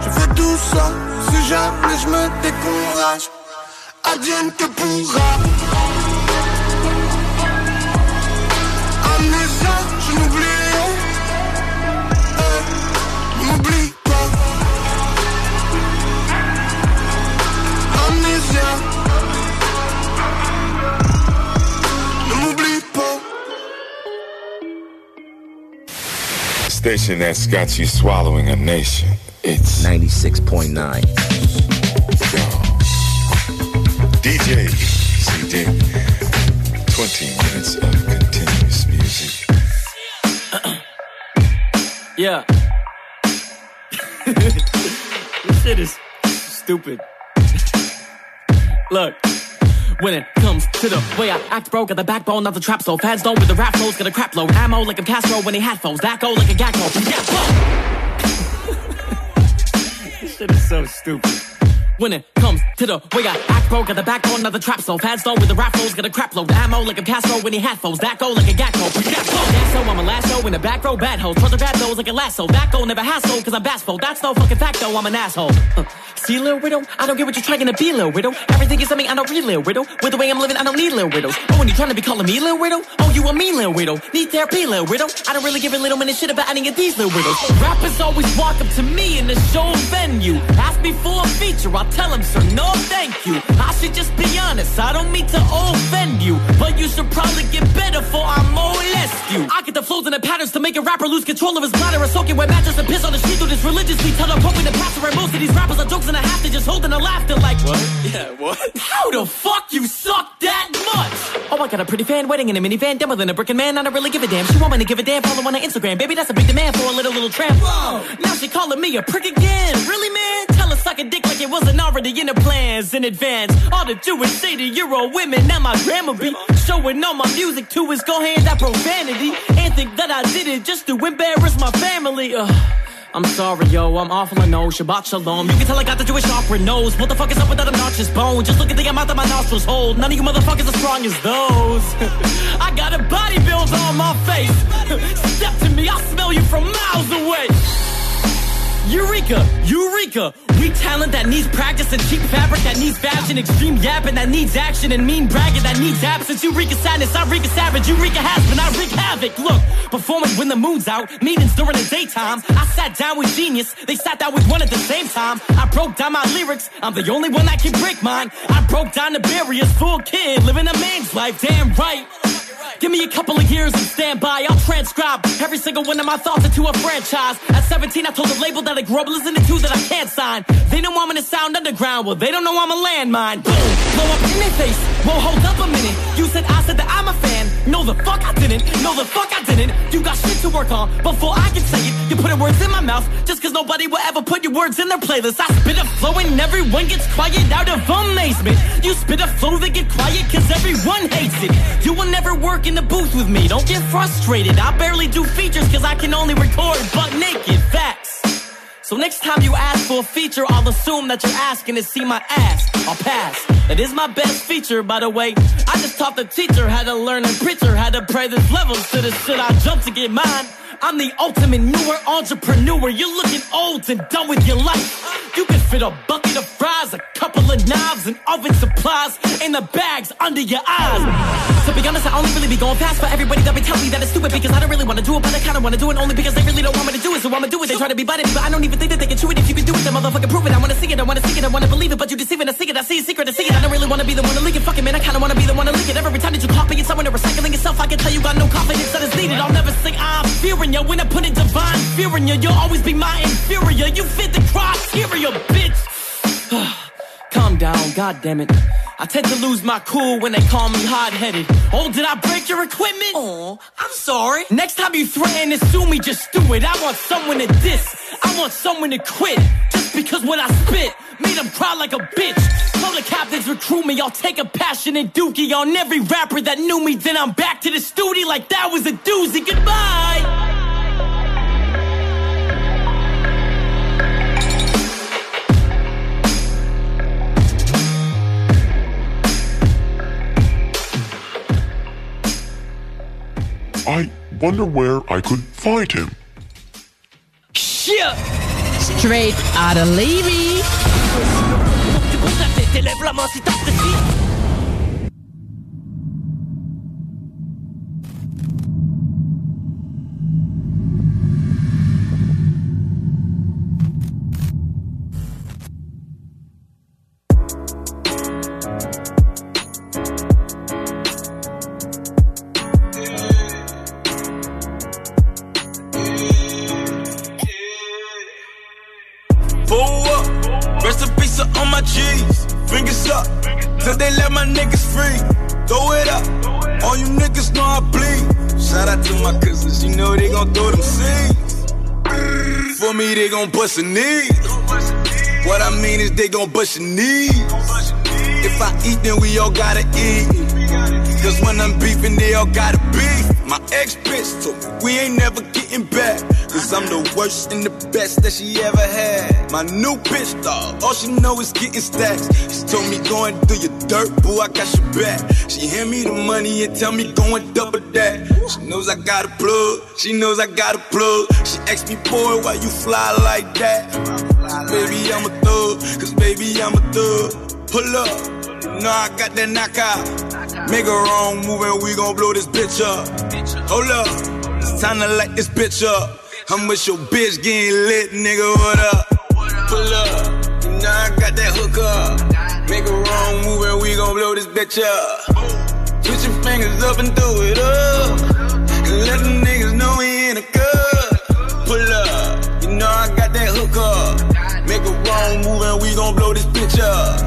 Je fais tout ça, si jamais je me décourage. Advienne que pourra. station that's got you swallowing a nation. It's 96.9. DJ CD. 20 minutes of continuous music. yeah. this shit is stupid. Look. When it comes to the way I act, bro, got the backbone of the trap so Fans don't with the rap flows, got a crap load. Ammo like a Castro when he had foes. That go like a. Yeah, this shit is so stupid. When it comes to the way I act, bro, got the backbone of the trap soul. Fans don't with the rap flows, got a crap load. Ammo like a Castro when he had foes. That go like a Gacko. Lasso, I'm a lasso in the back row, bad hoes. Brother grab those like a lasso. That go never hassle, cause I'm bassful. That's no fucking fact though, I'm an asshole. Uh, See, little widow, I don't get what you're trying to be, little widow. Everything is something I don't read, little widow. With the way I'm living, I don't need little widows. Oh, when you trying to be calling me little widow? Oh, you a mean little widow. Need therapy, little widow. I don't really give a little minute shit about any of these little widows. Rappers always walk up to me in the show venue. Ask me for a feature, I'll tell him, sir, no thank you. I should just be honest, I don't mean to offend you. But you should probably get better for I molest you. I get the flows and the patterns to make a rapper lose control of his bladder. A soaking wet mattress and piss on the street through this religiously. Tell them hoping the pastor and most of these rappers are jokes and a half to just holding a laughter like what? Yeah, what? How the fuck you suck that much? Oh, I got a pretty fan waiting in a minivan, dumber than a brick and man. I don't really give a damn. She want me to give a damn, follow on her Instagram. Baby, that's a big demand for a little little tramp. Whoa, now she calling me a prick again. Really, man? Tell her suck a dick like it already in the plans in advance. All do is say to old women, now my grandma be showing all my music to is go hand that profanity and think that I did it just to embarrass my family. Ugh. I'm sorry, yo, I'm awful, I know. Shabbat shalom. You can tell I got the Jewish opera nose. What the fuck is up with that obnoxious bone? Just look at the amount that my nostrils hold. None of you motherfuckers as strong as those. I got a body build on my face. Step to me, I'll smell you from miles away. Eureka, Eureka! We talent that needs practice and cheap fabric that needs fashion, extreme yapping that needs action and mean bragging that needs absence. Eureka sadness, I wreak a savage. Eureka has been, I wreak havoc. Look, performing when the moon's out, meetings during the daytime. I sat down with genius, they sat down with one at the same time. I broke down my lyrics, I'm the only one that can break mine. I broke down the barriers a kid living a man's life, damn right. Give me a couple of years and stand by. I'll transcribe every single one of my thoughts into a franchise. At 17, I told the label that I grew up listening to that I can't sign. They don't want me to sound underground. Well, they don't know I'm a landmine. Boom, blow up in their face. Whoa, hold up a minute. You said I said that I'm a fan. No, the fuck I didn't. No, the fuck I didn't. You got shit to work on before I can say it. You putting words in my mouth just cause nobody will ever put your words in their playlist. I spit a flow and everyone gets quiet out of amazement. You spit a flow that get quiet cause everyone hates it. You will never work in the booth with me. Don't get frustrated. I barely do features cause I can only record butt naked. Facts. So next time you ask for a feature, I'll assume that you're asking to see my ass. I'll pass. It is my best feature, by the way. I just taught the teacher how to learn and preacher how to pray this levels to the shit I jump to get mine. I'm the ultimate newer entrepreneur. You're looking old and done with your life. You can fit a bucket of fries, a couple of knives, and oven supplies in the bags under your eyes. To be honest, I only really be going fast for everybody that be telling me that it's stupid because I don't really want to do it, but I kind of want to do it only because they really don't want me to do it. So I'ma do it. They try to be buddy, but I don't even think that they can chew it. If you can do it, then motherfucker prove it. I want to see it, I want to see it, I want to believe it, but you deceiving. I see it, I see a secret, I see it. I don't really want to be the one to leak it. Fuck it, man, I kind of want to be the one to leak it. Every time that you copy it, someone to recycling yourself, I can tell you got no confidence that is needed. I'll never say I'm fearing you when I put it divine fearing you. You'll always be my inferior. You fit the criteria, bitch. Calm down, god damn it. I tend to lose my cool when they call me hot-headed. Oh, did I break your equipment? Oh, I'm sorry. Next time you threaten to sue me, just do it. I want someone to diss. I want someone to quit. Just because what I spit made them cry like a bitch. Tell the captains recruit me. I'll take a passionate dookie on every rapper that knew me. Then I'm back to the studio like that was a doozy. Goodbye. I wonder where I could find him. Shit! Straight out of Levy. They gon' bust a knee. What I mean is they gon' bust your knees. If I eat, then we all gotta eat. Cause when I'm beefing, they all gotta beef. My ex bitch told me we ain't never back. Cause I'm the worst and the best that she ever had. My new bitch, dog, all she know is getting stacks. She told me go and do your dirt, boo, I got your back. She hand me the money and tell me go and double that. She knows I got a plug, she knows I got a plug. She asked me, boy, why you fly like that? Baby, I'm a thug, cause baby, I'm a thug. Pull up, know I got that knockout. Make a wrong move and we gon' blow this bitch up. Hold up, it's time to light this bitch up. I'm with your bitch getting lit, nigga, what up? Pull up, you know I got that hook up. Make a wrong move and we gon' blow this bitch up. Put your fingers up and do it up. And let the niggas know we in a cut. Pull up, you know I got that hook up. Make a wrong move and we gon' blow this bitch up.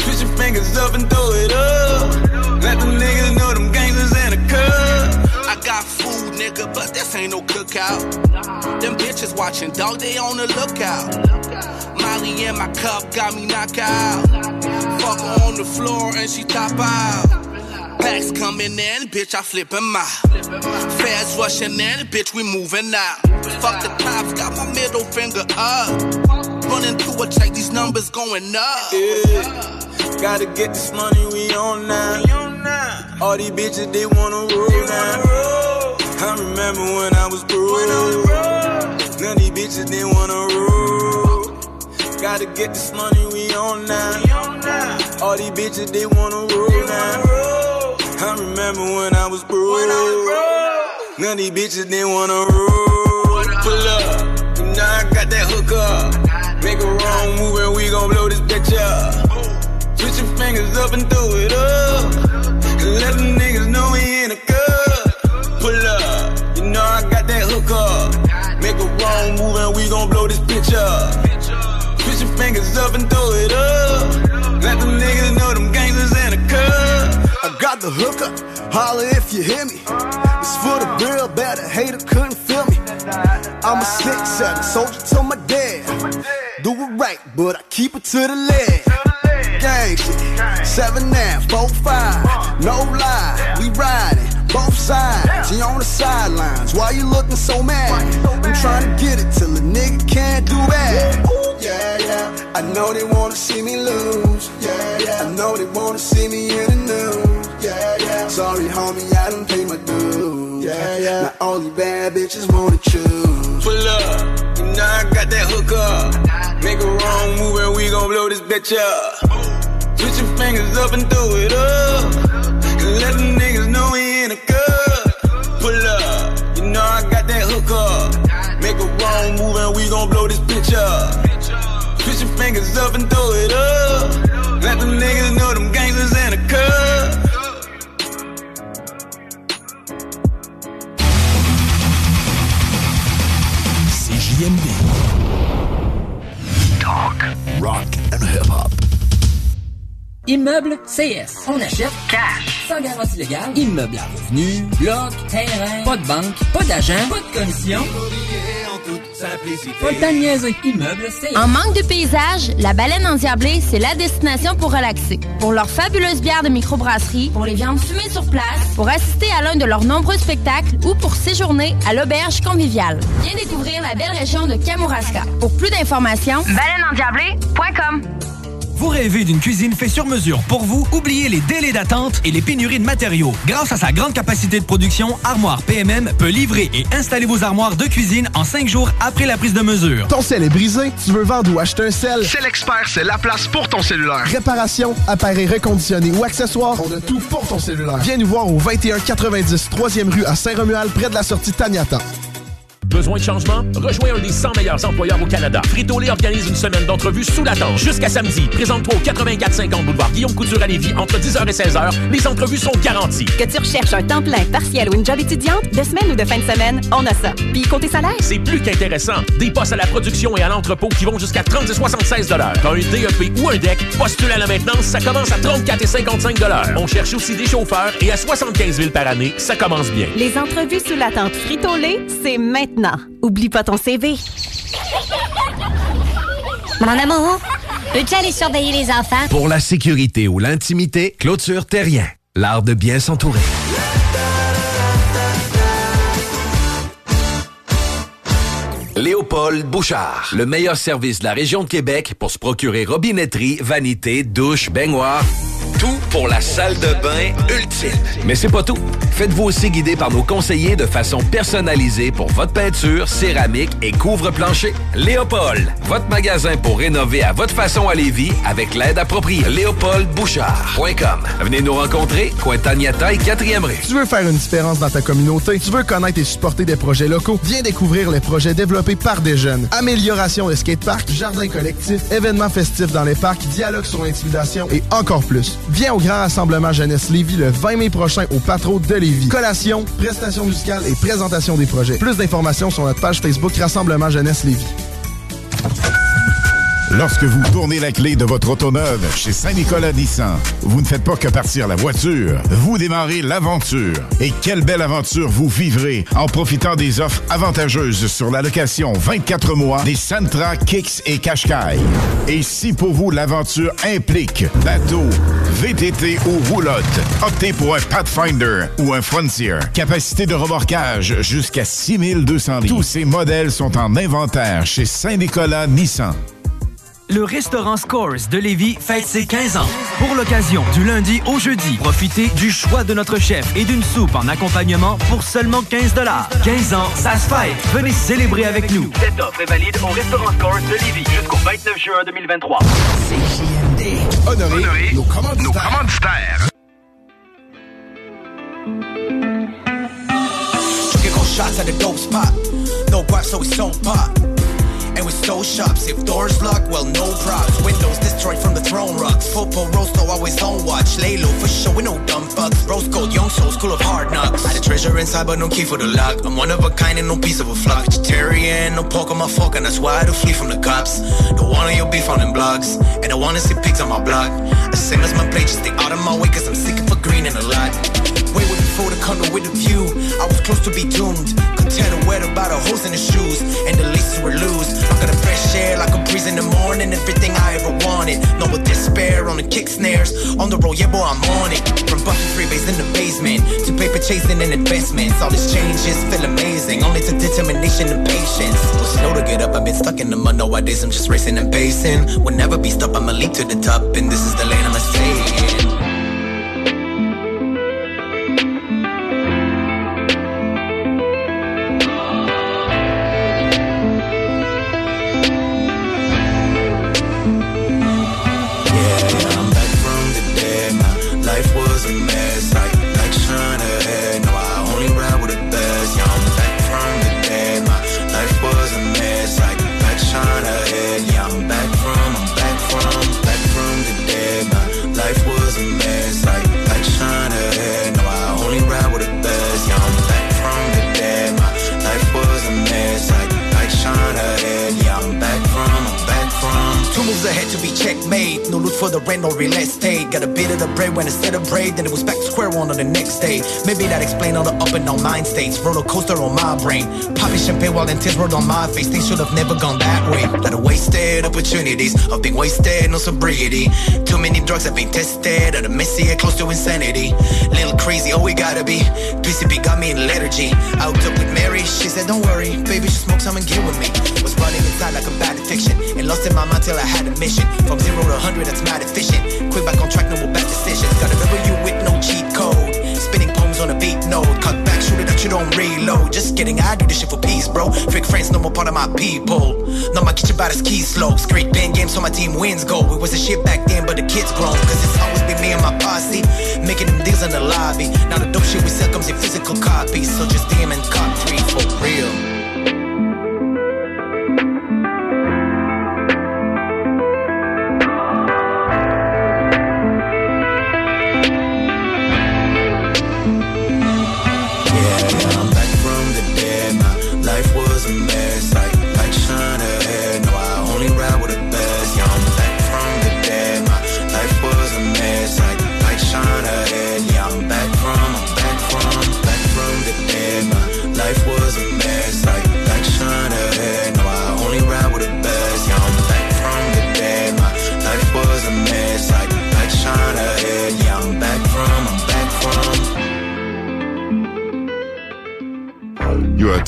Put your fingers up and throw it up. Let the niggas nigga, but this ain't no cookout. Them bitches watching, dog, they on the lookout. Molly in my cup got me knocked out. Fuck her on the floor and she top out. Packs coming in, bitch, I flip 'em out. Feds rushing in, bitch, we moving out. Fuck the cops, got my middle finger up. Running through a check, these numbers going up. Yeah. Gotta get this money, we on now. All these bitches, they wanna roll now. I remember when I was broke. None of these bitches, they wanna roll. Gotta get this money, we on now. All these bitches, they wanna roll now. I remember when I was broke. None of these bitches, they wanna roll. Pull up, you know I got that hook up. Make a wrong move and we gon' blow this bitch up. Switch your fingers up and do it up. And let the niggas know we in a cut. Bitch up. Put your fingers up and throw it up. Let the niggas know them gangsters in a cut. I got the hookup, holla if you hear me. It's for the real bad, a hater couldn't feel me. I'm a six seven soldier to my dad. Do it right, but I keep it to the leg. Gang shit, seven nine, four five, no lie, we riding. Both sides, she on the sidelines. Why you looking so mad? I'm trying to get it till a nigga can't do that. Yeah, yeah. I know they wanna see me lose. Yeah, yeah. I know they wanna see me in the news. Yeah, yeah. Sorry, homie, I done pay my dues. Yeah, yeah. Now all these bad bitches wanna choose. Pull up, you know I got that hook up. Make a wrong move and we gon' blow this bitch up. Put your fingers up and do it up. Let the niggas know we in. Pull up, you know I got that hook up. Make a wrong move and we gon' blow this bitch up. Put your fingers up and do it up. Let the niggas know them gangsters in. Talk, rock and hip-hop. Immeuble CS. On achète cash. Sans garantie légale. Immeuble à revenus. Bloc. Terrain. Pas de banque. Pas d'agent. Pas de commission. De niaiser. Immeuble CS. En manque de paysage, la baleine endiablée, c'est la destination pour relaxer. Pour leurs fabuleuses bières de microbrasserie, pour les viandes fumées sur place, pour assister à l'un de leurs nombreux spectacles ou pour séjourner à l'auberge conviviale. Viens découvrir la belle région de Kamouraska. Pour plus d'informations, baleineendiablée.com. Vous rêvez d'une cuisine faite sur mesure pour vous? Oubliez les délais d'attente et les pénuries de matériaux. Grâce à sa grande capacité de production, Armoire PMM peut livrer et installer vos armoires de cuisine en cinq jours après la prise de mesure. Ton sel est brisé? Tu veux vendre ou acheter un sel? C'est l'expert, c'est la place pour ton cellulaire. Réparation, appareils reconditionnés ou accessoires, on a tout pour ton cellulaire. Viens nous voir au 2190 3e rue à Saint-Romuald, près de la sortie Taniata. Besoin de changement? Rejoins un des 100 meilleurs employeurs au Canada. Frito-Lay organise une semaine d'entrevues sous la tente. Jusqu'à samedi, présente-toi au 8450 boulevard Guillaume Couture à Lévis entre 10h et 16h. Les entrevues sont garanties. Que tu recherches un temps plein, partiel ou une job étudiante, de semaine ou de fin de semaine, on a ça. Puis côté salaire? C'est plus qu'intéressant. Des postes à la production et à l'entrepôt qui vont jusqu'à 30 et 76 T'as un DEP ou un DEC, postule à la maintenance, ça commence à 34 et 55 On cherche aussi des chauffeurs et à 75 000 par année, ça commence bien. Les entrevues sous la tente Frito-Lay, c'est maintenant. Oublie pas ton CV. Mon amour, peux-tu aller surveiller les enfants? Pour la sécurité ou l'intimité, clôture terrien. L'art de bien s'entourer. Léopold Bouchard, le meilleur service de la région de Québec pour se procurer robinetterie, vanité, douche, baignoire. Tout pour la salle de bain ultime. Mais c'est pas tout. Faites-vous aussi guider par nos conseillers de façon personnalisée pour votre peinture, céramique et couvre-plancher. Léopold, votre magasin pour rénover à votre façon à Lévis avec l'aide appropriée. LéopoldBouchard.com. Venez nous rencontrer, Cointagnata et 4e rue. Tu veux faire une différence dans ta communauté? Tu veux connaître et supporter des projets locaux? Viens découvrir les projets développés par des jeunes. Amélioration de skateparks, jardins collectifs, événements festifs dans les parcs, dialogue sur l'intimidation et encore plus. Viens au Grand Rassemblement Jeunesse Lévis le 20 mai prochain au Patro de Lévis. Collation, prestations musicales et présentation des projets. Plus d'informations sur notre page Facebook Rassemblement Jeunesse Lévis. Lorsque vous tournez la clé de votre auto neuve chez Saint-Nicolas Nissan, vous ne faites pas que partir la voiture, vous démarrez l'aventure. Et quelle belle aventure vous vivrez en profitant des offres avantageuses sur la location 24 mois des Sentra, Kicks et Qashqai. Et si pour vous l'aventure implique bateau, VTT ou roulotte, optez pour un Pathfinder ou un Frontier. Capacité de remorquage jusqu'à 6200 litres. Tous ces modèles sont en inventaire chez Saint-Nicolas Nissan. Le restaurant Scores de Lévis fête ses 15 ans. Pour l'occasion, du lundi au jeudi, profitez du choix de notre chef et d'une soupe en accompagnement pour seulement 15 15 ans, ça se fête. Venez célébrer avec nous. Cette offre est valide au restaurant Scores de Lévis jusqu'au 29 juin 2023. CJMD. Honoré, nos commanditaires. Nos commanditaires. Drinking cold shots at the dope spot. No guap, so we so pop. Stole shops. If doors locked, well, no props. Windows destroyed from the throne rocks. Popo Rosto always on watch. Lay low for sure, we no dumb fucks. Rose gold, young souls, school of hard knocks. Had a treasure inside, but no key for the lock. I'm one of a kind and no piece of a flock. Vegetarian, no pork on my fork, and that's why I do flee from the cops. Don't want your beef on them blogs. And I wanna see pigs on my block. The same as my plate, just stay out of my way, cause I'm of a green and a lot. Before the condo with the view. I was close to be doomed. Could tell the weather by the holes in the shoes. And the laces were loose. I got a fresh air like a breeze in the morning. Everything I ever wanted. No with despair on the kick snares. On the road, yeah, boy, I'm on it. From Buffy freeways in the basement to paper chasing and investments. All these changes feel amazing. Only to determination and patience. Was slow to get up, I've been stuck in the mud. No Nowadays, I'm just racing and pacing. Will never be stopped, I'ma leap to the top. And this is the lane I'ma stay in. is ahead to be checkmate. No loot for the rent or real estate. Got a bit of the bread when of bread, then it was back to square one on the next day. Maybe that explain all the up and down mind states. Roller coaster on my brain. Popping champagne while then tears rolled on my face. Things should have never gone that way. Lot of wasted opportunities of being wasted, no sobriety. Too many drugs have been tested. At a messy close to insanity. Little crazy, oh we gotta be. PCP got me in lethargy. I hooked up with Mary, she said don't worry, baby, just smoke some and get with me. Was running inside like a bad addiction, and lost in my mind till I had a mission. From zero to hundred, that's mad efficient. Quick back on track, no more bad decisions. Got a W with no cheat code. Spinning poems on a beat note. Cut back, shoot it at you, don't reload. Just kidding, I do this shit for peace, bro. Fake friends, no more part of my people. No, my kitchen about his key slow. Straight pen game, so my team wins go. It was a shit back then, but the kids grown. Cause it's always been me and my posse. Making them deals in the lobby. Now the dope shit we sell comes in physical copies. So just DM and cop three for real.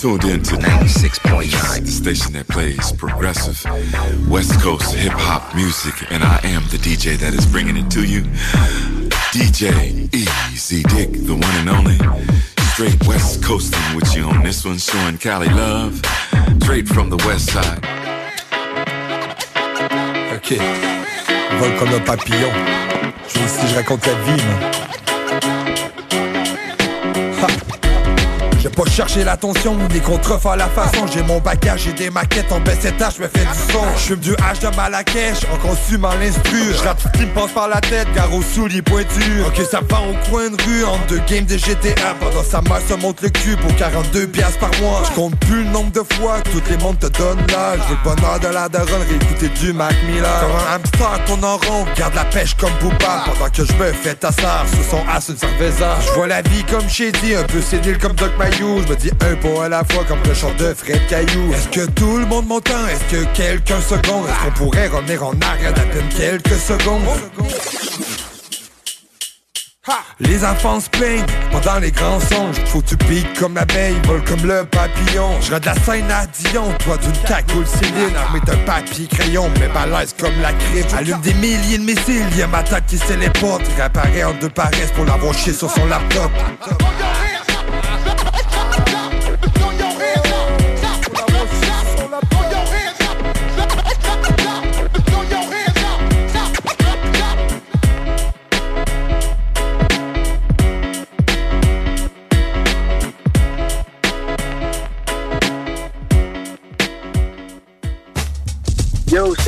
Tuned in to 96.9, the station that plays progressive West Coast hip hop music, and I am the DJ that is bringing it to you. DJ Easy Dick, the one and only. Straight West Coasting with you on this one, showing Cali love. Straight from the West Side. Ok, vol comme un papillon. Je ici, je raconte la vie, J'ai pas cherché l'attention ou des contrefaits à la façon. J'ai mon bagage, j'ai des maquettes en baisse étage, je me fais du son. Je du H de Malakesh en consumant l'instru Je tout ce qui me passe par la tête, gare aux souliers pointus. Ok ça part au coin de rue, entre deux games de GTA Pendant sa mère se monte le cul pour 42 piastres par mois. Je compte plus le nombre de fois que toutes les mondes te donnent l'âge. Veux le bonheur de la daronne, réécouter du Mac Miller. Comme un hamster qu'on en rond, garde la pêche comme Booba. Pendant que je me fais tassard sous son as une cerveza. Je vois la vie comme Shady, un peu sénile comme Doc Mayo Je me dis un pot à la fois comme le chant de Fred Caillou. Est-ce que tout le monde m'entend? Est-ce que quelqu'un seconde Est-ce qu'on pourrait revenir en arrière d'à peine quelques secondes? Les enfants se plaignent pendant les grands songes. Faut tu piques comme l'abeille, vole comme le papillon. Je de la scène à Dion, toi d'une cagoule Céline. Armée d'un papier crayon, mais balèze comme la crime Allume des milliers de missiles, y'a ma tête qui se les portes Réapparaît en deux paresses pour l'avoir sur son laptop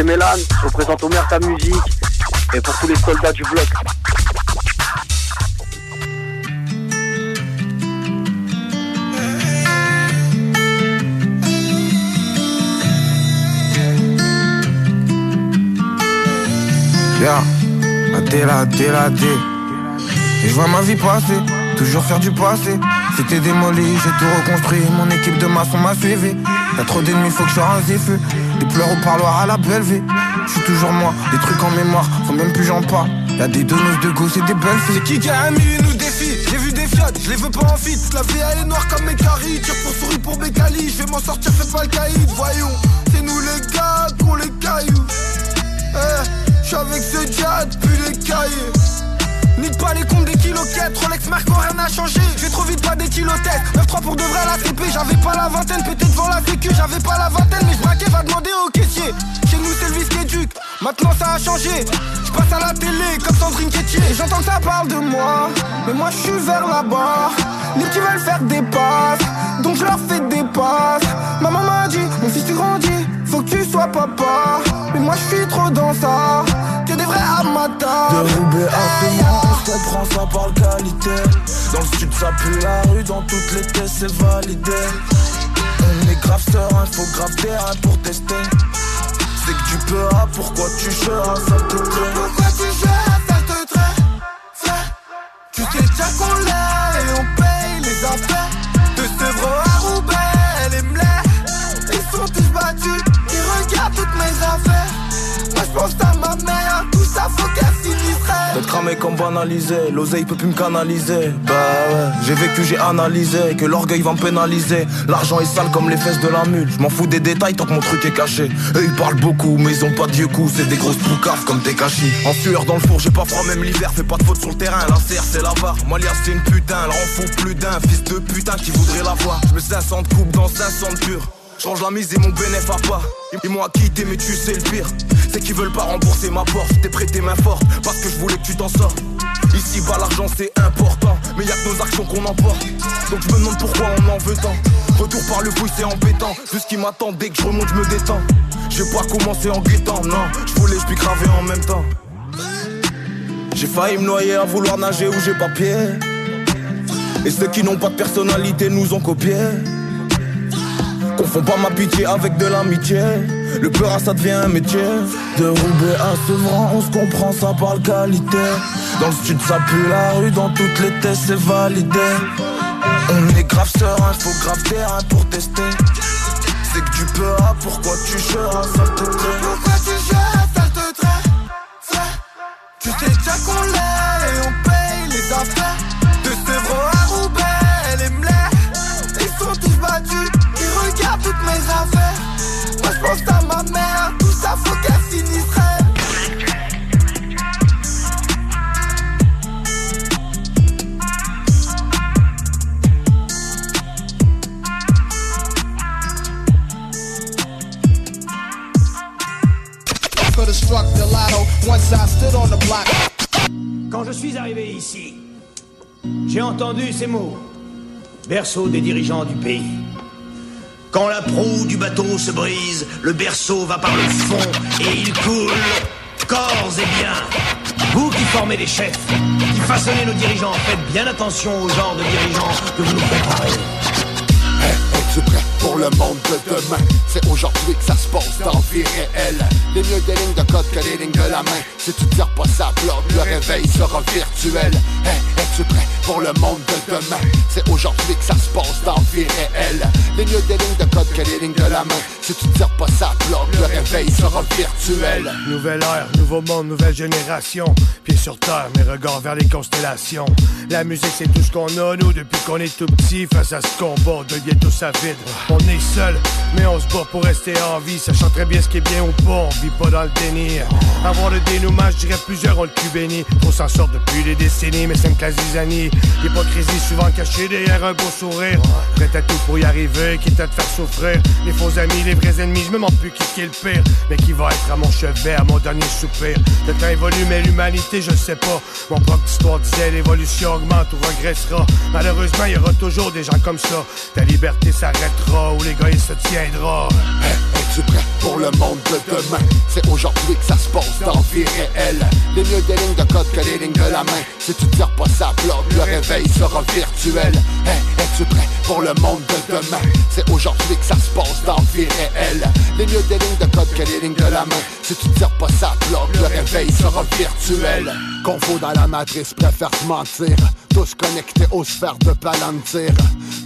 c'est Mélan, je représente Omerta Musique et pour tous les soldats du bloc. Yeah, la D, la D, la D. Et je vois ma vie passer, toujours faire du passé. C'était démoli, j'ai tout reconstruit, mon équipe de maçons m'a suivi. Y'a trop d'ennemis, faut que je un feu. Des pleurs au parloir à la belle vie. Je suis toujours moi, des trucs en mémoire, faut même plus j'en parle. Y'a des donneuses de gosses et des belles filles. C'est qui qui a un nous défie J'ai vu des fiat, je les veux pas en fit. La vie elle est noire comme mes caries. Tire pour souris pour mes calis. Je vais m'en sortir, fais pas le caïd. Voyons, c'est nous les gars pour les cailloux. Eh, je suis avec ce jet, puis les cahiers. Nique pas les comptes des kiloquettes, Rolex Marco, rien n'a changé. J'ai trop vite pas des kilotettes. 9-3 pour de vrai la CP, j'avais pas la vingtaine, peut-être devant la sécu, j'avais pas la vingtaine, mais je braquais, va demander au caissier. Chez nous c'est le vice éduque, maintenant ça a changé. Je passe à la télé comme Sandrine Quétier. J'entends que ça parle de moi, mais moi je suis vers là-bas. Les petits veulent faire des passes, donc je leur fais des passes. Maman m'a dit, mon fils tu grandis, faut que tu sois papa. Mais moi je suis trop dans ça, que des vrais amateurs. De Roubaix à Fémont, on se prend ça par le qualité. Dans le sud, ça pue la rue, dans toutes les tests, c'est validé. On est grave serein, faut grave terrain pour tester. C'est que tu peux, ah, pourquoi tu chères, ça te plaît. Pourquoi tu gères, ça te traite Frère, Tu sais déjà qu'on l'a et on paye les affaires De Sevres à Roubaix, les mlets Ils sont tous battus, ils regardent toutes mes affaires je pense à ma mère, tout ça faut qu'elle finisse raide. D'être cramé comme banalisé, l'oseille peut plus me canaliser. Bah ouais, j'ai vécu, j'ai analysé, que l'orgueil va me pénaliser. L'argent est sale comme les fesses de la mule. Je m'en fous des détails tant que mon truc est caché. Eux ils parlent beaucoup, mais ils ont pas de coups. C'est des grosses poucaves comme des cachis. En sueur dans le four, j'ai pas froid même l'hiver. Fais pas de faute sur le terrain, la serre c'est la barre. Moi c'est une putain, elle en fout plus d'un. Fils de putain qui voudrait la voir. Je mets 500 de coupe dans 500 de. Change la mise et mon bénéf à pas. Ils m'ont quitté, mais tu sais le pire. C'est qu'ils veulent pas rembourser ma porte. T'es prêté main forte parce que je voulais que tu t'en sors. Ici bas l'argent c'est important, mais y'a que nos actions qu'on emporte. Donc je me demande pourquoi on en veut tant. Retour par le bruit c'est embêtant. Vu ce qui m'attend dès que je remonte, je me détends. J'ai pas commencé en guettant, non. Je voulais, je puis craver en même temps. J'ai failli me noyer à vouloir nager où j'ai pas pied. Et ceux qui n'ont pas de personnalité nous ont copié. Confonds pas ma pitié avec de l'amitié. Le peur ça devient un métier. De Roubaix à Sevran, on se comprend, ça parle qualité. Dans le sud, ça pue la rue, dans toutes les tests, c'est validé. On est grave serein, faut grave terrain pour tester. C'est que tu peux, ah, pourquoi tu gères, ça te plaît. Pourquoi tu gères, ça te Frère, tu sais déjà qu'on l'est et on paye les affaires. Quand je suis arrivé ici, j'ai entendu ces mots, berceau des dirigeants du pays. Quand la proue du bateau se brise, le berceau va par le fond et il coule, corps et bien, Vous qui formez les chefs, qui façonnez nos dirigeants, faites bien attention au genre de dirigeants que vous nous préparez. Es-tu prêt pour le monde de demain? C'est aujourd'hui que ça se passe dans vie réelle. Les mieux des lignes de code que les lignes de la main. Si tu tires pas ça bloc, le réveil sera virtuel. Es-tu prêt pour le monde de demain? C'est aujourd'hui que ça se passe dans vie réelle. Les mieux des lignes de code que les lignes de la main. Si tu tires pas ça bloc, le réveil sera virtuel. Nouvelle ère, nouveau monde, nouvelle génération. Pieds sur terre, mes regards vers les constellations. La musique, c'est tout ce qu'on a, nous, depuis qu'on est tout petit. Face à ce combat, de lier tout ça vide. On est seul, mais on se bat pour rester en vie. Sachant très bien ce qui est bien ou pas, on vit pas dans le déni. Avoir le dénouement, je dirais plusieurs ont le cul béni. On s'en sort depuis des décennies, mais c'est une classe zizanie. L'hypocrisie souvent cachée derrière un beau sourire. Prêt à tout pour y arriver, quitte à te faire souffrir. Les faux amis, les vrais ennemis, je me demande plus qui est le pire. Mais qui va être à mon chevet, à mon dernier soupir? Le temps évolue, mais l'humanité, je sais pas. Mon propre histoire disait l'évolution augmente ou regressera. Malheureusement, il y aura toujours des gens comme ça. Ta liberté s'arrêtera ou l'égoïsme se tiendra. Es-tu prêt pour le monde de demain? C'est aujourd'hui que ça se passe dans vie réelle. Les mieux des lignes de code que les lignes de la main. Si tu tires pas ça bloc, le réveil sera virtuel. Hey, es-tu prêt pour le monde de demain? C'est aujourd'hui que ça se passe dans vie réelle. Les mieux des lignes de code que les lignes de la main. Si tu tires pas ça bloc, le réveil sera virtuel. Confo dans la matrice, préfère te mentir. Tous connectés aux sphères de palantir.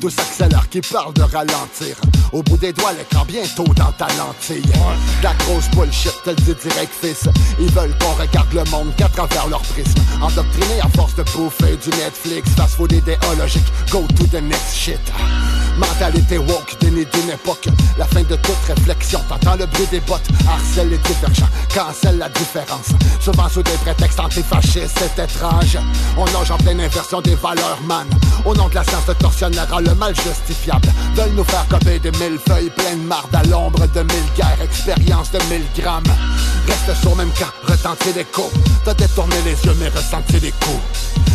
Tous accélèrent qui parlent de ralentir. Au bout des doigts, l'écran bientôt dans ta lentille. De La grosse bullshit, te le dit direct, fils. Ils veulent qu'on regarde le monde qu'à travers leur prisme. Endoctrinés à force de bouffer du Netflix, fast food idéologique, go to the next shit. Mentalité woke, déni d'une époque. La fin de toute réflexion, t'entends le bruit des bottes. Harcèle les divergents, cancelle la différence. Souvent sous des prétextes antifascistes, c'est étrange. On nage en pleine inversion des valeurs, man. Au nom de la science, le tortionnaire a le mal justifiable. Veulent nous faire copier des mille feuilles pleines marde à l'ombre de mille guerres, expérience de mille grammes. Reste sur même camp, retentir l'écho. T'as détourné les yeux, mais ressenti les coups.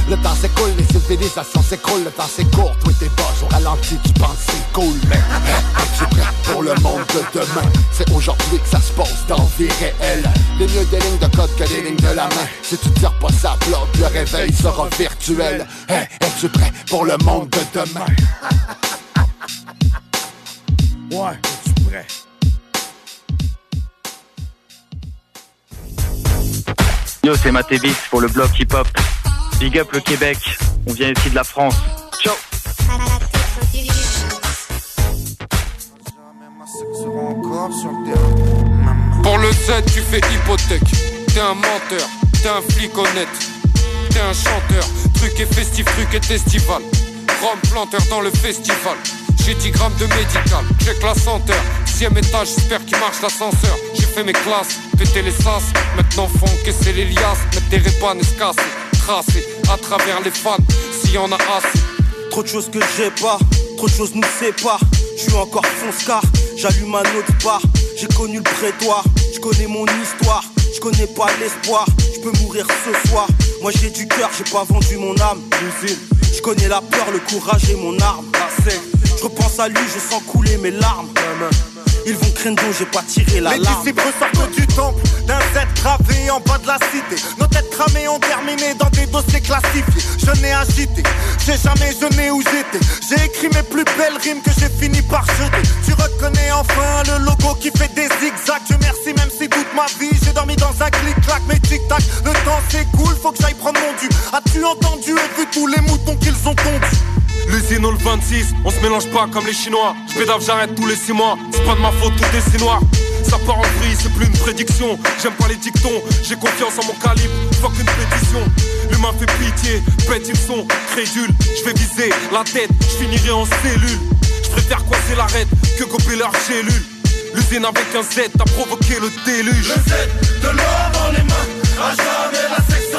Le temps s'écoule, les civilisations s'écroulent, le temps c'est court, toi t'es boss, au ralenti, tu penses c'est cool, mais es-tu prêt pour le monde de demain? C'est aujourd'hui que ça se passe dans vie réelle. Les mieux des lignes de code que les lignes de la main. Si tu tires pas ça bloc, le réveil sera virtuel. Hey, es-tu prêt pour le monde de demain? Ouais, es-tu prêt? Yo, c'est Matébis pour le bloc hip-hop. Big up le Québec, on vient ici de la France. Ciao Pour le Z, tu fais hypothèque. T'es un menteur, t'es un flic honnête. T'es un chanteur, truc et festif, truc et festival. Rome planteur dans le festival. J'ai 10 grammes de médical, check la senteur. Sixième étage, j'espère qu'il marche l'ascenseur. J'ai fait mes classes, pété les sas. Maintenant faut encaisser les liasses, mettre des répanes et se casser. Tracer à travers les fans, s'il y en a assez. Trop de choses que j'ai pas, trop de choses nous séparent. Je suis encore fonce-car, j'allume un autre bar. J'ai connu le prétoire, je connais mon histoire. Je connais pas l'espoir, je peux mourir ce soir. Moi j'ai du cœur, j'ai pas vendu mon âme. L'usine, je connais la peur, le courage et mon arme. La scène, je repense à lui, je sens couler mes larmes. Ils vont craindre j'ai pas tiré la Les disciples sortent du temple d'un Z gravé en bas de la cité. Nos têtes cramées ont terminé dans des dossiers classifiés. Je n'ai agité, j'ai jamais jeûné où j'étais. J'ai écrit mes plus belles rimes que j'ai fini par jeter. Tu reconnais enfin le logo qui fait des zigzags. Je merci même si toute ma vie j'ai dormi dans un clic-clac. Mais tic-tac, le temps s'écoule, faut que j'aille prendre mon dû. As-tu entendu et vu tous les moutons qu'ils ont tondus? L'usine au le 26, on se mélange pas comme les Chinois. J'pédave, j'arrête tous les 6 mois. C'est pas de ma faute, tout est si noir. Ça part en vrille, c'est plus une prédiction. J'aime pas les dictons, j'ai confiance en mon calibre. Fuck une pétition. L'humain fait pitié, pète ils sont crédules. J'vais viser la tête, j'finirai en cellule. J'préfère coincer l'arête que gober leur cellule. L'usine avec un Z a provoqué le déluge. Le Z de l'or dans les mains. À jamais la sexe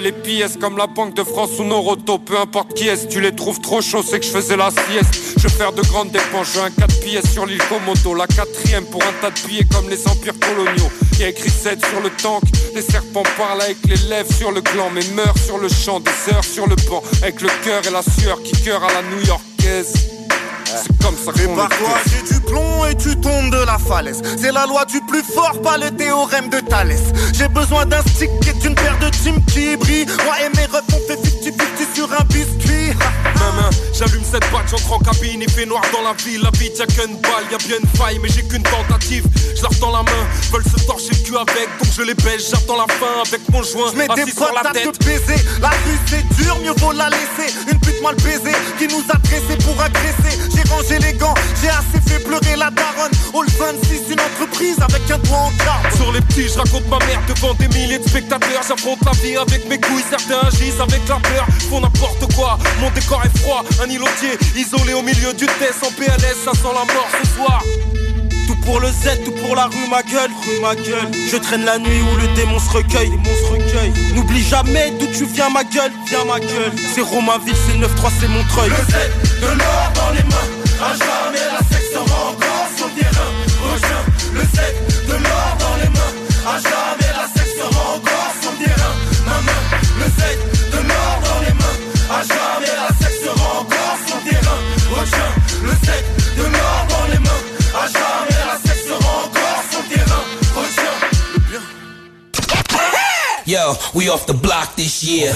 Les pièces comme la Banque de France ou Noroto. Peu importe qui est, tu les trouves trop chauds, c'est que je faisais la sieste. Je veux faire de grandes dépenses, j'ai un 4 pièces sur l'île Komodo. La quatrième pour un tas de billets comme les empires coloniaux. Y a écrit 7 sur le tank, les serpents parlent avec les lèvres sur le gland, mais meurent sur le champ, des heures sur le banc, avec le cœur et la sueur qui cœur à la new-yorkaise. C'est comme ça qu'on toi, j'ai du plomb et tu tombes de la falaise. C'est la loi du plus fort, pas le théorème de Thalès. J'ai besoin d'un stick et d'une paire de jeans qui brillent. Moi et mes refs, on fait 50-50 sur un biscuit. Maman, j'allume cette batte, j'entre en cabine, il fait noir dans la ville, la vie y'a qu'une balle, y'a bien une faille, mais j'ai qu'une tentative. Je leur tends la main, veulent se torcher le cul avec, donc je les baisse, j'attends la fin avec mon joint, J'mets des assis sur la à te tête. baiser. La rue c'est dur, mieux vaut la laisser. Une pute mal baisée qui nous a dressés pour agresser. J'ai rangé les gants, j'ai assez fait pleurer la daronne. All 26, une entreprise avec un doigt en carte. Sur les petits, je raconte ma mère devant des milliers de spectateurs. J'affronte la vie avec mes couilles, certains agissent avec la peur. Font n'importe quoi, mon décor est froid. Un îlotier isolé au milieu du test en PLS, ça sent la mort ce soir. Tout pour le Z, tout pour la rue, ma gueule, rue, ma gueule. Je traîne la nuit où le démon se recueille, démon se recueille. N'oublie jamais d'où tu viens, ma gueule, viens, ma gueule. C'est Romainville, c'est le 9-3, c'est Montreuil. Le Z, de l'or dans les mains, à jamais la sera encore le terrain. Le de l'or dans les mains, à jamais la sera encore sur le terrain. Le Z, de l'or dans les mains, à jamais la sera encore le le les mains, jamais la sera encore sur le terrain. Le. Yo, we off the block this year.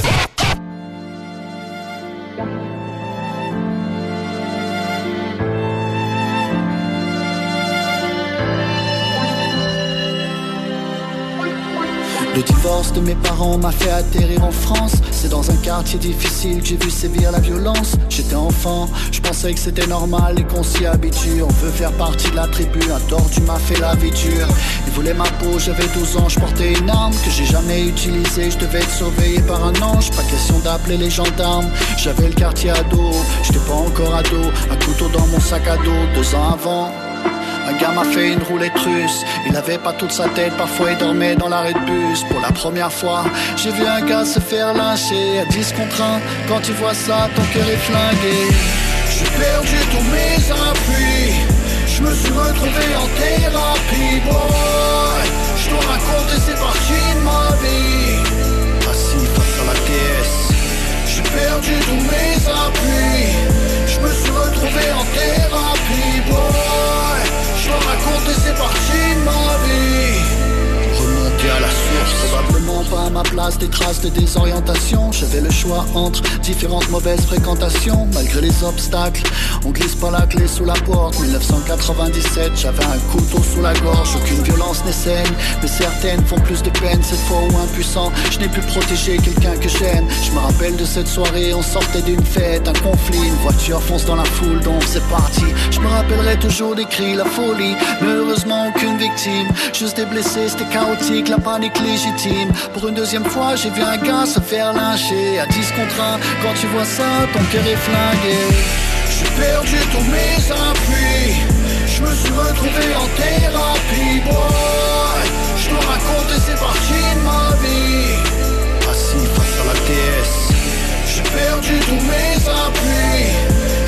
Le divorce de mes parents m'a fait atterrir en France. C'est dans un quartier difficile que j'ai vu sévir la violence. J'étais enfant, je pensais que c'était normal et qu'on s'y habitue. On veut faire partie de la tribu, un tordu m'a fait la vie dure. Il voulait ma peau, j'avais 12 ans, je portais une arme que j'ai jamais utilisée. Je devais être surveillé par un ange, pas question d'appeler les gendarmes. J'avais le quartier ado, j'étais pas encore ado. Un couteau dans mon sac à dos, deux ans avant. Un gars m'a fait une roulette russe. Il avait pas toute sa tête, parfois il dormait dans l'arrêt de bus. Pour la première fois, j'ai vu un gars se faire lyncher à 10 contre 1. Quand tu vois ça, ton cœur est flingué. J'ai perdu tous mes appuis. Je me suis retrouvé en thérapie, boy. Je dois raconter ces parties de ma vie. Assis face à la déesse. J'ai perdu tous mes appuis. Je me suis retrouvé en thérapie, boy. Raconter ces parties de ma vie. Probablement pas ma place des traces de désorientation. J'avais le choix entre différentes mauvaises fréquentations. Malgré les obstacles, on glisse pas la clé sous la porte. 1997, j'avais un couteau sous la gorge. Aucune violence n'est saine, mais certaines font plus de peine. Cette fois où impuissant, je n'ai pu protéger quelqu'un que j'aime. Je me rappelle de cette soirée, on sortait d'une fête, un conflit. Une voiture fonce dans la foule, donc c'est parti. Je me rappellerai toujours des cris, la folie. Mais heureusement, aucune victime. Juste des blessés, c'était chaotique, la panique légitime. Pour une deuxième fois, j'ai vu un gars se faire lyncher à 10 contre 1. Quand tu vois ça, ton cœur est flingué. J'ai perdu tous mes appuis. Je me suis retrouvé en thérapie, boy. Je dois raconter ces parties de ma vie. Assis face à la déesse. J'ai perdu tous mes appuis.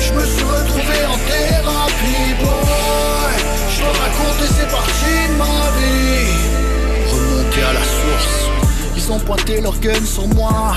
Je me suis retrouvé en thérapie, boy. Je dois raconter ces parties de ma vie. À la source. Ils ont pointé leur gun sur moi.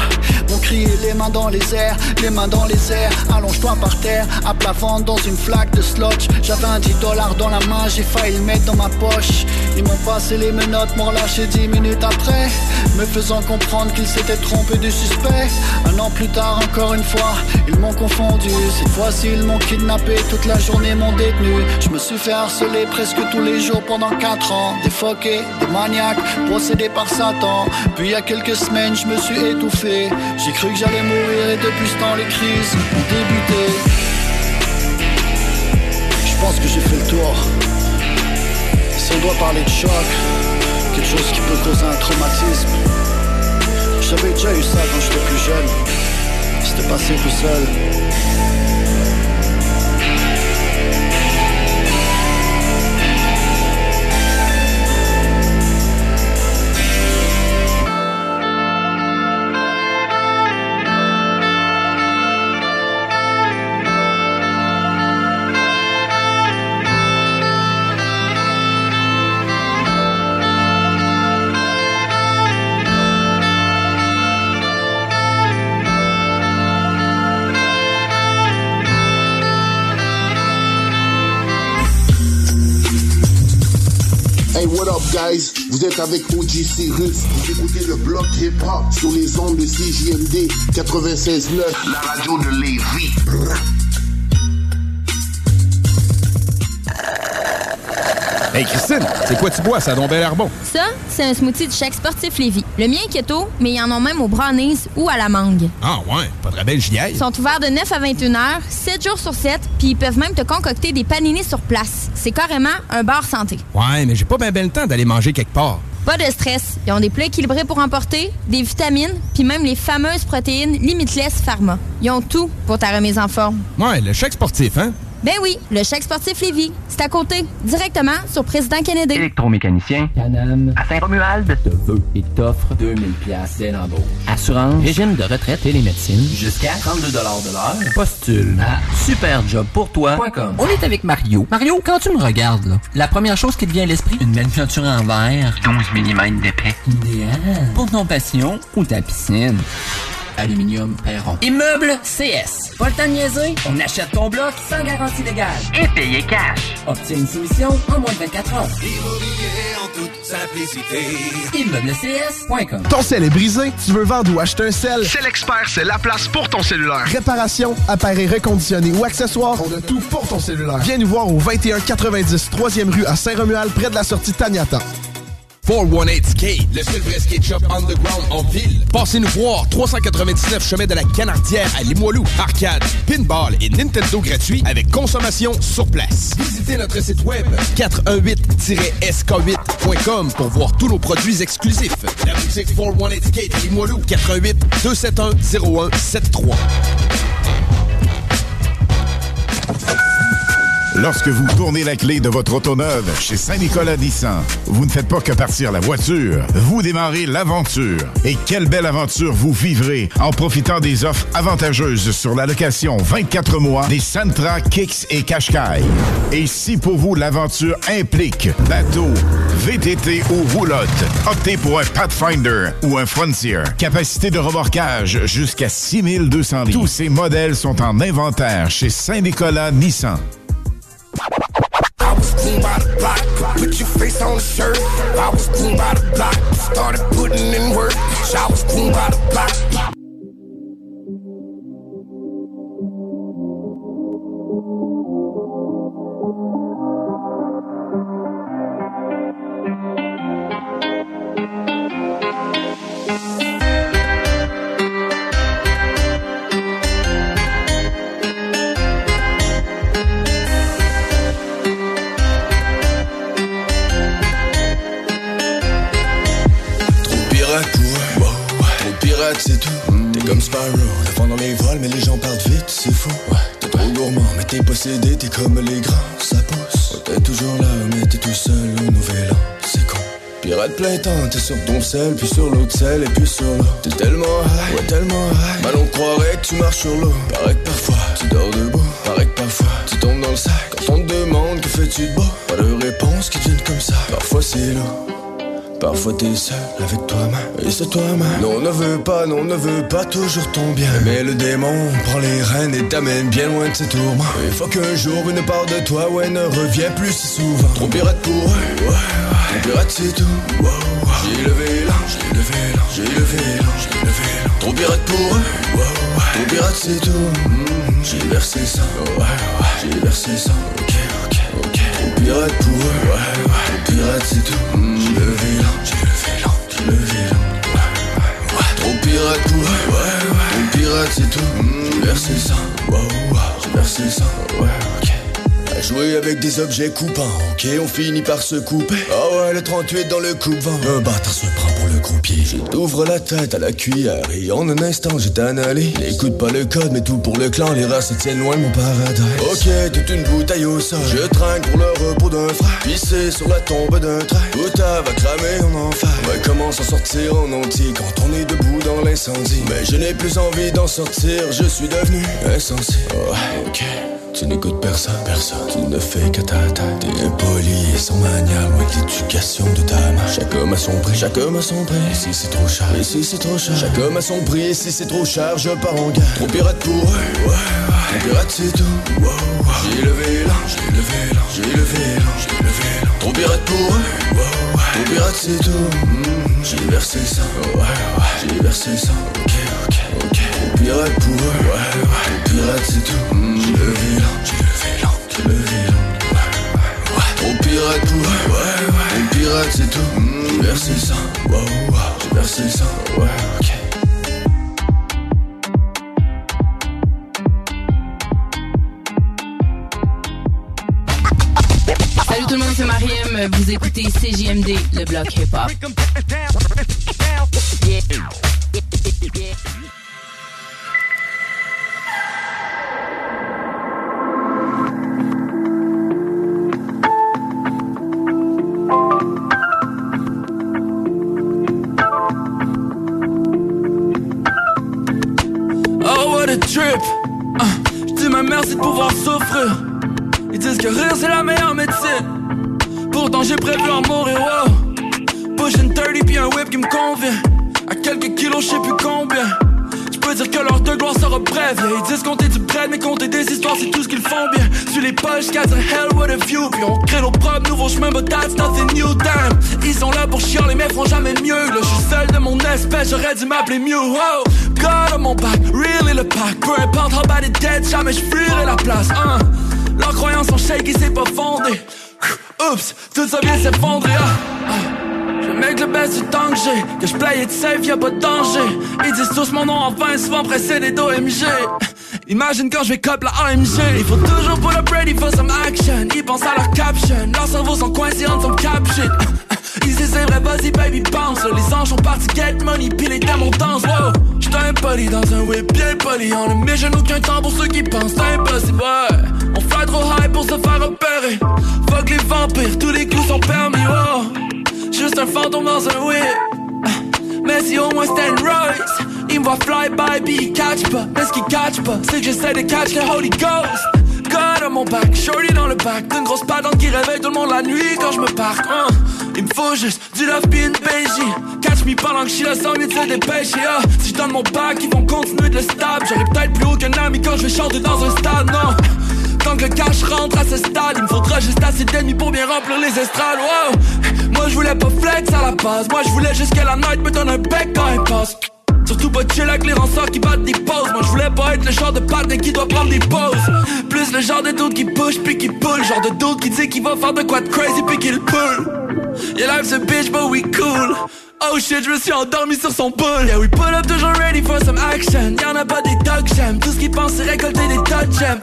Ont crié les mains dans les airs, les mains dans les airs. Allonge-toi par terre, à plat ventre dans une flaque de slotch. J'avais un 10 dollars dans la main, j'ai failli le mettre dans ma poche. Ils m'ont passé les menottes, m'ont relâché 10 minutes après. Me faisant comprendre qu'ils s'étaient trompés du suspect. Un an plus tard, encore une fois, ils m'ont confondu. Cette fois-ci, ils m'ont kidnappé, toute la journée m'ont détenu. Je me suis fait harceler presque tous les jours pendant 4 ans. Des foquets, des maniaques, possédés par Satan. Puis a quelques semaines, je me suis étouffé. J'ai cru que j'allais mourir et depuis ce temps, les crises ont débuté. Je pense que j'ai fait le tour. Si on doit parler de choc, quelque chose qui peut causer un traumatisme. J'avais déjà eu ça quand j'étais plus jeune. C'était passé tout seul. Vous êtes avec OG Cyrus, écoutez le bloc hip-hop sur les ondes de CJMD 96.9, la radio de Lévis. Hey Christine, c'est quoi tu bois? Ça a donc bien l'air bon. Ça, c'est un smoothie du chèque sportif Lévis. Le mien est keto, mais ils en ont même au brownies ou à la mangue. Ah ouais, pas de belle j'y aille. Ils sont ouverts de 9 à 21 heures, 7 jours sur 7, puis ils peuvent même te concocter des paninis sur place. C'est carrément un bar santé. Ouais, mais j'ai pas bien ben le temps d'aller manger quelque part. Pas de stress. Ils ont des plats équilibrés pour emporter, des vitamines, puis même les fameuses protéines Limitless Pharma. Ils ont tout pour ta remise en forme. Ouais, le chèque sportif, hein? Ben oui, le chèque sportif Lévis. C'est à côté, directement sur Président Kennedy. Électromécanicien. Canam. À Saint-Romuald. Te veut et t'offre 2000 pièces dès l'embauche. Assurance. Régime de retraite et les médecines. Jusqu'à 32 de l'heure. Postule à superjobpourtoi.com. On est avec Mario. Mario, quand tu me regardes, là, la première chose qui te vient à l'esprit, une belle peinture en verre. 12 mm d'épais. Idéal. Pour ton passion ou ta piscine. Aluminium Perron. Immeuble CS. Pas le temps de niaiser? On achète ton bloc sans garantie légale. Et payer cash. Obtiens une soumission en moins de 24 heures. Immobilier en toute simplicité. ImmeublesCS.com Ton sel est brisé? Tu veux vendre ou acheter un sel? C'est l'expert, c'est la place pour ton cellulaire. Réparation, appareil reconditionné ou accessoires, on a tout pour ton cellulaire. Viens nous voir au 2190 3e rue à Saint-Romuald, près de la sortie Taniata. 418 Skate, le seul vrai skate shop underground en ville. Passez nous voir, 399 chemin de la Canardière à Limoilou. Arcade, pinball et Nintendo gratuit avec consommation sur place. Visitez notre site web 418-sk8.com pour voir tous nos produits exclusifs. La boutique 418 Skate à Limoilou, 418 271 0173. Lorsque vous tournez la clé de votre auto neuve chez Saint-Nicolas Nissan, vous ne faites pas que partir la voiture, vous démarrez l'aventure. Et quelle belle aventure vous vivrez en profitant des offres avantageuses sur la location 24 mois des Sentra, Kicks et Qashqai. Et si pour vous l'aventure implique bateau, VTT ou roulotte, optez pour un Pathfinder ou un Frontier. Capacité de remorquage jusqu'à 6200 litres. Tous ces modèles sont en inventaire chez Saint-Nicolas Nissan. I was cool by the block, put your face on the shirt. I was cool by the block, started putting in work. I was cool by the block. T'es comme les grands, ça pousse. Ouais, t'es toujours là, mais t'es tout seul au nouvel an, c'est con. Pirate plein temps, t'es sur ton sel, puis sur l'autre sel, et puis sur l'eau. T'es tellement high, ouais, tellement high. Mal on croirait que tu marches sur l'eau. Paraît que parfois, tu dors debout. Paraît que parfois, tu tombes dans le sac. Quand on te demande que fais-tu de beau, pas de réponse qui viennent comme ça. Parfois c'est lourd. Parfois t'es seul avec toi-même. Et c'est toi-même. Non on ne veut pas, non on ne veut pas toujours ton bien. Mais le démon prend les rênes et t'amène bien loin de ses tourments. Il faut qu'un jour une part de toi, ouais, ne revient plus si souvent. Trop pirate pour eux, ouais, pirate c'est tout. J'ai levé l'an, j'ai levé l'an, j'ai levé l'an, j'ai levé l'an Trop pirate pour eux, wow, Trop pirate c'est tout, Mhm. j'ai versé ça, ouais, ouais. J'ai versé ça, ok, ok, ok. Trop pirate pour eux, ouais, ouais. Pirate c'est tout, Mhm. J'ai levé l'an, j'ai levé l'an, j'ai levé l'an Ouais, Trop pirate pour ouais, ouais. Trop pirate c'est tout, versé ça, wow, wow ça, ouais, à jouer avec des objets coupants, ok, on finit par se couper. Ah ouais, le 38 dans le coupe-vent. Un bâtard se prend pour le croupier. Je t'ouvre la tête à la cuillère et en un instant je t'analyse. N'écoute pas le code, mais tout pour le clan, les rats se tiennent loin mon paradis. Ok, toute une bouteille au sol. Je trinque pour le repos d'un frère. Pissé sur la tombe d'un train. Bouta va cramer en enfer. Ouais, comment s'en sortir en entier quand on est debout dans l'incendie? Mais je n'ai plus envie d'en sortir, je suis devenu insensé. Ok. Tu n'écoutes personne, personne. Tu ne fais que ta tête. T'es impoli et sans manière, loin de l'éducation de ta mère. Chaque homme a son prix, chaque homme a son prix. Ici c'est trop cher, ici c'est trop cher. Chaque homme a son prix, ici c'est trop cher. Je pars en guerre. Trop pirate pour eux. Trop pirate c'est tout. J'ai levé là, j'ai levé là, j'ai levé là, j'ai levé là. Trop pirate pour eux. Trop pirate c'est tout. Mm, j'ai versé ça. J'ai versé ça, ok, ok, ok. Trop pirate pour eux. Trop pirate c'est tout. Là, j'ai levé là. Ouais, ouais. Trop pirate eux, ouais, ouais. Trop pirate c'est tout. Mm, j'ai versé ça, wow, wow. J'ai ça, ouais, ok. Salut tout le monde, c'est Mariem. Vous écoutez CJMD, le bloc hip-hop. Oh Ah, Je dis ma merci de pouvoir souffrir. Ils disent que rire c'est la meilleure médecine. Pourtant j'ai prévu en mourir wow. Pushing 30 puis un whip qui me convient. À quelques kilos je sais plus combien Je peux dire que leur de gloire sera brève yeah, Ils disent compter du bread mais compter des histoires c'est tout ce qu'ils font bien Sur les poches 4 hell what a view Puis on crée nos propres nouveaux chemins but that's nothing new damn Ils sont là pour chialer mais feront jamais mieux Là je suis seul de mon espèce j'aurais dû m'appeler Mew oh. God on mon back, really le pack Peu importe how bad it gets, jamais je fuirai la place hein. Leurs croyances sont shake et c'est pas fondé Oups, tout ça vient s'effondrer. Ah. Make le best du temps que j'ai. Que je play it safe, y'a pas de danger. Ils disent tous mon nom enfin, souvent précédé d'OMG Imagine quand je vais cop la AMG Il faut toujours pull up ready for some action. Ils pensent à leur caption. Leurs cerveaux sont coincés en some cap shit. Ils disent c'est vrai, vas-y baby bounce. Les anges sont partis get money, puis les démons dansent Wow, j'suis un poli dans un whip bien poli. On ne met jamais aucun temps pour ceux qui pensent. C'est impossible, ouais On fly trop high pour se faire repérer Fuck les vampires, tous les coups sont permis, wow Juste un fantôme dans un whip. Mais si au moins c'était une Il me voit fly by, puis il catch pas. Mais ce qu'il catch pas, c'est que j'essaie de catch le Holy Ghost. God on mon back, shorty dans le back. D'une grosse patente qui réveille tout le monde la nuit quand je me parque hein. Il me faut juste du love puis une Catch me pendant que je suis mieux de se dépêcher. Si je donne mon back, ils vont continuer de le stab. J'aurai peut-être plus haut qu'un ami quand je vais chanter dans un stade, non Tant que le cash rentre à ce stade, il me faudra juste assez d'ennemis pour bien remplir les estrades. Wow. Moi je voulais pas flex à la base, moi je voulais juste que la night me donne un bec quand elle passe. Surtout pas chill avec les rançons qui battent des pauses. Moi je voulais pas être le genre de patin qui doit prendre des pauses. Plus le genre de dude qui push puis qui pull. Genre de dude qui dit qu'il va faire de quoi de crazy puis qu'il pull. Yeah, life's a bitch, but we cool. Oh shit, je me suis endormi sur son boule. Yeah, we pull up toujours ready for some action. Y'en a pas des dogs, j'aime. Tout ce qu'ils pensent, c'est récolter des de gemmes.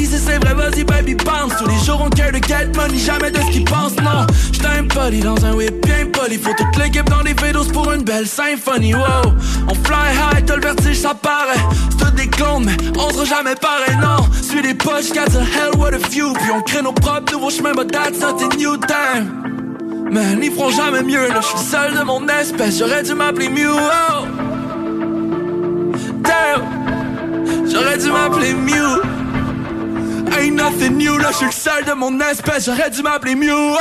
Ici c'est vrai, vas-y baby bounce Tous les jours on care de get money, jamais de ce qu'ils pensent, non. J'suis un poli dans un whip bien poli Faut toute l'équipe dans les vélos pour une belle symphonie, wow. On fly high, t'as le vertige, ça paraît. C'est des clones, mais on sera jamais pareil, non. Suis les poches, got the hell what a view Puis on crée nos propres nouveaux chemins, but that's not a new time. Man, ils feront jamais mieux, là. J'suis seul de mon espèce, j'aurais dû m'appeler Mew, oh. Damn. J'aurais dû m'appeler Mew Ain't nothing new, là, je suis le seul de mon espèce, j'aurais dû m'appeler Mew.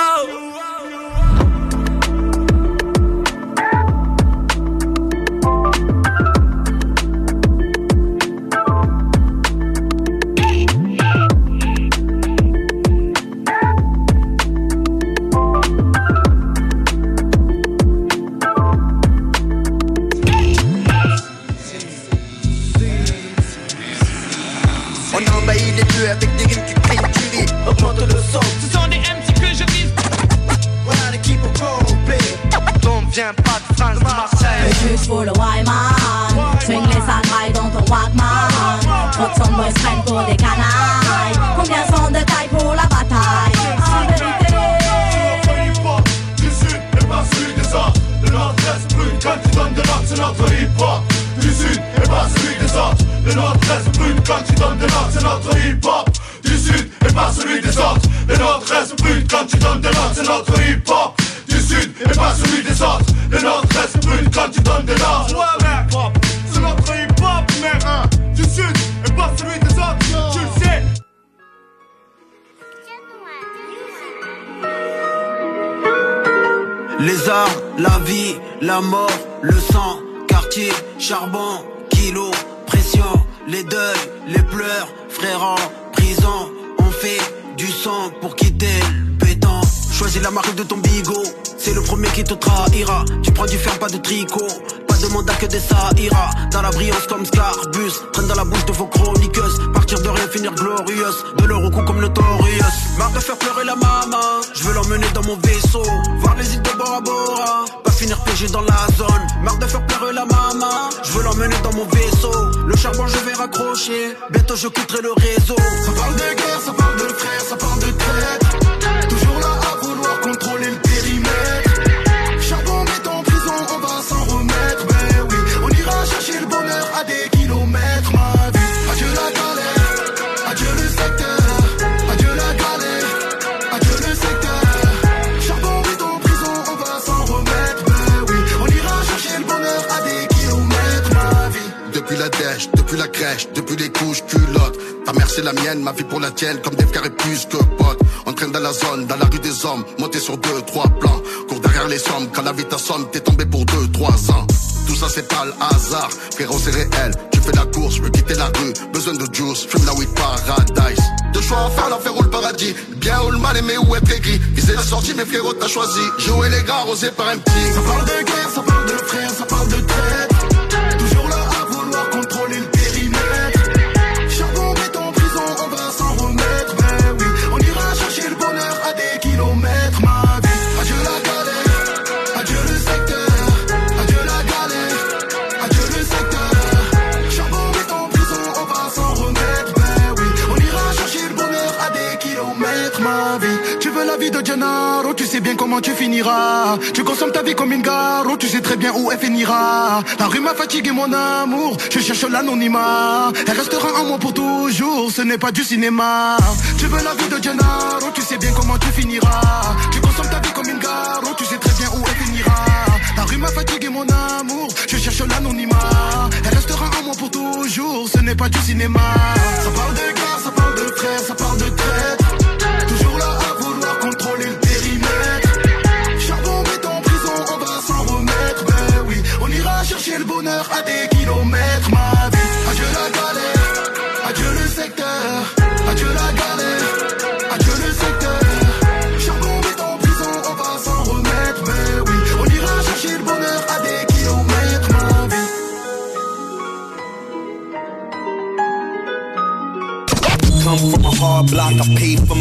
Church for the white man. Swing less and wide, don't walk man. Put some boys friend for the canal. Piégé dans la zone. Marre de faire pleurer la maman. Je veux l'emmener dans mon vaisseau. Le charbon, je vais raccrocher. Bientôt, je quitterai le réseau. C'est la mienne, ma vie pour la tienne, comme des frères et plus que potes. On traîne dans la zone, dans la rue des hommes, monté sur deux, trois plans. Cours derrière les sommes, quand la vie t'assomme, t'es tombé pour deux, trois ans. Tout ça c'est pas le hasard, frérot c'est réel. Tu fais la course, je veux quitter la rue, besoin de juice, fume la weed paradise. Deux choix à faire, l'enfer ou le paradis. Bien ou le mal, aimer ou être aigri. Viser la sortie, mais frérot t'as choisi. Jouer les gars, arrosé par un petit. Ça parle tu finiras. Tu consommes ta vie comme une gare, tu sais très bien où elle finira. La rue m'a fatigué mon amour, je cherche l'anonymat. Elle restera en moi pour toujours, ce n'est pas du cinéma. Tu veux la vie de Gennaro, tu sais bien comment tu finiras. Tu consommes ta vie comme une gare, tu sais très bien où elle finira. La rue m'a fatigué mon amour, je cherche l'anonymat. Elle restera en moi pour toujours, ce n'est pas du cinéma.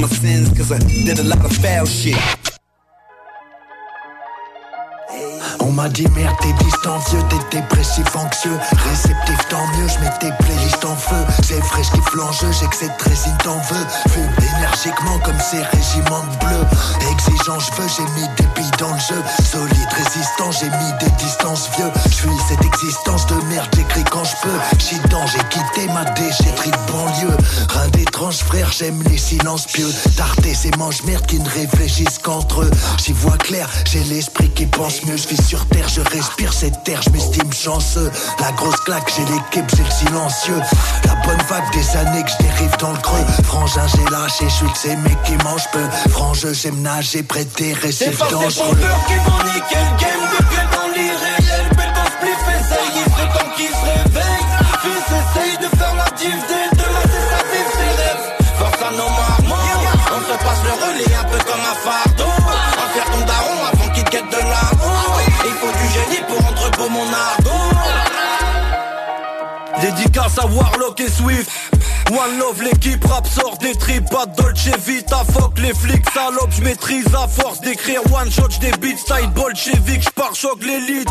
My sins cause I did a lot of foul shit. On m'a dit merde t'es distant t'es dépressif anxieux Réceptif l'enjeu, j'ai que cette résine t'en veux Fume énergiquement comme ces régiments de bleu Exigeant je veux, j'ai mis des billes dans le jeu. Solide, résistant, j'ai mis des distances vieux. Je suis cette existence de merde, j'écris quand je peux. Chitant, j'ai quitté ma déchetterie de banlieue. Rien d'étrange frère, j'aime les silences pieux. Tarter ces manches merde qui ne réfléchissent qu'entre eux. J'y vois clair, j'ai l'esprit qui pense mieux. Je vis sur terre, je respire cette terre, je m'estime chanceux. La grosse claque, j'ai l'équipe, j'ai le silencieux. La bonne vague des années que je dérive dans le creux. Frangin, j'ai lâché, je suis de ces mecs qui mangent peu. Frangeux, j'aime nager près des C'est récifs pas dangereux qui vont niquer le game de gueule dans l'irréel. Béton spliff essaye, il serait temps qu'ils se réveillent Fils essaye de faire la div dès demain c'est sa vie, ses rêves Force à nos marmots, on se passe le relais un peu comme un fardeau. En faire ton daron avant qu'il te guette de l'amour Il faut du génie pour entrepôt mon argot. Dédicace à Warlock et Swift One Love, l'équipe rap sort des tripes, Dolce Vita, fuck les flics, salope, je maîtrise à force d'écrire one shot, des beats style bolchevique, j'pars choc l'élite.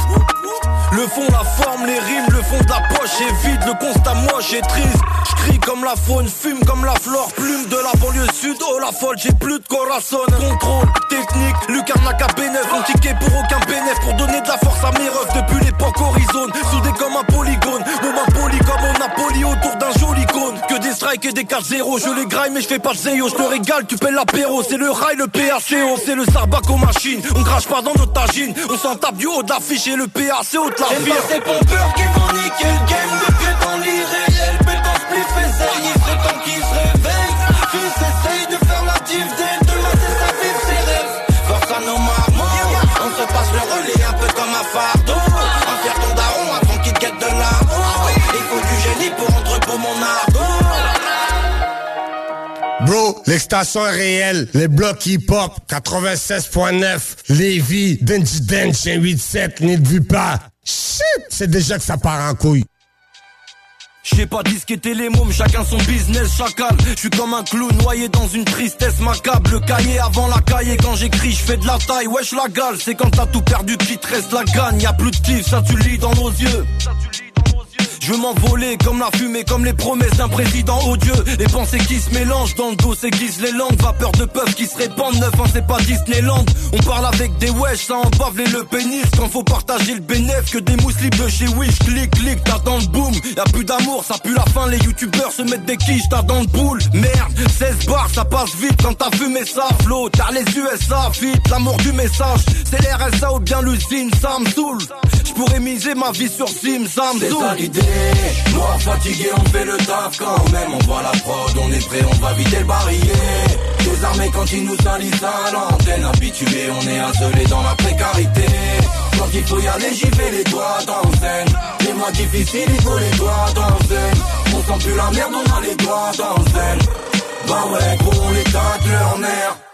Le fond, la forme, les rimes, le fond de la poche est vide, le constat moche et triste. J'crie comme la faune, fume comme la flore, plume de la banlieue sud, oh la folle, j'ai plus de corazon. Contrôle, technique, Lucarnac à B9, mon ticket pour aucun bénéf, pour donner de la force à mes refs depuis l'époque horizon, soudé comme un polygone, mon ma poli comme on Napoli autour d'un joli cône, que strikes et des 4-0, je les graille mais je fais pas de zéo, je te régale, tu paies l'apéro, c'est le rail, le PACO, c'est le sarbac aux machines, on crache pas dans notre tagine, on s'en tape du haut de l'affiche et le PAC haut de la C'est pas ces pompeurs qui vont niquer le game. Gueule dans l'irréel Béton spliff essaye, Bro, l'extension est réelle. Les blocs hip-hop, 96.9, Lévis, Denji Dench, 187, n'y vu pas. Shit, c'est déjà que ça part en couille. J'ai pas disqueté les mômes, chacun son business, chacal. Je suis comme un clown noyé dans une tristesse macabre. Le cahier avant la cahier, quand j'écris, je fais de la taille. Wesh la gale, c'est quand t'as tout perdu qu'il te reste la gagne. Y a plus de kiff, ça tu lis dans nos yeux. Je veux m'envoler comme la fumée, comme les promesses d'un président odieux. Les pensées qui se mélangent dans le dos s'aiguisent les langues. Vapeur de puff qui se répandent, neuf ans c'est pas Disneyland. On parle avec des wesh, ça embave les le pénis. Quand faut partager le bénéf, que des mousses libres de chez Wish. Clic, clic, t'as dans le boom. Y'a plus d'amour, ça pue la fin. Les youtubeurs se mettent des quiches, t'as dans le boule. Merde, 16 bars, ça passe vite quand t'as fumé ça. Flow, t'as les USA, vite, l'amour du message. C'est l'RSA ou bien l'usine, ça me saoule. J'pourrais miser ma vie sur Sim, ça me Moi fatigué on fait le taf quand même. On voit la prod, on est prêt, on va vider le barillet Désarmé quand ils nous salissent à l'antenne Habitué, on est isolé dans la précarité. Quand il faut y aller, j'y vais les doigts dans zen. Les mois difficiles, il faut les doigts dans zen. On sent plus la merde, on a les doigts dans zen. Bah ouais, gros, on les tacle leur nerf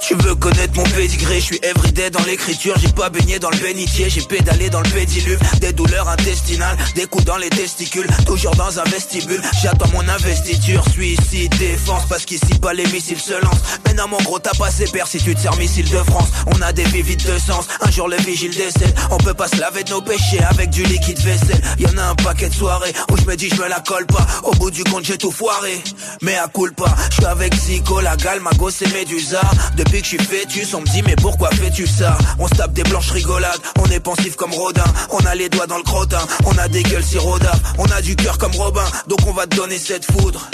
Tu veux connaître mon pédigré, je suis everyday dans l'écriture, j'ai pas baigné dans le bénitier, j'ai pédalé dans le pédiluve, des douleurs intestinales, des coups dans les testicules, toujours dans un vestibule, j'attends mon investiture, suicide, défense, parce qu'ici pas les missiles se lancent, maintenant mon gros t'as passé père si tu te sers missile de France, on a des vies vides de sens, un jour le vigile décède, on peut pas se laver de nos péchés avec du liquide vaisselle, y'en a un paquet de soirées, où je me dis je me la colle pas, au bout du compte j'ai tout foiré, mais à coule pas, je suis avec Zico, la gale, ma gosse et depuis que je suis fœtus, on me dit mais pourquoi fais-tu ça? On se tape des blanches rigolades, on est pensif comme Rodin, on a les doigts dans le crottin, on a des gueules siroda, on a du cœur comme Robin, donc on va te donner cette foudre.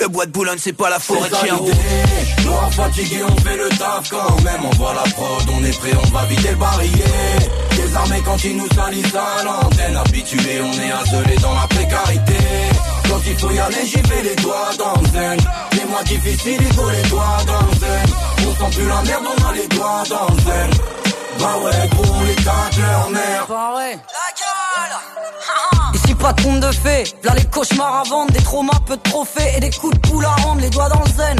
Le bois de Boulogne c'est pas la forêt de l'idée. Noir fatigué, on fait le taf quand même. On voit la prod, on est prêt, on va vider le barillet. Désarmé quand ils nous salissent à l'antenne. Habitué, on est isolé dans la précarité. Quand il faut y aller, j'y vais les doigts dans le zen. Les mois difficiles, il faut les doigts dans le zen. On sent plus la merde, on a les doigts dans le zen. Bah ouais, gros, on les tacle leur mère. Bah ouais. Ici pas de conte de fées, là les cauchemars à vendre, des traumas, peu de trophées et des coups de poule à rendre, les doigts dans le zen.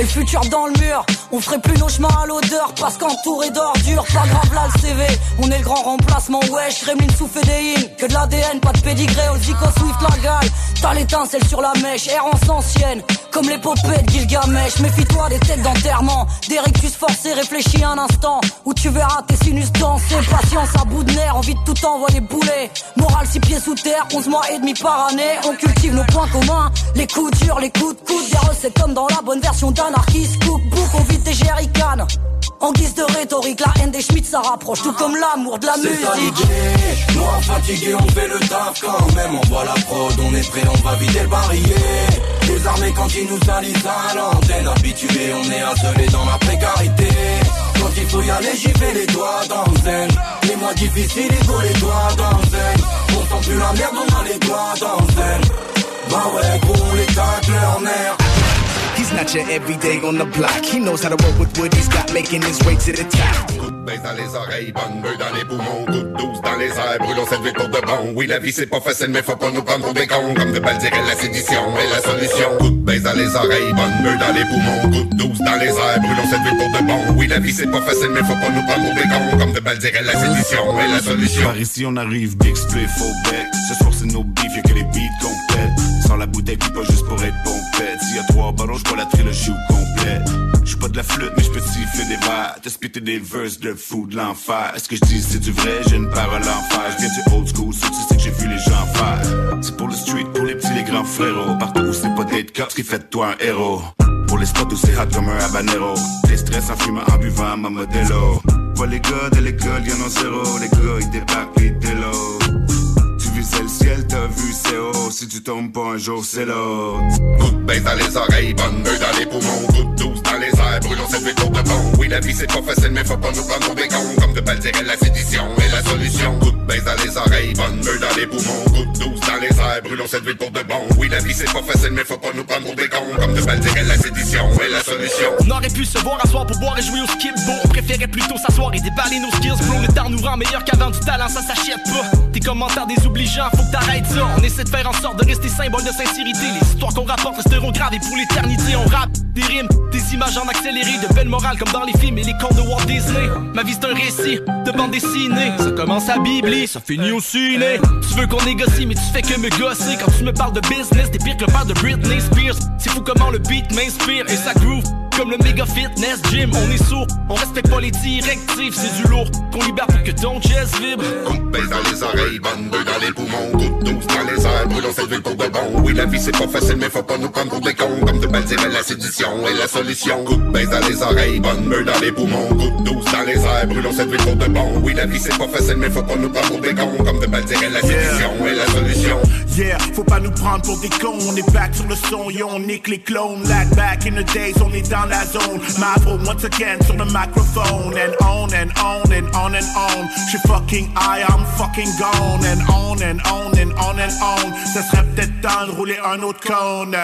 Et le futur dans le mur, on ferait plus nos chemins à l'odeur parce qu'entouré d'ordures, pas grave là le CV, on est le grand remplacement, wesh, Gremlin sous fédéine, que de l'ADN, pas de pédigré, on Zico Swift la gale, t'as l'étincelle sur la mèche, errance ancienne, comme l'épopée de Gilgamesh, méfie-toi des têtes d'enterrement, des rectus forcés, réfléchis un instant, où tu verras tes sinus danser, patience à bout de nerfs, envie de tout envoyer bouler, morale six pieds sous terre, 11 mois et demi par année, on cultive nos points communs, les coups durs, les coups de coude, des comme dans la bonne version d'anarchiste, cookbook, on vide des jerrycans. En guise de rhétorique, la haine des Schmitt ça rapproche, tout comme l'amour de la C'est ça musique. l'idée. Noir fatigué, on fait le taf quand même. On voit la prod, on est prêt, on va vider le barillet. Désarmé quand ils nous salissent à l'antenne. Habitué, on est isolé dans la précarité. Quand il faut y aller, j'y vais les doigts dans le zen. Les mois difficiles, il faut les doigts dans le zen. On sent plus la merde, on a les doigts dans le zen. Bah ouais, gros, on les tacle leur nerf. He's not your everyday on the block. He knows how to roll with what he's got, making his way to the top. Coup de baisse dans les oreilles, bonne beuh dans les poumons, coup de douce dans les airs, brûlons cette vie pour de bon. Oui, la vie c'est pas facile, mais faut pas nous prendre pour des cons. Comme de dirait la sédition est la solution. Coup de baisse dans les oreilles, bonne beuh dans les poumons, coup de douce dans les airs, brûlons cette vie pour de bon. Oui, la vie c'est pas facile, mais faut pas nous prendre pour des cons. Comme de dirait la sédition est la solution. Par ici on arrive, big split, faux bec. Ce soir c'est nos beefs, y'a que les beats qu'on Sans la bouteille, puis pas juste pour être pompette. S'il y a trois ballons, j'bois la trilogie au complet. J'suis pas de la flûte, mais j'peux siffler des verres. Spitter des verses de fou de l'enfer. Est-ce que j'dis c'est du vrai? J'ai une parole en fer. J'viens du old school, ça tu sais que j'ai vu les gens faire. C'est pour le street, pour les petits, les grands frérots. Partout où c'est pas d'être cop, ce qui fait de toi un héros. Pour les spots où c'est hot comme un habanero. Des stress en fumant, en buvant, ma modelo. Vois les gars de l'école, y'en ont zéro. Les gars, ils débarquent, les vu c'est haut. Si tu tombes pas un jour, c'est l'autre. Coup de baisse dans les oreilles, bonne beuh dans les poumons, coup de douce dans les airs, brûlons cette vie pour de bon. Oui, la vie c'est pas facile, mais faut pas nous prendre pour des cons. Comme de balles dirait la sédition est la solution. Coup de baisse dans les oreilles, bonne beuh dans les poumons, coup de douce dans les airs, brûlons cette ville pour de bon. Oui, la vie c'est pas facile, mais faut pas nous prendre pour des cons. Comme de balles dirait la sédition est la solution. On aurait pu se voir à soir pour boire et jouer au skip Bon, on préférait plutôt s'asseoir et déballer nos skills Bro, le temps nous rend meilleur qu'avant du talent, ça s'achète pas Tes commentaires désobligeants, faut que t'arrêtes ça On essaie de faire en sorte de rester symbole de sincérité. Les histoires qu'on rapporte resteront gravées pour l'éternité On rappe des rimes, des images en accéléré De belles morales comme dans les films et les contes de Walt Disney. Ma vie c'est un récit de bande dessinée. Ça commence à bibli, ça finit au ciné. Tu veux qu'on négocie mais tu fais que me gosser. Quand tu me parles de business, t'es pire que le père de Britney Spears. C'est fou comment le beat m'inspire et ça groove comme le méga fitness gym, on est sourd, on respecte pas les directives, c'est du lourd qu'on libère pour que ton chest vibre. Coupe dans les oreilles, bonne bœuf dans les poumons, goutte douce dans les airs, brûlons cette ville pour de bon. Oui, la vie c'est pas facile, mais faut pas nous prendre pour des cons. Comme de dirait la sédition est la solution. Coupe dans les oreilles, bonne bœuf dans les poumons, goutte douce dans les airs, brûlons cette ville pour de bon. Oui, la vie c'est pas facile, mais faut pas nous prendre pour des cons. Comme de dirait la sédition est la solution. Yeah, faut pas nous prendre pour des cons, on est back sur le son, yo, on nique les clones. Like back in the days, on est dans la zone. Marvel once again sur le microphone, and on and on and on and on. She fucking high, I'm fucking gone, and on and on and on and on. Ça serait peut-être temps de rouler un autre cône.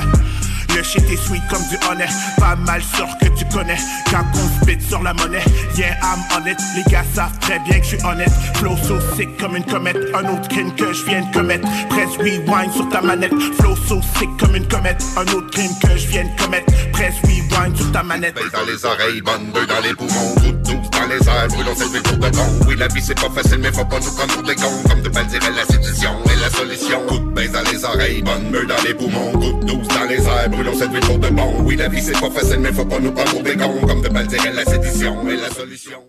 Le shit est sweet comme du honnête Pas mal sûr que tu connais. Quand on spit sur la monnaie. Yeah I'm on it. Les gars savent très bien que je suis honnête. Flow so sick comme une comète. Un autre crime que je viens de commettre. Press rewind sur ta manette. Flow so sick comme une comète. Un autre crime que je viens de commettre. Press rewind sur ta manette. Baisse dans les oreilles, bonne bœuf dans les poumons, goutte douce dans les airs, brûlons cette pour de bon. Oui, la vie c'est pas facile, mais faut pas nous prendre pour des cons. Comme de balles dirait la sédition est la solution. Coupe baisse dans les oreilles, bonne bœuf dans les poumons, goutte douce dans les airs, cette ville pour de bon. Oui, la vie c'est pas facile, mais faut pas nous prendre des cons. Comme de balles la sédition est la solution.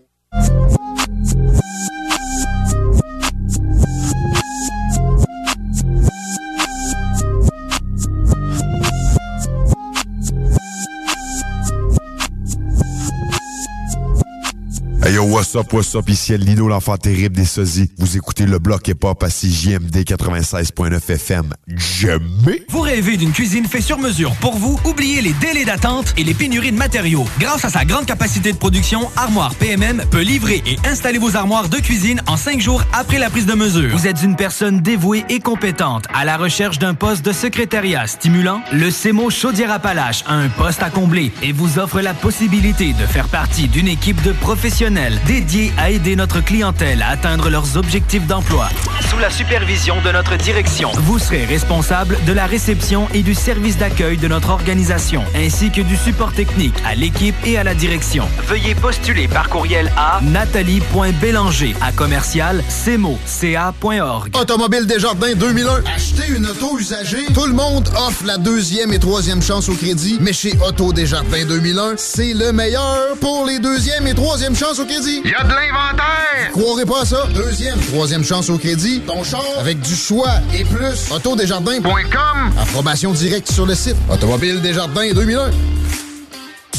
Yo, what's up, what's up, ici Lino, l'enfant terrible des sosies. Vous écoutez le bloc hip-hop à 6JMD 96.9 FM. Jamais! Vous rêvez d'une cuisine faite sur mesure pour vous? Oubliez les délais d'attente et les pénuries de matériaux. Grâce à sa grande capacité de production, Armoire PMM peut livrer et installer vos armoires de cuisine en cinq jours après la prise de mesure. Vous êtes une personne dévouée et compétente à la recherche d'un poste de secrétariat stimulant? Le CEMO Chaudière-Appalaches a un poste à combler et vous offre la possibilité de faire partie d'une équipe de professionnels dédiés à aider notre clientèle à atteindre leurs objectifs d'emploi. Sous la supervision de notre direction, vous serez responsable de la réception et du service d'accueil de notre organisation, ainsi que du support technique à l'équipe et à la direction. Veuillez postuler par courriel à nathalie.bélanger à commercial cmo.ca.org. Automobile Desjardins 2001. Acheter une auto usagée. Tout le monde offre la deuxième et troisième chance au crédit, mais chez Auto Desjardins 2001, c'est le meilleur pour les deuxième et troisième chances au crédit. Il y a de l'inventaire! Croirez pas à ça? Deuxième, troisième chance au crédit. Ton char avec du choix et plus. Autodesjardins.com. Approbation directe sur le site. Automobile Desjardins 2001.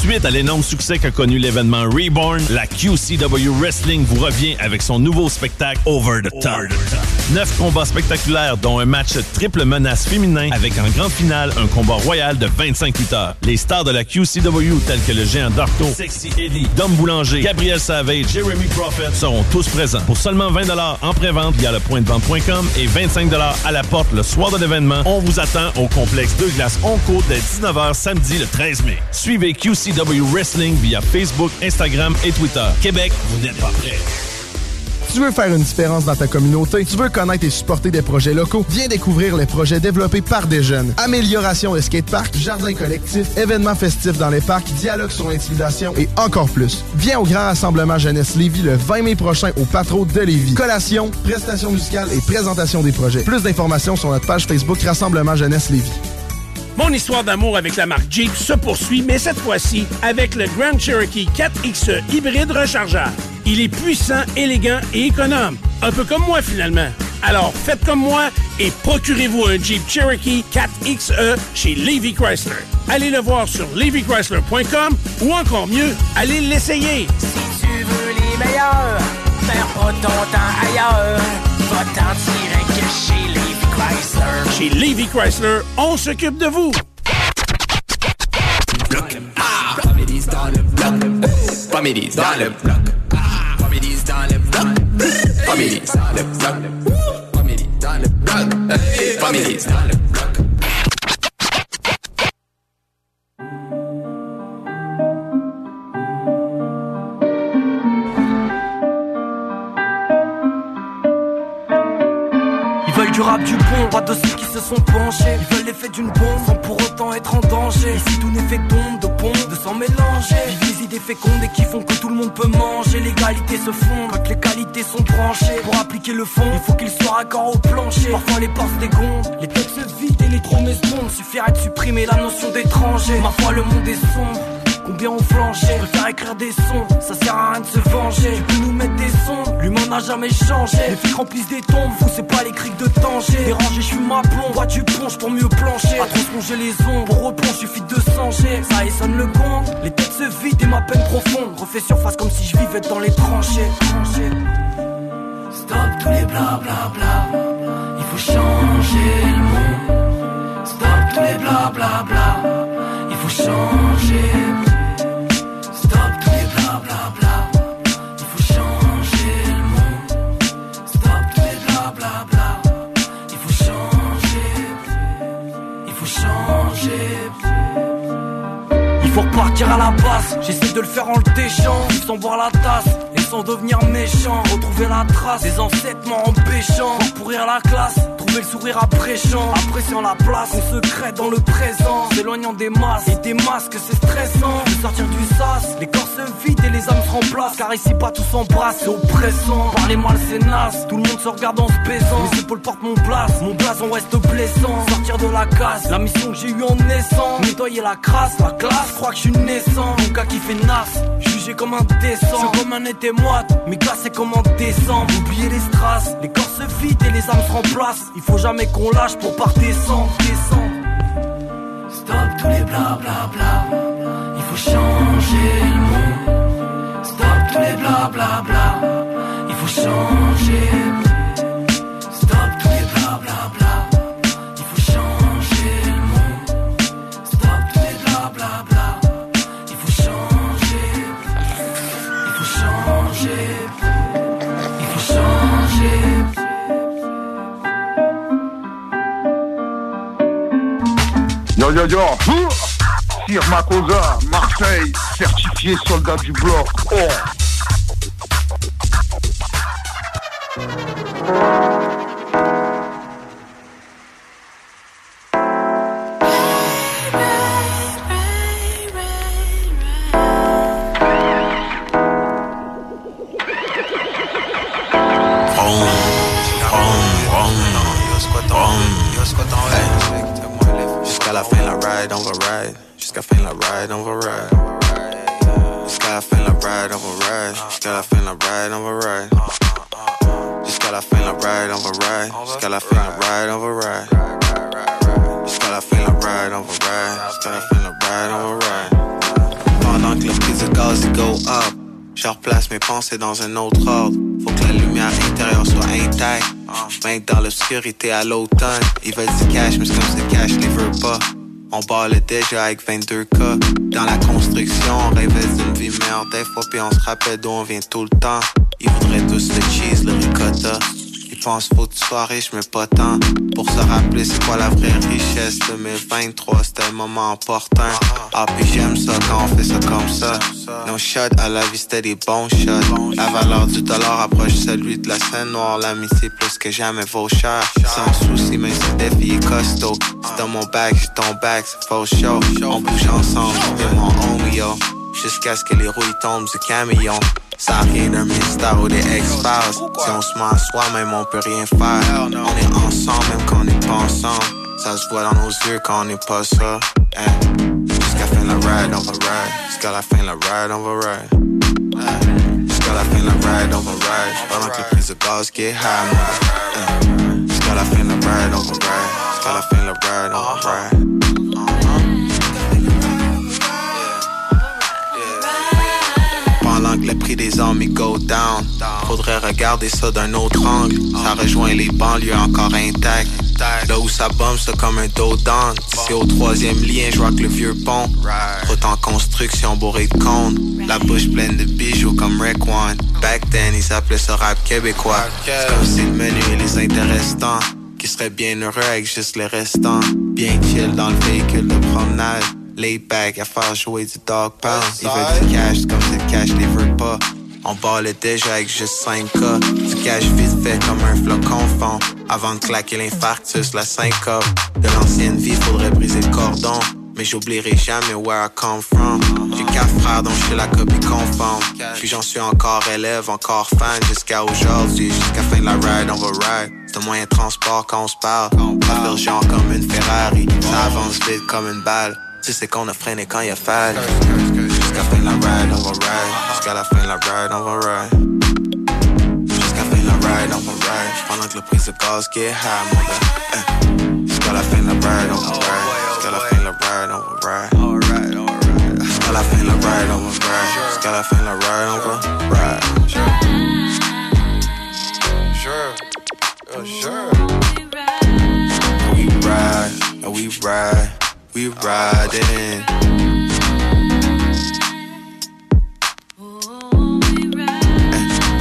Suite à l'énorme succès qu'a connu l'événement Reborn, la QCW Wrestling vous revient avec son nouveau spectacle Over the Top. Neuf combats spectaculaires, dont un match triple menace féminin avec en grande finale un combat royal de 25 lutteurs. Les stars de la QCW tels que le géant Darko, Sexy Eddie, Dom Boulanger, Gabriel Savage, Jeremy Prophet seront tous présents. Pour seulement 20 en pré-vente via le point de vente.com et 25 à la porte le soir de l'événement, on vous attend au complexe Deux Glaces Onco dès 19h samedi le 13 mai. Suivez QCW Wrestling via Facebook, Instagram et Twitter. Québec, vous n'êtes pas prêts. Tu veux faire une différence dans ta communauté? Tu veux connaître et supporter des projets locaux? Viens découvrir les projets développés par des jeunes. Amélioration de skateparks, jardins collectifs, événements festifs dans les parcs, dialogue sur l'intimidation et encore plus. Viens au Grand Rassemblement Jeunesse Lévis le 20 mai prochain au Patro de Lévis. Collation, prestations musicales et présentation des projets. Plus d'informations sur notre page Facebook Rassemblement Jeunesse Lévis. Mon histoire d'amour avec la marque Jeep se poursuit, mais cette fois-ci avec le Grand Cherokee 4XE hybride rechargeable. Il est puissant, élégant et économe. Un peu comme moi finalement. Alors faites comme moi et procurez-vous un Jeep Cherokee 4XE chez Levy Chrysler. Allez le voir sur levychrysler.com ou encore mieux, allez l'essayer. Si tu veux les meilleurs, pas ailleurs. Chrysler. Chez Levy Chrysler, on s'occupe de vous. Ah. Comédie dans le bloc. Comédie dans le bloc. Ah. Comédie dans le bloc. Comédie dans le bloc. Comédie dans le bloc. famille dans le bloc. Du de ceux qui se sont penchés. Ils veulent l'effet d'une bombe sans pour autant être en danger. Ici tout n'est fait d'ombre, de pompe, de sang mélangé. Vivent des idées fécondes et qui font que tout le monde peut manger. L'égalité se fonde, quand les qualités sont tranchées. Pour appliquer le fond, il faut qu'il soit raccord au plancher. Parfois les portes dégondent, les têtes se vident et les promesses tombent. Suffirait de supprimer la notion d'étranger. Ma foi, le monde est sombre. Combien ont flanché Je préfère écrire des sons, ça sert à rien de se venger Tu peux nous mettre des sons, l'humain n'a jamais changé Les flics remplissent des tombes, vous c'est pas les crics de danger Dérangé, je suis ma plomb, bois du plonge pour mieux plancher À trop plonger les ondes, pour replonge suffit de changer Ça et sonne le gong, les têtes se vident et ma peine profonde Refais surface comme si je vivais dans les tranchées. Stop tous les bla bla. Il faut changer le monde. Stop tous les bla bla. Il faut changer. Repartir à la base, j'essaie de le faire en le déchant Sans boire la tasse sans devenir méchant Retrouver la trace des ancêtres empêchant Pourrir la classe, trouver le sourire appréciant Appréciant la place, on secret dans le présent S'éloignant des masses et des masques, c'est stressant. Sortir du sas, les corps se vident et les âmes se remplacent. Car ici pas tous s'embrassent, c'est oppressant. Parler mal c'est naze, tout le monde se regarde en se baisant. Mes épaules portent mon place, mon blason reste blessant. Sortir de la casse, la mission que j'ai eue en naissant. Nettoyer la crasse, la glace, crois que je suis naissant. Mon gars qui fait nasse, jugé comme un décent. Je suis comme un été moite, mais glacé comme en décembre. Oublier les strass, les corps se vident et les âmes se remplacent. Il faut jamais qu'on lâche pour pas descendre, descendre Stop tous les bla bla bla. Il faut changer Yo yo Sir Makosa, Marseille, certifié soldat du bloc. Oh pensées dans un autre ordre. Faut que la lumière intérieure soit intacte. J'm'inque dans l'obscurité à l'automne. Ils veulent du cash, mais c'est comme ce cash les veut pas. On le déjà avec 22K. Dans la construction, on rêvait d'une vie meilleure des fois, puis on se rappelle d'où on vient tout le temps. Ils voudraient tous le cheese, le ricotta. Faut tu sois riche, mais pas tant. Pour se rappeler c'est quoi la vraie richesse 2023, c'était un moment important. Ah, puis j'aime ça quand on fait ça comme ça. Nos shots à la vie, c'était des bons shots. La valeur du dollar approche celui de la scène noire. L'amitié plus que jamais vaut cher. Sans souci, mais ce défi est costaud. C'est dans mon bac, j'ai ton bac, c'est faux show. On bouge ensemble, et mon homie, yo. Jusqu'à ce que les rouilles tombent du camion. Ça a rien d'un mystère ou des X-Files. Si on se ment à soi-même, on peut rien faire. On est ensemble, même quand on n'est pas ensemble. Ça se voit dans nos yeux quand on n'est pas ça. Eh. Jusqu'à la fin la ride, on va ride. Jusqu'à la fin la ride, on va ride. Eh. Jusqu'à la fin la ride, on va ride. Pendant que le prix de gaz get high. Eh. Jusqu'à la fin la ride, on va ride. Jusqu'à la fin la ride, on va ride. Que le prix des armes il go down. Faudrait regarder ça d'un autre angle. Ça rejoint les banlieues encore intactes. Là où ça bombe c'est comme un dos down C'est au troisième lien je que le vieux pont. En construction bourré de cônes. La bouche pleine de bijoux comme Rick One. Back then ils appelaient ça rap québécois. C'est comme si le menu et les intéressants. Qui serait bien heureux avec juste les restants. Bien chill dans le véhicule de promenade. Lay back à faire jouer du dog pound. Il veut du cash comme si le cash les veut pas. On ballait déjà avec juste 5K. Du cash vite fait comme un flocon fond. Avant de claquer l'infarctus, la syncope. De l'ancienne vie, faudrait briser le cordon. Mais j'oublierai jamais where I come from. J'ai quatre frères dont je suis la copie conforme. Puis j'en suis encore élève, encore fan jusqu'à aujourd'hui. Jusqu'à fin de la ride, on va ride. C'est un moyen de transport quand on se parle. Pas genre comme une Ferrari. Ça avance vite comme une balle. Tu sais qu'on a freiné quand il a fallu. Jusqu'à fin la ride, on va ride. Jusqu'à la fin la ride, on va ride. Jusqu'à fin la ride, on va ride. Pendant que le prix de gaz get high, mon gars. Uh, Jusqu'à la fin la ride, on va ride. Jusqu'à la fin la ride, on va ride. Jusqu'à la fin la ride, on va ride. Jusqu'à la fin la ride, on va ride. Sure. Oh, sure. We ride, we ride, we riding.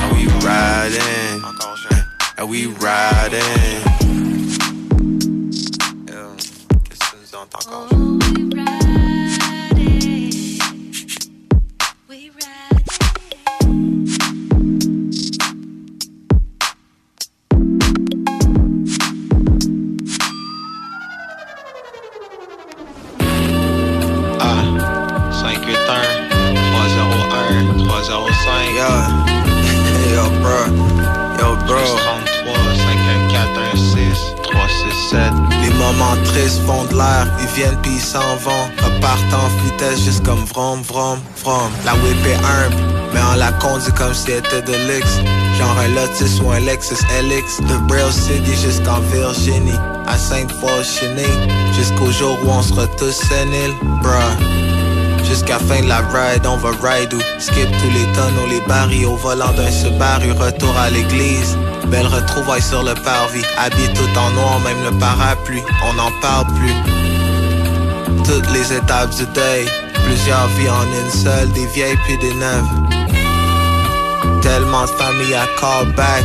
And we riding, we riding. 305 Yo, yo bro, yo bro. 33 514 16 367 Les moments tristes font de l'air, ils viennent puis ils s'en vont. Repartent en vitesse juste comme vrom vrom vrom La whip est humble, mais on la conduit comme si elle était de luxe. Genre un Lotus ou un Lexus LX De Braille City jusqu'en Virginie. À Sainte-Foy-Cheney Jusqu'au jour où on sera tous séniles, bruh Jusqu'à fin de la ride, on va ride ou skip tous les tonneaux, les barils au volant d'un Subaru, retour à l'église. Belle retrouvaille sur le parvis, habillé tout en noir, même le parapluie, on n'en parle plus. Toutes les étapes du deuil, plusieurs vies en une seule, des vieilles puis des neuves. Tellement de familles à call back,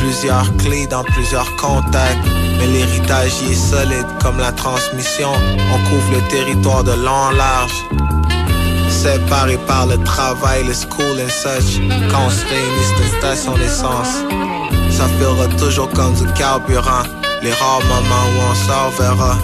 plusieurs clés dans plusieurs contacts. Mais l'héritage y est solide comme la transmission. On couvre le territoire de long en large. Séparés par le travail, le school and such. Quand on se réunit, c'est. Ça fera toujours comme du carburant. Les rares moments où on s'en verra.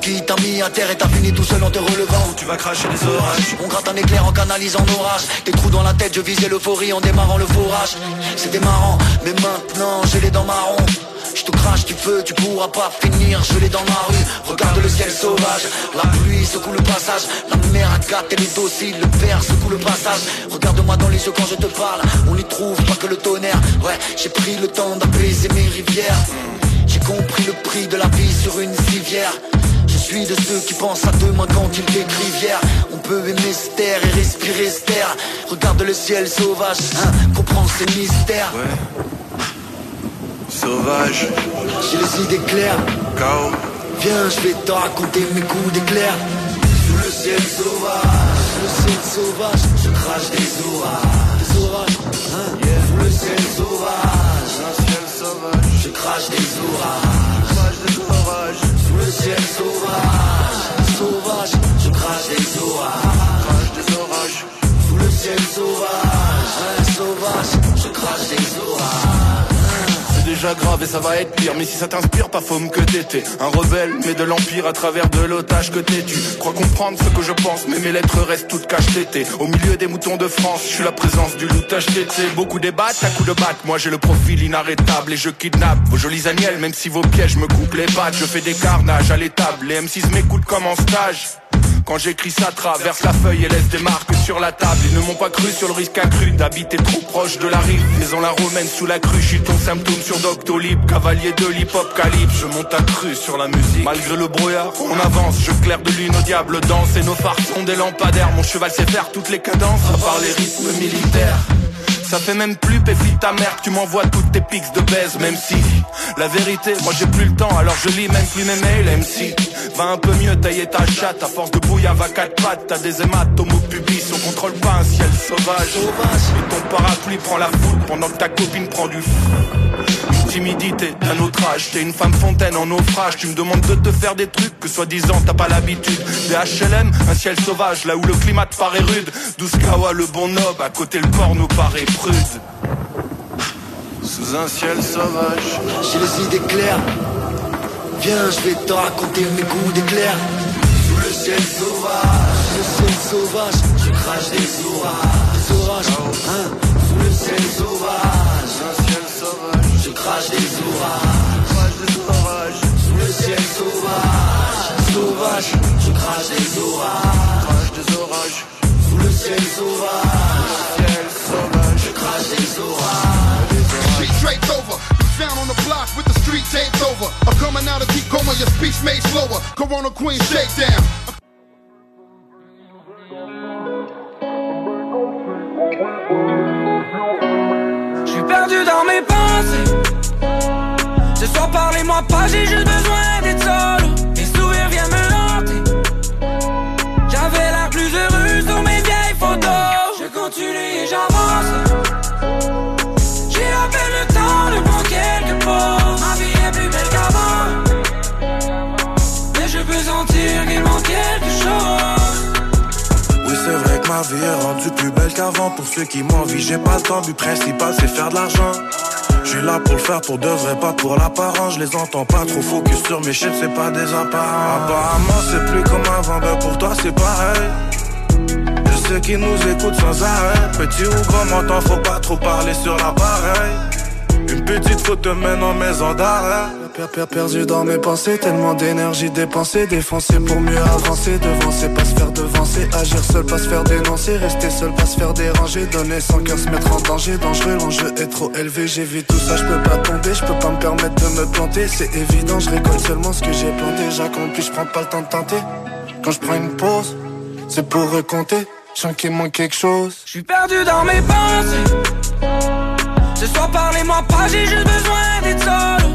Qui t'a mis à terre et t'as fini tout seul en te relevant. Tu vas cracher des orages. On gratte un éclair en canalisant l'orage. Des trous dans la tête, je visais l'euphorie en démarrant le forage. C'était marrant, mais maintenant j'ai les dents marron. Je te crache du feu, tu pourras pas finir, je l'ai dans ma rue. Regarde le ciel sauvage, la pluie secoue le passage, la mer a gâté les dociles, le verre secoue le passage. Regarde-moi dans les yeux quand je te parle, on n'y trouve pas que le tonnerre. Ouais, j'ai pris le temps d'apaiser mes rivières. J'ai compris le prix de la vie sur une civière. Je suis de ceux qui pensent à demain quand ils décrivent hier. On peut aimer cette terre et respirer cette terre. Regarde le ciel sauvage, hein, comprends ces mystères. Sauvage, J'ai les idées claires. Cao. Viens, je vais te raconter mes coups d'éclair. Sous le ciel sauvage, sous le ciel sauvage, je crache des orages. Des orages, hein. Sous le ciel sauvage, un ciel sauvage, je crache des orages. Crache des orages. Le ciel sauvage, sauvage, je crache des orages. Des orages. Sous le ciel sauvage, sauvage, je crache des orages. Déjà grave et ça va être pire. Mais si ça t'inspire, pas faume que t'étais Un rebelle, mais de l'empire à travers de l'otage que t'es. Tu Crois comprendre ce que je pense, mais mes lettres restent toutes cachetées Au milieu des moutons de France, je suis la présence du loutage tété Beaucoup débattent à coups de batte, moi j'ai le profil inarrêtable Et je kidnappe vos jolis agnelles, même si vos pièges me coupent les pattes. Je fais des carnages à l'étable, les M6 m'écoutent comme en stage Quand j'écris ça traverse la feuille et laisse des marques sur la table. Ils ne m'ont pas cru sur le risque accru d'habiter trop proche de la rive. Maison la romaine sous la crue, je suis ton symptôme sur Doctolib Cavalier de l'hip-hop je monte à cru sur la musique. Malgré le brouillard, on avance, je claire de lune au diable danse Et nos phares sont des lampadaires, mon cheval sait faire toutes les cadences À part les rythmes militaires ça fait même plus péfite ta mère que tu m'envoies toutes tes pics de baise Même si. La vérité, moi j'ai plus le temps Alors je lis même plus mes mails MC Va un peu mieux tailler ta chatte À force de bouillard va quatre pattes T'as des hématomes au pubis On contrôle pas un ciel sauvage. Et ton parapluie prend la foule Pendant que ta copine prend du fou timidité d'un autre âge. T'es une femme fontaine en naufrage. Tu me demandes de te faire des trucs que soi-disant t'as pas l'habitude. Des HLM, un ciel sauvage Là où le climat te paraît rude. Douce kawa, le bon nob À côté le port nous paraît prude. Sous un ciel sauvage. J'ai les idées claires. Viens, je vais te raconter mes coups d'éclair. Sous le ciel sauvage. Sous le ciel sauvage. Je crache des orages. Des orages, hein? Sous le ciel sauvage. Un ciel sauvage Je crache des orages Sous le ciel sauvage Sauvage Je crache des orages des orages Sous le ciel sauvage Je crache des orages draped over. You found on the block with the street taped over. I'm coming out of deep coma, your speech made slower. Corona Queen shakedown. Je suis perdu dans mes. Ce soir, parlez-moi pas, j'ai juste besoin d'être solo. Les sourires viennent me hanter. J'avais l'air plus heureux sur mes vieilles photos. Je continue et j'avance. J'ai à peine le temps de prendre quelques pauses. Ma vie est plus belle qu'avant. Mais je peux sentir qu'il manque quelque chose. C'est vrai que ma vie est rendue plus belle qu'avant Pour ceux qui m'envient j'ai pas le temps But principal c'est faire de l'argent Je suis là pour le faire pour de vrai pas pour l'apparence. Je les entends pas trop focus sur mes shit c'est pas des apparents Apparemment c'est plus comme avant Ben pour toi c'est pareil. De ceux qui nous écoutent sans arrêt. Petit ou grand montant faut pas trop parler sur l'appareil. Une petite faute te mène en maison d'arrêt Perdu dans mes pensées, tellement d'énergie dépensée Défoncer pour mieux avancer, devancer, pas se faire devancer. Agir seul, pas se faire dénoncer, rester seul, pas se faire déranger. Donner sans cœur, se mettre en danger, dangereux, l'enjeu est trop élevé. J'ai vu tout ça, je peux pas tomber, je peux pas me permettre de me planter. C'est évident, je récolte seulement ce que j'ai planté. J'accomplis, je prends pas le temps de tenter. Quand je prends une pause, c'est pour recompter. Je qu'il manque quelque chose. Je suis perdu dans mes pensées. Ce soir, parlez-moi pas, j'ai juste besoin d'être solo.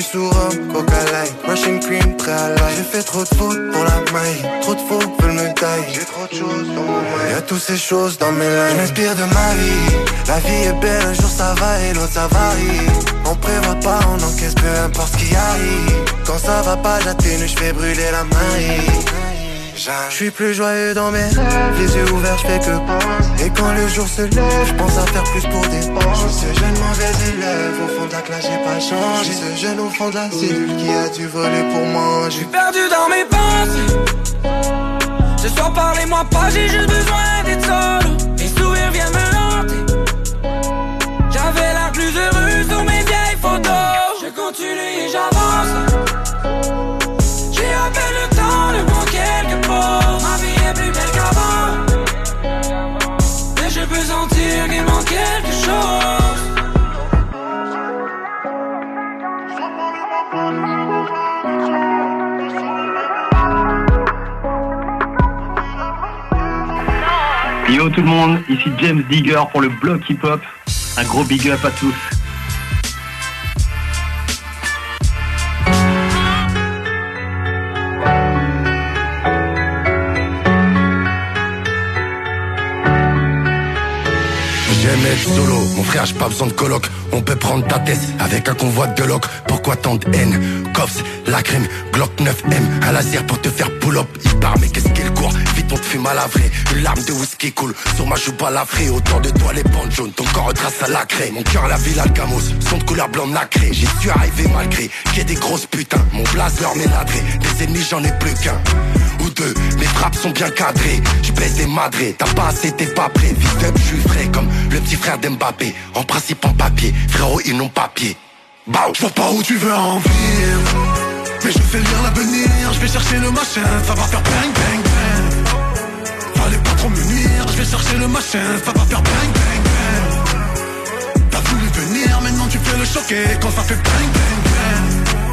Suis sous rhum, coca light Russian cream, très à life J'ai fait trop de fautes pour la maille. Trop de faux veulent me tailler. J'ai trop de choses dans mon mind. Y'a toutes ces choses dans mes lines Je m'inspire de ma vie. La vie est belle, un jour ça va et l'autre ça varie. On prévoit pas, on encaisse peu importe ce qui arrive. Quand ça va pas, j'atténue, je fais brûler la maille je suis plus joyeux dans mes rêves, les yeux ouverts, je fais que penser. Et quand le jour se lève, je pense à faire plus pour dépenser. Ce jeune mauvais élève, au fond de la classe, j'ai pas changé. Ce jeune au fond de cellule qui a dû voler pour manger. Je suis perdu dans mes pensées. Ce soir, parlez-moi pas, j'ai juste besoin d'être solo. Les sourires viennent me hanter. J'avais l'air plus heureux sur mes vieilles photos. Je continue Yo tout le monde, ici James Digger pour le bloc hip-hop. Un gros big up à tous. Frère, j'ai pas besoin de coloc. On peut prendre ta tête avec un convoi de loc. Pourquoi tant de haine? Cops, la crème, Glock 9M, un laser pour te faire pull-up. Il part, mais qu'est-ce qu'il court? Vite, on te fume à la vraie. Une larme de whisky coule sur ma joue balafrée. Autour de toi, les bandes jaunes, ton corps retrace à la craie. Mon cœur, la ville Alcamos, son de couleur blanc nacré. J'y suis arrivé malgré qu'il y ait des grosses putains. Mon blazer m'est ladré, des ennemis, j'en ai plus qu'un ou deux. Mes frappes sont bien cadrées. Je baisse des madrés, t'as pas assez, t'es pas prêt. Vite up, je suis frais comme le petit frère d'Mbappé. En principe en papier, frérot, ils n'ont pas pied. Bah, je vois pas où tu veux en venir. Mais je fais lire l'avenir, je vais chercher le machin, ça va faire bang bang bang. Fallait pas trop me nuire, je vais chercher le machin, ça va faire bang bang bang. T'as voulu venir, maintenant tu fais le choquer quand ça fait bang bang bang.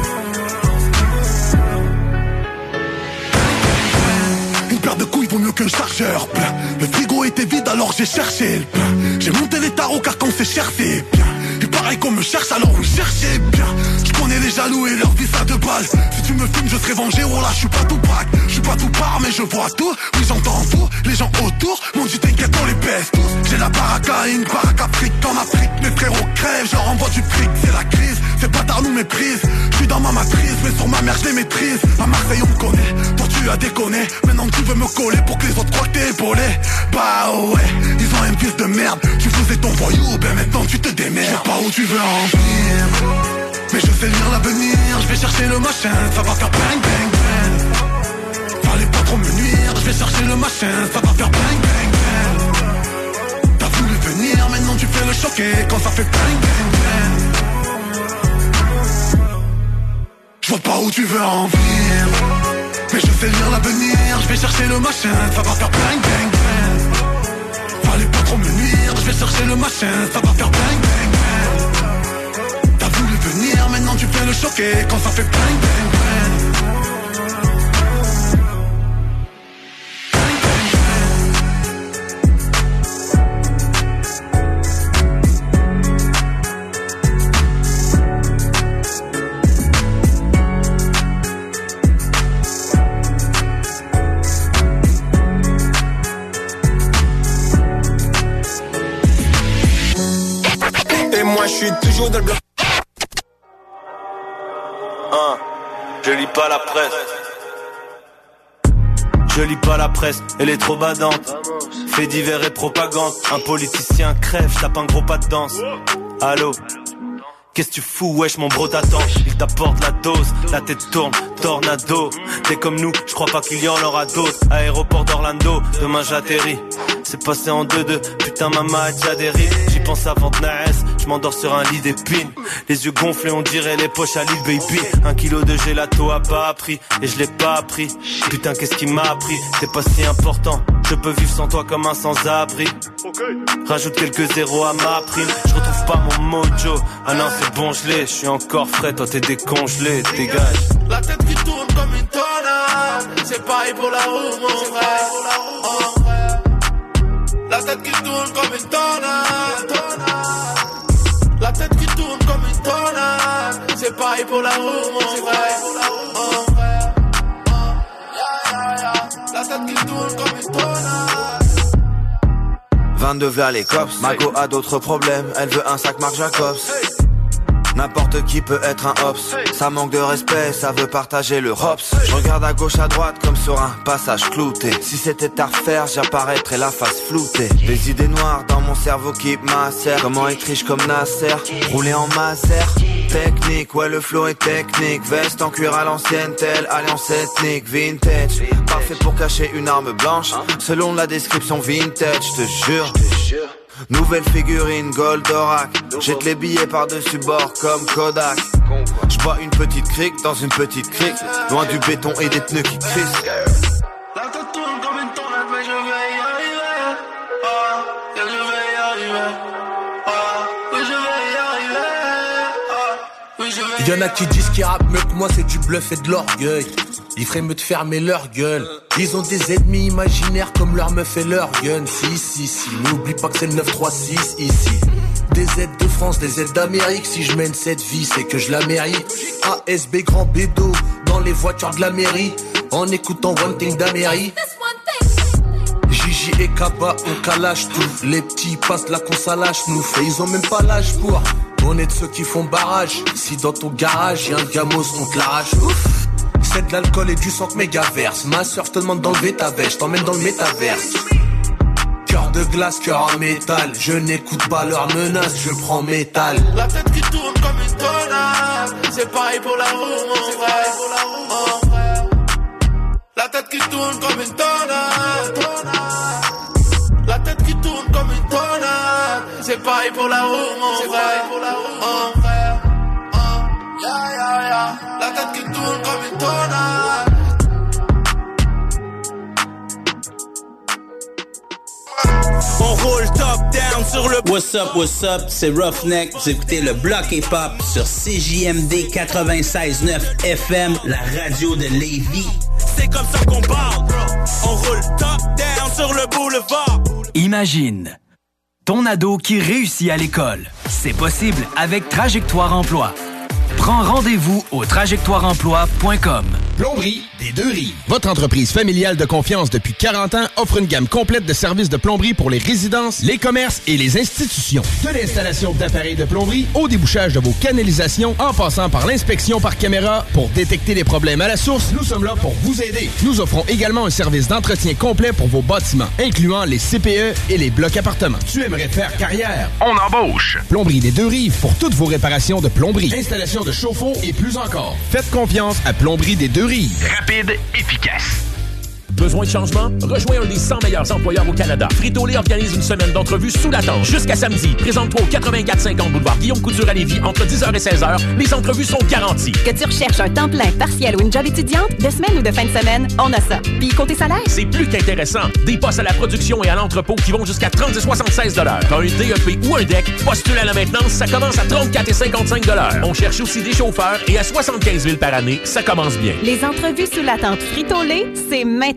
Mieux qu'un chargeur plein. Le frigo était vide alors j'ai cherché le plein. J'ai monté les tarots car quand c'est cher c'est bien. Il paraît qu'on me cherche alors vous cherchez bien. Je connais les jaloux et leur vie ça de balle. Si tu me filmes je serai vengé, oh là je suis pas tout braque. Je suis pas tout part mais je vois tout. Oui j'entends tout, les gens autour m'ont dit t'inquiète on les baisse tous. J'ai la baraka et une baraka fric en Afrique. Mes frérots crèvent, je leur envoie du fric, c'est la crise. Ces bâtards nous méprisent. Dans ma matrice mais sur ma mère je les maîtrise. À Marseille on me connaît, toi tu as déconné. Maintenant tu veux me coller pour que les autres croient que t'es épaulé. Bah ouais, ils ont un fils de merde. Tu faisais ton voyou, ben maintenant tu te démerdes. Je sais pas où tu veux en venir. Mais je sais lire l'avenir, je vais chercher le machin, ça va faire bang bang bang. Fallait pas trop me nuire, je vais chercher le machin, ça va faire bang bang bang. T'as voulu venir, maintenant tu fais le choquer quand ça fait bang bang bang. Je vois pas où tu veux en venir. Mais je sais lire l'avenir, je vais chercher le machin, ça va faire bang bang bang. Fallait pas trop me nuire, je vais chercher le machin, ça va faire bang bang bang. T'as voulu venir, maintenant tu fais le choquer quand ça fait bang bang bang. Toujours dans le. Hein, je lis pas la presse. Je lis pas la presse, elle est trop badante. Fait divers et propagande. Un politicien crève, je tape un gros pas de danse. Allô? Qu'est-ce que tu fous, wesh, mon bro t'attend? Il t'apporte la dose, la tête tourne, tornado T'es comme nous, je crois pas qu'il y en aura d'autres Aéroport d'Orlando, demain j'atterris C'est passé en deux-deux, putain maman a déjà J'y pense avant de je m'endors sur un lit d'épines. Les yeux gonflés, on dirait les poches à l'île baby. Un kilo de gelato a pas appris, et je l'ai pas appris. Putain qu'est-ce qui m'a appris, c'est pas si important. Je peux vivre sans toi comme un sans-abri. Rajoute quelques zéros à ma prime. Je retrouve pas mon mojo. Ah non c'est bon je l'ai. Je suis encore frais Toi t'es décongelé Dégage. La tête qui tourne comme une tornade. C'est pareil pour la roue mon frère. La tête qui tourne comme une tornade La tête qui tourne comme une tornade. C'est pareil pour la roue mon frère. La tête qui tourne comme une tornade. 22 vers les cops, Mago a d'autres problèmes, elle veut un sac Marc Jacobs. N'importe qui peut être un hops, ça manque de respect, ça veut partager le hops. Je regarde à gauche à droite comme sur un passage clouté. Si c'était à refaire, j'apparaîtrais la face floutée. Des idées noires dans mon cerveau qui macèrent. Comment être riche comme Nasser, rouler en maser. Technique, ouais le flow est technique Veste en cuir à l'ancienne, telle alliance ethnique Vintage, parfait pour cacher une arme blanche Selon la description vintage, te jure Nouvelle figurine, Goldorak Jette les billets par-dessus bord comme Kodak Je bois une petite crique dans une petite crique Loin du béton et des pneus qui crissent La tête tourne comme une tornade, mais je vais y arriver. Ah, yeah, je vais y arriver. Ah, oui, je vais y arriver. Ah, oui, je vais y Y'en a qui disent qu'ils rappent mieux que moi, c'est du bluff et de l'orgueil. Mieux de fermer leur gueule. Ils ont des ennemis imaginaires comme leur meuf et leur gun. Si, si, si, n'oublie pas que c'est le 936 ici. Des aides de France, des aides d'Amérique. Si je mène cette vie, c'est que je la mérite. ASB grand bédo dans les voitures de la mairie. En écoutant One Thing d'Amérique. J et Kaba, on calage tout. Les petits passent la consalage nous fait, ils ont même pas l'âge pour. On est de ceux qui font barrage. Si dans ton garage y'a un gamos, on te l'arrache. De l'alcool et du sang mégaverse. Ma soeur te demande d'enlever ta veste, t'emmène dans le métaverse. Cœur de glace, cœur en métal. Je n'écoute pas leurs menaces, je prends métal. La tête qui tourne comme une tonne C'est pareil pour la roue. Mon frère. La tête qui tourne comme une tonne La tête qui tourne comme une tonne C'est pareil pour la roue, mon frère. La tête qui tourne comme une tonne On roule top down sur le What's up, what's up, c'est Roughneck. Vous écoutez le bloc hip-hop sur CJMD 96.9 FM, la radio de Lévis. C'est comme ça qu'on parle, bro. On roule top down sur le boulevard. Imagine ton ado qui réussit à l'école. C'est possible avec Trajectoire Emploi. Prends rendez-vous au trajectoireemploi.com. Plomberie des deux rives. Votre entreprise familiale de confiance depuis 40 ans offre une gamme complète de services de plomberie pour les résidences, les commerces et les institutions. De l'installation d'appareils de plomberie au débouchage de vos canalisations en passant par l'inspection par caméra pour détecter les problèmes à la source, nous sommes là pour vous aider. Nous offrons également un service d'entretien complet pour vos bâtiments, incluant les CPE et les blocs appartements. Tu aimerais faire carrière? On embauche. Plomberie des deux rives pour toutes vos réparations de plomberie, installation de chauffe-eau et plus encore. Faites confiance à Plomberie des deux rives. Rapide, efficace. Besoin de changement? Rejoins un des 100 meilleurs employeurs au Canada. Frito-Lay organise une semaine d'entrevues sous la tente. Jusqu'à samedi, présente-toi au 8450 boulevard Guillaume Couture à Lévis entre 10h et 16h. Les entrevues sont garanties. Que tu recherches un temps plein, partiel ou une job étudiante, de semaine ou de fin de semaine, on a ça. Puis côté salaire? C'est plus qu'intéressant. Des postes à la production et à l'entrepôt qui vont jusqu'à 30 et 76 T'as un DEP ou un DEC, postule à la maintenance, ça commence à 34 et 55 On cherche aussi des chauffeurs et à 75 000 par année, ça commence bien. Les entrevues sous la tente Frito-Lay, c'est maintenant.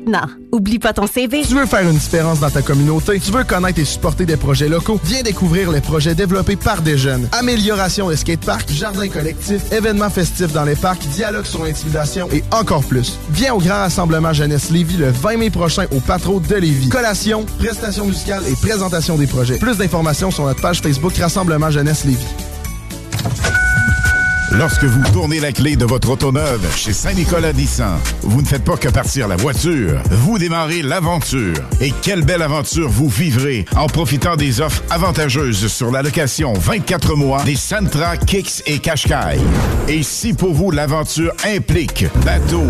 Oublie pas ton CV. Tu veux faire une différence dans ta communauté? Tu veux connaître et supporter des projets locaux? Viens découvrir les projets développés par des jeunes. Amélioration de skateparks, jardins collectifs, événements festifs dans les parcs, dialogue sur l'intimidation et encore plus. Viens au Grand Rassemblement Jeunesse Lévis le 20 mai prochain au Patro de Lévis. Collation, prestations musicales et présentation des projets. Plus d'informations sur notre page Facebook Rassemblement Jeunesse Lévis. Lorsque vous tournez la clé de votre auto neuve chez Saint-Nicolas Nissan, vous ne faites pas que partir la voiture, vous démarrez l'aventure. Et quelle belle aventure vous vivrez en profitant des offres avantageuses sur la location 24 mois des Sentra, Kicks et Qashqai. Et si pour vous l'aventure implique bateau,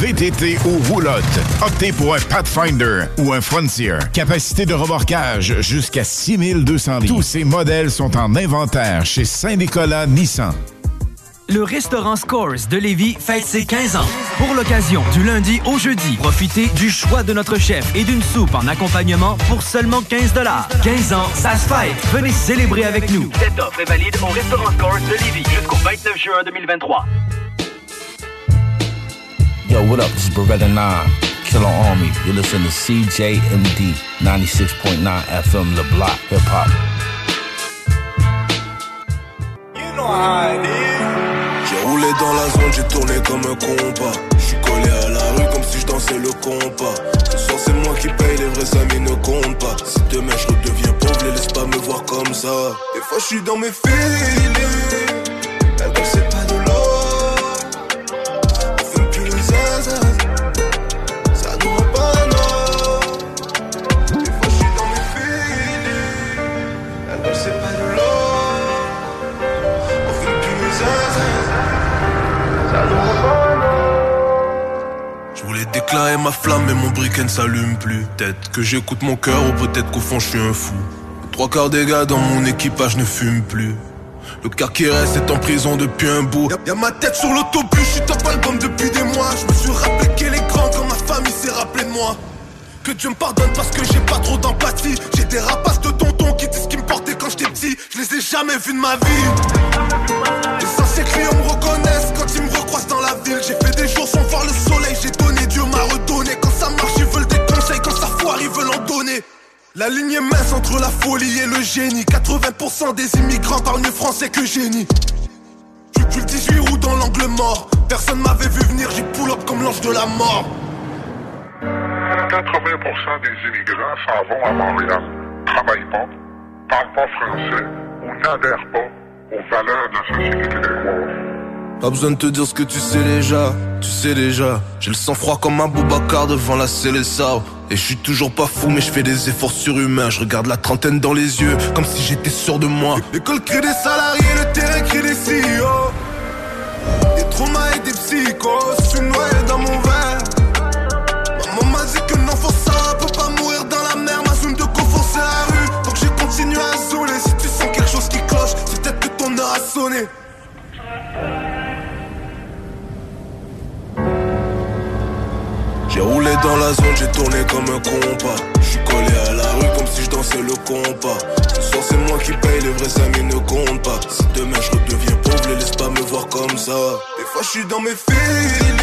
VTT ou roulotte, optez pour un Pathfinder ou un Frontier. Capacité de remorquage jusqu'à 6200 livres. Tous ces modèles sont en inventaire chez Saint-Nicolas Nissan. Le restaurant Scores de Lévis fête ses 15 ans. Pour l'occasion, du lundi au jeudi, profitez du choix de notre chef et d'une soupe en accompagnement pour seulement 15 15 ans, ça se fête. Venez célébrer avec nous. Cette offre est valide au restaurant Scores de Lévis jusqu'au 29 juin 2023. Yo, what up? This is Beretta 9, Killer Army. You listen to CJMD 96.9 FM, Le Block, Hip Hop. You know how it is. Roulé dans la zone, j'ai tourné comme un compas. J'suis collé à la rue comme si je dansais le compas. Ce soir c'est moi qui paye, les vrais amis ne comptent pas. Si demain je redeviens pauvre, les laisse pas me voir comme ça. Des fois je suis dans mes feelings. Voulais déclarer ma flamme mais mon briquet ne s'allume plus Peut-être que j'écoute mon cœur ou peut-être qu'au fond je suis un fou Trois quarts des gars dans mon équipage ne fument plus le quart qui reste est en prison depuis un bout. Y'a, ma tête sur l'autobus, je suis top album depuis des mois. Je me suis rappelé qu'elle est grande quand ma famille s'est rappelé de moi. Que Dieu me pardonne parce que j'ai pas trop d'empathie. J'ai des rapaces de tonton qui disent ce qui me portait quand j'étais petit. Je les ai jamais vus de ma vie. Les anciens clients me reconnaissent quand ils me recroisent dans la ville. J'ai fait des jours sans voir le La ligne est mince entre la folie et le génie. 80% des immigrants parlent mieux français que génie. Je suis le 18 août dans l'angle mort. Personne m'avait vu venir, j'ai pull up comme l'ange de la mort. 80% des immigrants s'en vont à Montréal, travaillent pas, parlent pas français ou n'adhèrent pas aux valeurs de la société québécoise. Pas besoin de te dire ce que tu sais déjà, tu sais déjà. J'ai le sang froid comme un Boubacar devant la Célessa. Et je suis toujours pas fou, mais je fais des efforts surhumains. Je regarde la trentaine dans les yeux, comme si j'étais sûr de moi. L'école crée des salariés, le terrain crée des CEO. Des traumas et des psychos, je suis noyé dans mon verre. Maman m'a dit que non, faut ça, peut pas mourir dans la mer. Ma zone de confort, c'est la rue. Donc je continue à zouler. Si tu sens quelque chose qui cloche, c'est peut-être que ton heure a sonné. J'ai roulé dans la zone, j'ai tourné comme un compas. Je suis collé à la rue comme si je dansais le compas. Ce soir c'est moi qui paye, les vrais amis ne comptent pas. Si demain je redeviens pauvre, les laisse pas me voir comme ça. Des fois je suis dans mes feelings.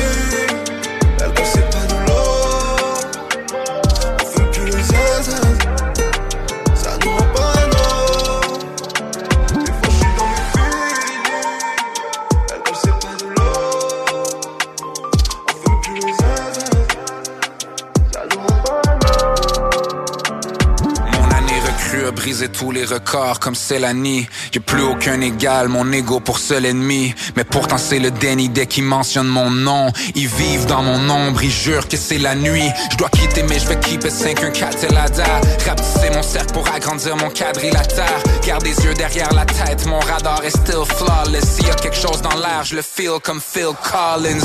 Brisé tous les records comme Célanie. J'ai plus aucun égal, mon ego pour seul ennemi. Mais pourtant c'est le déni dès qu'ils mentionnent mon nom. Ils vivent dans mon ombre, ils jurent que c'est la nuit. Je dois quitter mais je vais keep it 514 et la da. Rapetisser mon cercle pour agrandir mon quadrilatère. Garde les yeux derrière la tête, mon radar est still flawless. S'il y a quelque chose dans l'air, je le feel comme Phil Collins.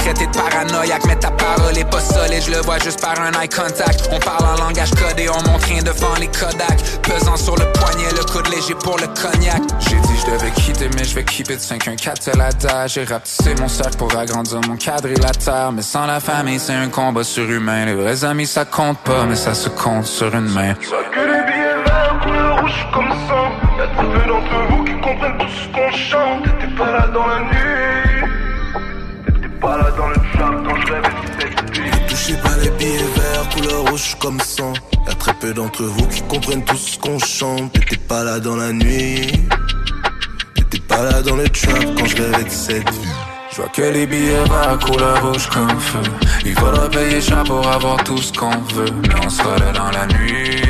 Traiter de paranoïaque, mais ta parole est pas solide. Je le vois juste par un eye contact. On parle en langage codé, on montre rien devant les Kodak. Pesant sur le poignet, le coude léger pour le cognac. J'ai dit je devais quitter, mais je vais keep it 514 la date. J'ai rapetissé mon cercle pour agrandir mon quadrilatère. Mais sans la famille, c'est un combat surhumain. Les vrais amis, ça compte pas, mais ça se compte sur une main. Que les billets verts, couleur rouge comme sang. Y'a très peu d'entre vous qui comprennent tout ce qu'on chante. T'étais pas là dans la nuit. T'étais pas là dans le trap quand je rêvais de cette vie. Touchez pas les billets verts, couleur rouge comme sang. Y'a très peu d'entre vous qui comprennent tout ce qu'on chante. T'étais pas là dans la nuit. T'étais pas là dans le trap quand je rêvais de cette vie. Je vois que les billets verts couleur rouge comme feu. Il faudra payer cher pour avoir tout ce qu'on veut. Mais on sera là dans la nuit.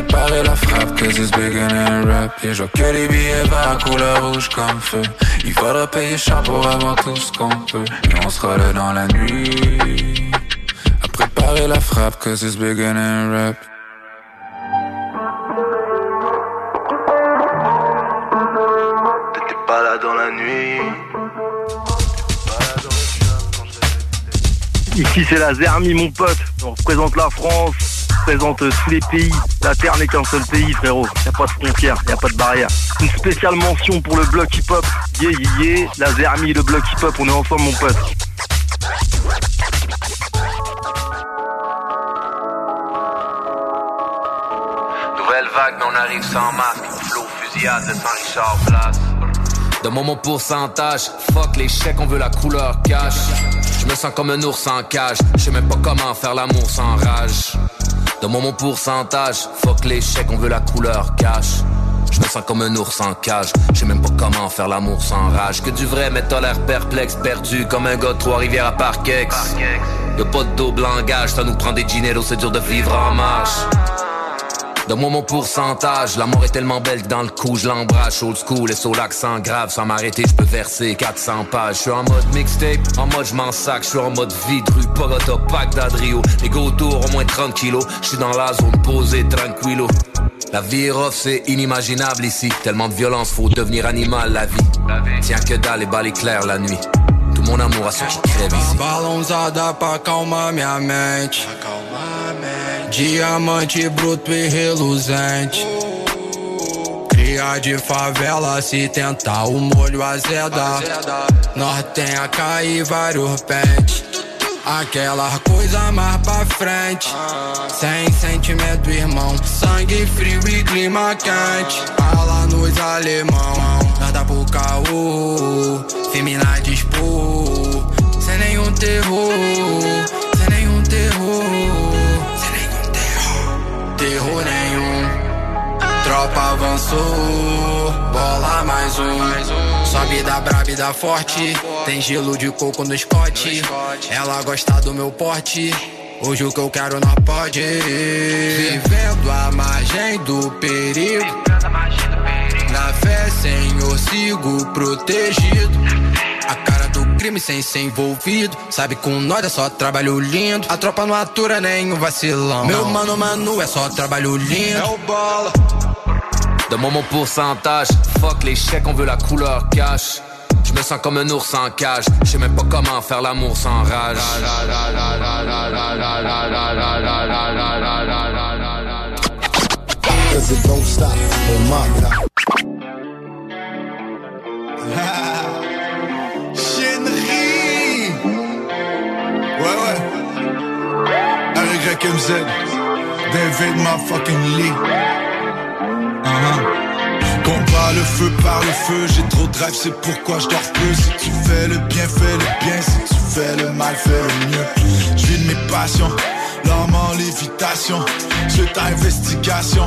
À préparer la frappe, cause it's bigger than rap. Et je vois que les billets verts couleur rouge comme feu. Il faudra payer cher pour avoir tout ce qu'on veut. Mais on sera là dans la nuit. À préparer la frappe, cause it's bigger than rap. T'étais pas là dans la nuit. Ici c'est la Zermi mon pote, on représente la France, représente tous les pays, la terre n'est qu'un seul pays frérot, y a pas de frontières, y a pas de barrière. Une spéciale mention pour le bloc hip hop, yeah yeah yeah, la Zermi, le bloc hip hop, on est ensemble mon pote. Nouvelle vague, mais on arrive sans masque. Flow, fusillade de Saint-Richard Place. Dans mon pourcentage, fuck les chèques, on veut la couleur cash. Je me sens comme un ours en cage, je sais même pas comment faire l'amour sans rage. Dans mon pourcentage, fuck chèques, on veut la couleur cash. Je me sens comme un ours en cage, je sais même pas comment faire l'amour sans rage. Que du vrai, mais t'as l'air perplexe, perdu comme un gars de Trois-Rivières à Parkex. Y'a pas de double langage, ça nous prend des gineros, c'est dur de vivre en marche. Donne-moi mon pourcentage, la mort est tellement belle que dans le coup je l'embrasse. Old school et sur l'accent grave, sans m'arrêter je peux verser 400 pages. Je suis en mode mixtape, en mode je m'en sac, je suis en mode vide, rue Pogota, pack d'Adrio. Les go autour au moins 30 kilos, je suis dans la zone posée tranquillo. La vie est rough, c'est inimaginable ici. Tellement de violence, faut devenir animal la vie. Tiens que dalle et balles clair la nuit. Tout mon amour à ceux qui crèvent ici minha mente. Diamante bruto e reluzente. Cria de favela, se tentar o molho azeda. Nós tem a cair vários pentes. Aquela coisa mais pra frente. Sem sentimento, irmão. Sangue frio e clima quente. Fala nos alemão. Nada pro caô. Firme na dispor. Sem nenhum terror. Terror. Nenhum. Tropa avançou, bola mais um. Sobe da braba e da forte. Tem gelo de coco no Scott. Ela gosta do meu porte. Hoje o que eu quero não pode. Vivendo a margem do perigo. Na fé, Senhor, sigo protegido. A cara do crime sem ser envolvido. Sabe com nós é só trabalho lindo. A tropa não atura nem um vacilão. Meu mano, mano, é só trabalho lindo. É o bola. Demande mon pourcentage. Fuck les chèques, on veut la couleur cash. Je me sens comme un ours en cage. Je sais même pas comment faire l'amour sans rage. Cause it don't stop on my clock. MZ. David motherfucking Lee. Uh-huh. Combat le feu par le feu, j'ai trop de drive, c'est pourquoi je dors peu. Si tu fais le bien, fais le bien. Si tu fais le mal, fais le mieux. Je vis de mes passions, l'homme en lévitation. C'est ta investigation,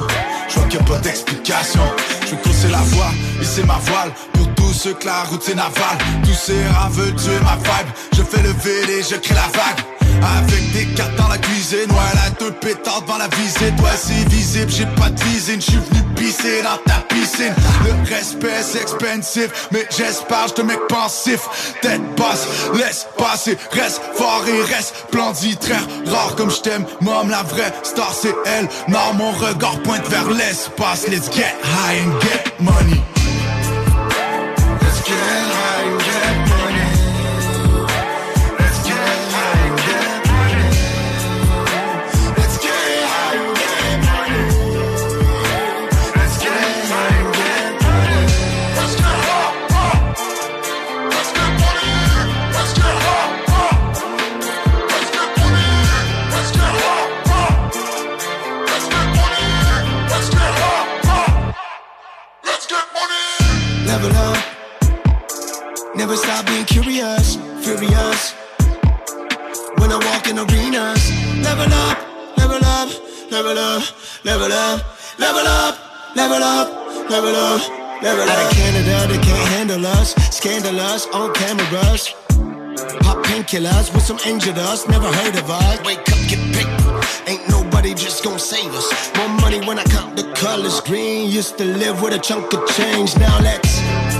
je vois qu'il n'y a pas d'explication. Je veux la voie, et c'est ma voile. Pour tous ceux que la route c'est naval. Tous ces veulent tuer ma vibe. Je fais le et je crée la vague. Avec des cartes dans la cuisine, ouais, la deux pétards devant la visite, ouais, c'est visible, j'ai pas de visine, je suis venu pisser dans ta piscine. Le respect, c'est expensive, mais j'espère, je te mec pensif. Tête basse, laisse passer, reste fort et reste splendide, très rare comme je t'aime. Mom, la vraie star, c'est elle. Non, mon regard pointe vers l'espace. Let's get high and get money. Never stop being curious, furious. When I walk in arenas, level up, level up, level up, level up, level up, level up, level up, level up. Out of Canada, they can't handle us. Scandalous on cameras. Pop painkillers with some angel dust. Never heard of us. Wake up, get paper. Ain't nobody just gonna save us. More money when I count the colors. Green used to live with a chunk of change. Now Let's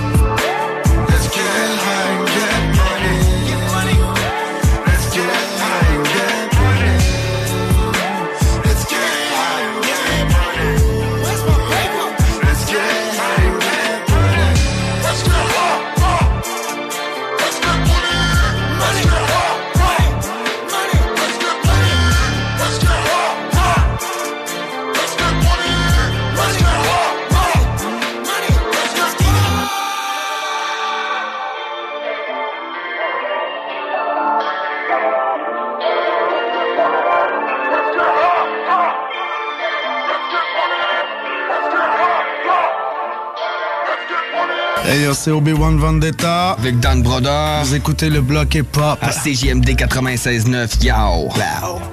Hey yo, c'est Obi-Wan Vendetta. Avec Dan Broder. Vous écoutez le bloc hip-hop. À CJMD 96.9. Yo. Upstate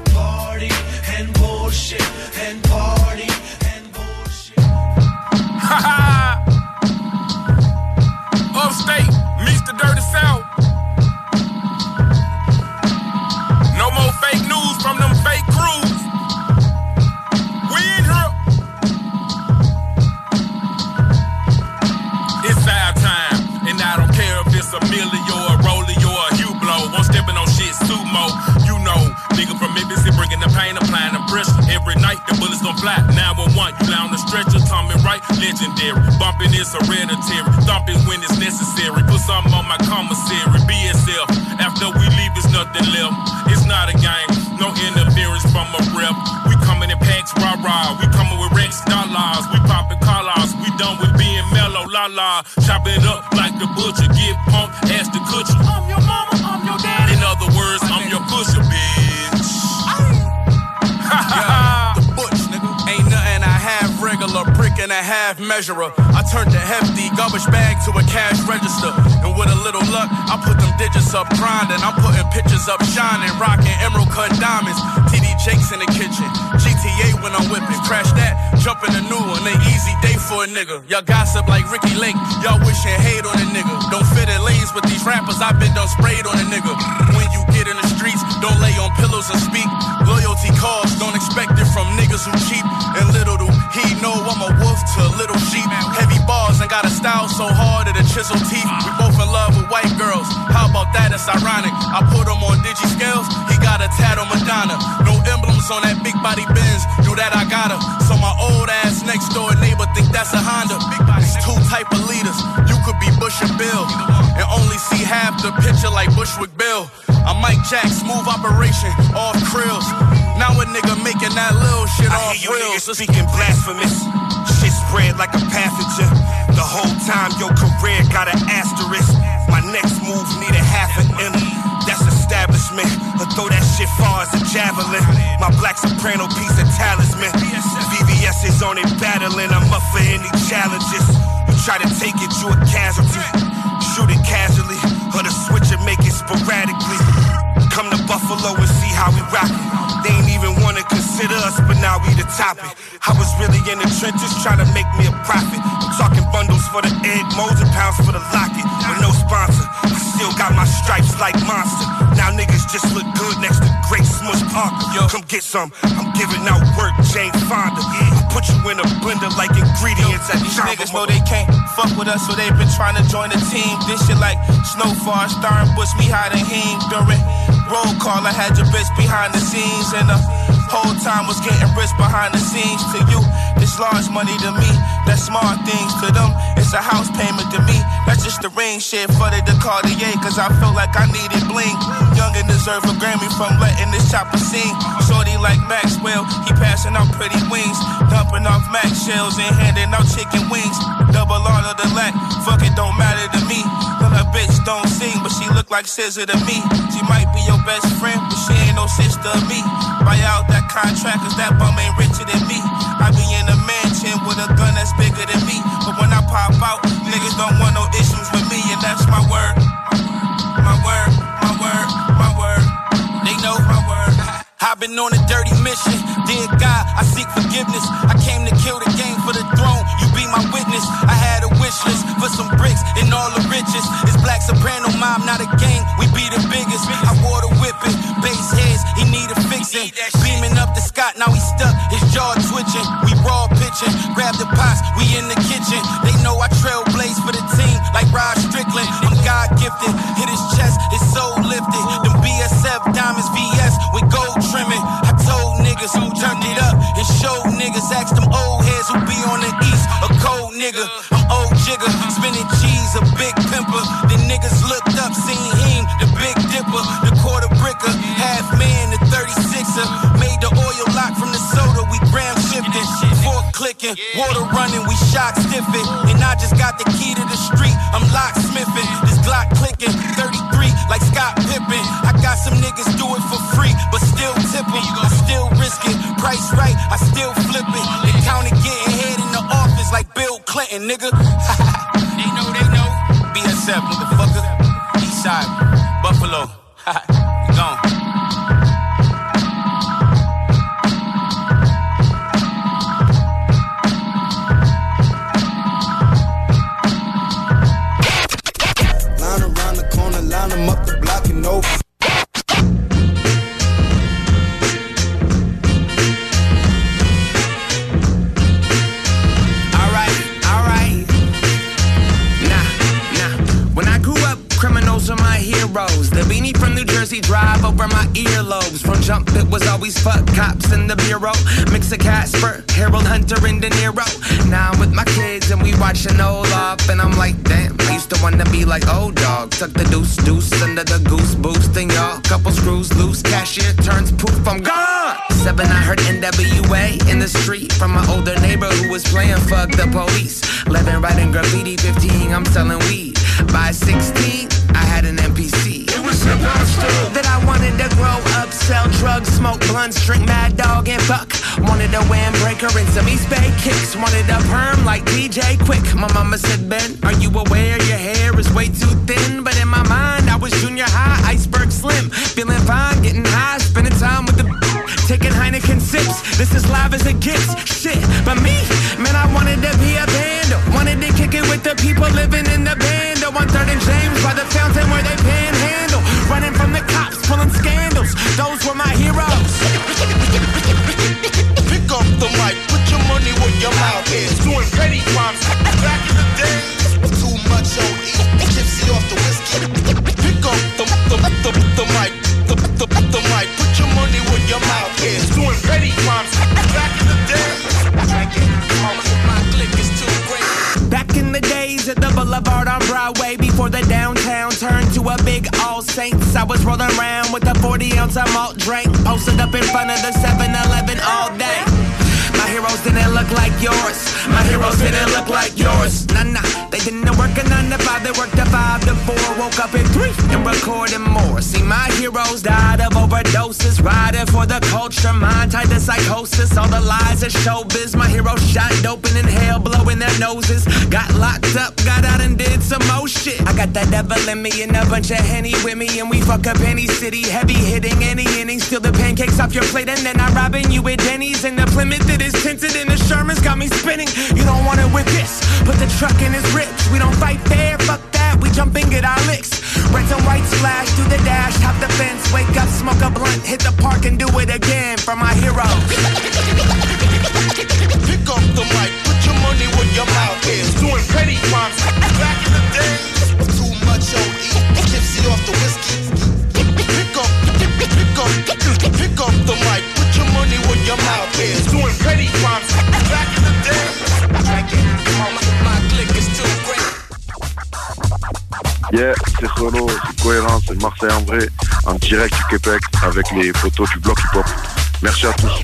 bullets gon' fly. 911, you on the stretcher, Tommy right, legendary. Bumping is hereditary, thumping when it's necessary. Put something on my commissary, BSF. After we leave, it's nothing left. It's not a game, no interference from a rep. We coming in packs, rah rah. We coming with Rex dollars. We popping collars. We done with being mellow, la la. Chop it up like the butcher. Get pumped, ask the kutcher. I'm your and a half measurer. I turned the hefty garbage bag to a cash register. And with a little luck, I put them digits up grinding. I'm putting pictures up shining, rocking emerald cut diamonds. TD Jakes in the kitchen. GTA when I'm whipping. Crash that, jump in a new one. An easy day for a nigga. Y'all gossip like Ricky Lake. Y'all wishing hate on a nigga. Don't fit in lanes with these rappers. I've been done sprayed on a nigga. When you get in the streets, don't lay on pillows and speak. Lil too cheap. And he know I'm a wolf to a little sheep. Heavy balls and got a style so hard that it chisel teeth. We both in love with white girls. How about that? It's ironic. I put him on digi scales. He got a tat on Madonna. No emblems on that big body Benz. Do that I got her. So my old ass next door neighbor think that's a Honda. It's two type of leaders. You could Bush and Bill and only see half the picture like Bushwick Bill. I'm Mike Jack, smooth operation, off krills. Now a nigga making that little shit I off hear you reels. niggas speaking blasphemous. Shit spread like a pathogen. The whole time your career got an asterisk. My next move need a half an M. That's establishment. Or throw that shit far as a javelin. My black soprano piece of talisman. VVS is on it battling. I'm up for any challenges. Try to take it, you a casualty. Shoot it casually. Or the switch and make it sporadically. Come to Buffalo and see how we rock it. They ain't even wanna consider us, but now we the topic. I was really in the trenches trying to make me a profit. I'm talking bundles for the egg, molds and pounds for the locket. With no sponsor, I still got my stripes like monster. Now niggas just look good next to Great Smush Parker. Yo, come get some. I'm giving out work, Jane Fonda. I put you in a blender like ingredients at These niggas know they can't fuck with us, so they've been trying to join the team. This shit like Snowfall, starring Bush, me hiding him during roll call. I had your bitch behind the scenes, and the whole time was getting rich behind the scenes. To you, it's large money to me. That's small things to them. It's a house payment to me. That's just the ring shit for the Cartier, cause I felt like I needed bling. Young and deserve a Grammy from letting this chopper sing. Shorty like Maxwell, he passing out pretty wings. Dumping off Max shells and handing out chicken wings. Double all of the lack, fuck it, don't matter to me. A bitch don't like scissor to me. She might be your best friend, but she ain't no sister to me. Buy out that contract, cause that bum ain't richer than me. I be in a mansion with a gun that's bigger than me. But when I pop out, niggas don't want no issues with me, and that's my word. My word, my word, my word. They know my word. I've been on a dirty mission. Dear God, I seek forgiveness. I came to kill the game for the throne. You be my witness. I had a wish list for some bricks and all the riches. Black Soprano Mom, not a gang. We be the biggest. I wore the whipping. Base heads, he need a fixing. Beaming up the Scott, now he stuck. His jaw twitching. We raw pitching. Grab the pots, we in the kitchen. They know I trailblaze for the team like Rod Strickland. I'm God gifted. Hit his chest, Water running, we shock stiffing. And I just got the key to the street, I'm locksmithing. This Glock clicking, 33 like Scott Pippen. I got some niggas do it for free, but still tip. I still risk it, price right, I still flip it. The county getting head in the office like Bill Clinton, nigga. they know, they know. BSF, motherfucker. Eastside, Buffalo. earlobes. From jump, it was always fuck cops in the bureau. Mix of Casper, Harold Hunter, and De Niro. Now I'm with my kids and we watching Olaf, and I'm like, damn. I used to wanna be like old dog. Tuck the deuce deuce under the goose boost, and y'all couple screws loose. Cashier turns poof, I'm gone. Seven, I heard NWA in the street from my older neighbor who was playing fuck the police. 11, writing graffiti. 15, I'm selling weed. By 16, I had an That I wanted to grow up, sell drugs, smoke blunts, drink Mad Dog and Buck. Wanted a windbreaker and some East Bay kicks. Wanted a perm like DJ Quick. My mama said, Ben, are you aware your hair is way too thin? But in my mind, I was junior high, iceberg slim. Feeling fine, getting high, spending time with the taking Heineken sips. This is live as it gets. Shit, but me, man, I wanted to be a band. Wanted to kick it with the people living in the band. On third and James by the fountain where they panhandle heroes. Those were my heroes. Pick up the mic, put your money where your mouth is. Doing petty crimes back in the. Too much OE, gypsy off the whiskey. Pick up the, the, the, the mic, the, the, the mic, put your money where your mouth is. Doing petty crimes back in the. Back in the days of the Boulevard on Broadway before the downtown turned to a big All Saints, I was rolling around with a 40 ounce of malt drink, posted up in front of the 7 Eleven all day. My heroes didn't look like yours. My heroes didn't look like yours. Nah, nah. They didn't work a nine to five. They worked a five to four. Woke up at three and recording more. See, my heroes died of overdoses. Riding for the culture. Mind tied to psychosis. All the lies of showbiz. My heroes shot dope and inhale, blowing their noses. Got locked up, got out and did some more shit. I got that devil in me and a bunch of henny with me. And we fuck up any city. Heavy hitting any inning. Steal the pancakes off your plate. And then I robbing you with Denny's. And the Plymouth that is tinted and the Sherman's got me spinning. You don't want it with this. Put the truck in his ribs. We don't fight fair, fuck that. We jump and get our licks. Reds and white splash through the dash, top the fence. Wake up, smoke a blunt, hit the park and do it again for my heroes. Pick up the mic, put your money where your mouth is. Doing petty crimes back in the day. Yeah, c'est Renault, c'est cohérent, c'est Marseille en vrai, en direct du Québec avec les photos du bloc hip-hop. Merci à tous.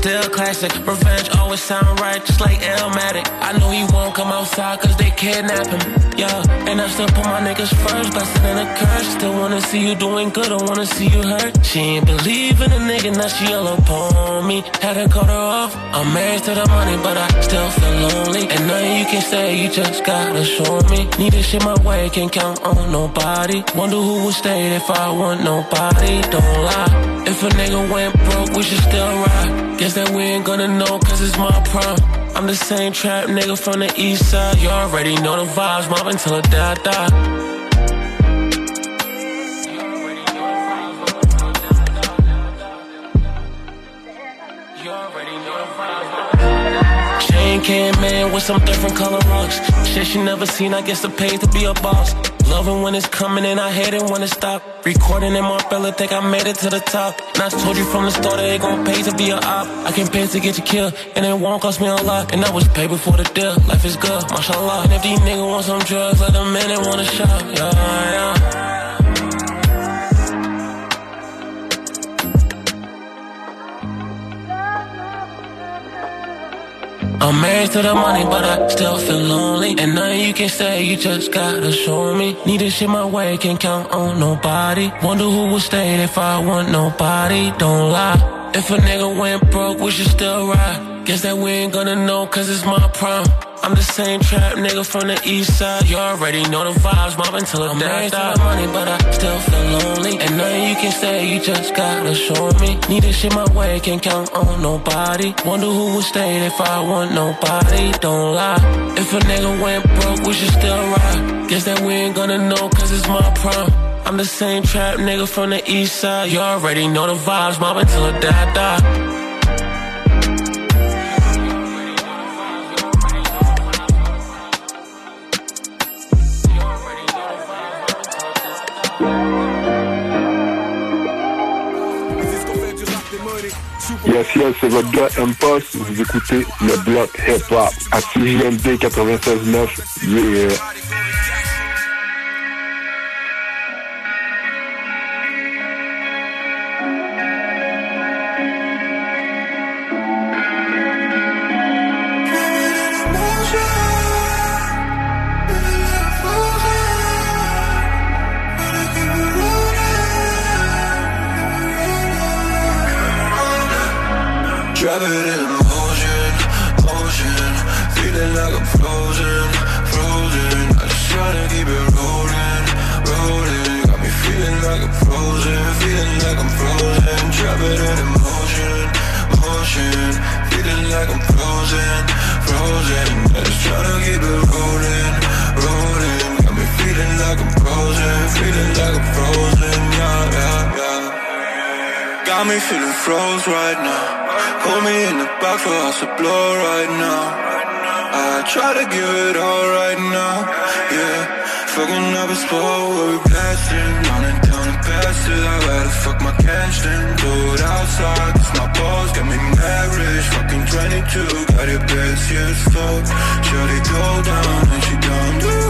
Still classic. Revenge always sound right, just like Elmatic. I know he won't come outside cause they kidnap him. Yeah, and I still put my niggas first, blessing in a curse. Still wanna see you doing good, I wanna see you hurt. She ain't believe in a nigga, now she all upon me. Had to cut her off. I'm married to the money, but I still feel lonely. And nothing you can say, you just gotta show me. Need this shit my way, can't count on nobody. Wonder who would stay if I want nobody. Don't lie. If a nigga went broke, we should still ride. That we ain't gonna know, cause it's my prime. I'm the same trap nigga from the east side. You already know the vibes, mobbing till I die. Came in with some different color rocks. Shit she never seen, I guess the pay to be a boss. Loving when it's coming and I hate it when it stop. Recording in Marbella, think I made it to the top. And I told you from the start that it gon' pay to be a op. I can pay to get you killed, and it won't cost me a lot. And I was paid before the deal. Life is good, mashallah. And if these niggas want some drugs, let them in and want a shot. Yeah, yeah. I'm married to the money, but I still feel lonely. And nothing you can say, you just gotta show me. Need this shit my way, can't count on nobody. Wonder who would stay if I want nobody. Don't lie. If a nigga went broke, we should still ride. Guess that we ain't gonna know, cause it's my prime. I'm the same trap nigga from the east side. You already know the vibes, mobbing till the day I die. money, but I still feel lonely. And nothing you can say, you just gotta show me. Need this shit my way, can't count on nobody. Wonder who would stay if I want nobody. Don't lie. If a nigga went broke, we should still ride. Guess that we ain't gonna know, cause it's my prime. I'm the same trap nigga from the east side. You already know the vibes, mobbing till I die. Yes, yes, c'est votre gars M-Post. Vous écoutez le bloc hip-hop à CJMD 96.9. Yeah. Driving in motion, motion, feeling like I'm frozen, frozen. I just tryna keep it rolling, rolling. Got me feeling like I'm frozen, feeling like I'm frozen. Driving in motion, motion, feeling like I'm frozen, frozen. I just tryna keep it rolling, rolling. Got me feeling like I'm frozen, feeling like I'm frozen. Yeah, yeah, yeah. Got me feeling froze right now. Put me in the box for us to blow right now. I try to give it all right now. Yeah. Fucking up spot where we blasting Running down the passes, I'd rather fuck my cash than do it outside Cause my balls got me married, fucking 22 Got your best years shut it go down and she don't do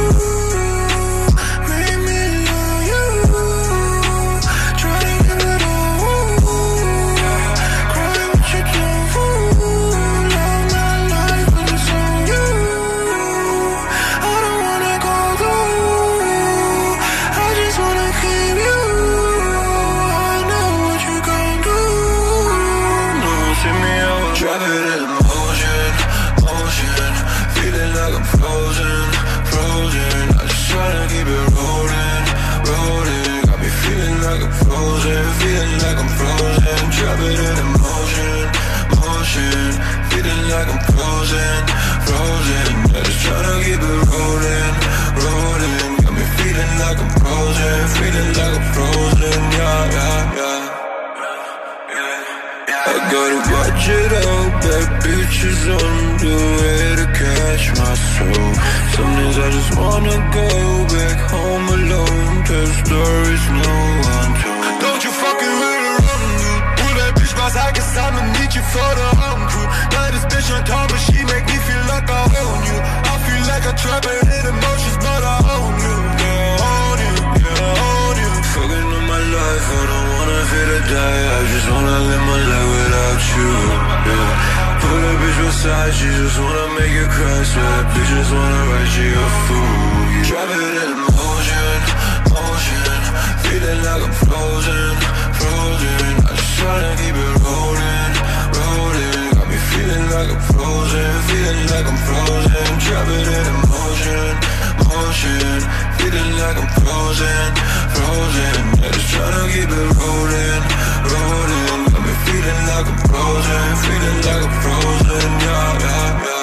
Drop in motion, motion. Feeling like I'm frozen, frozen. I just tryna keep it rolling, rolling. Got me feeling like I'm frozen, feeling like I'm frozen. Yeah, yeah, yeah. I gotta watch it out, bad bitches on the way to catch my soul. Some days I just wanna go back home alone. Tell stories no one bitch outside cause I'ma meet you for the home crew Now this bitch on top but she make me feel like I own you I feel like a trapper in emotions but I own you Yeah, I own you, yeah, I own you Fucking up my life, I don't wanna feel to die. I just wanna live my life without you. Yeah. Pull a bitch beside, she just wanna make you cry. So that bitch just wanna write you a fool. Yeah. It in motion, motion. Feeling like I'm frozen, frozen. I just tryna keep it feeling like I'm frozen, feeling like I'm frozen. Drop it in motion, motion. Feeling like I'm frozen, frozen. I just tryna keep it rolling, rolling. Got me feeling like I'm frozen, feeling like I'm frozen. Yeah, yeah, yeah.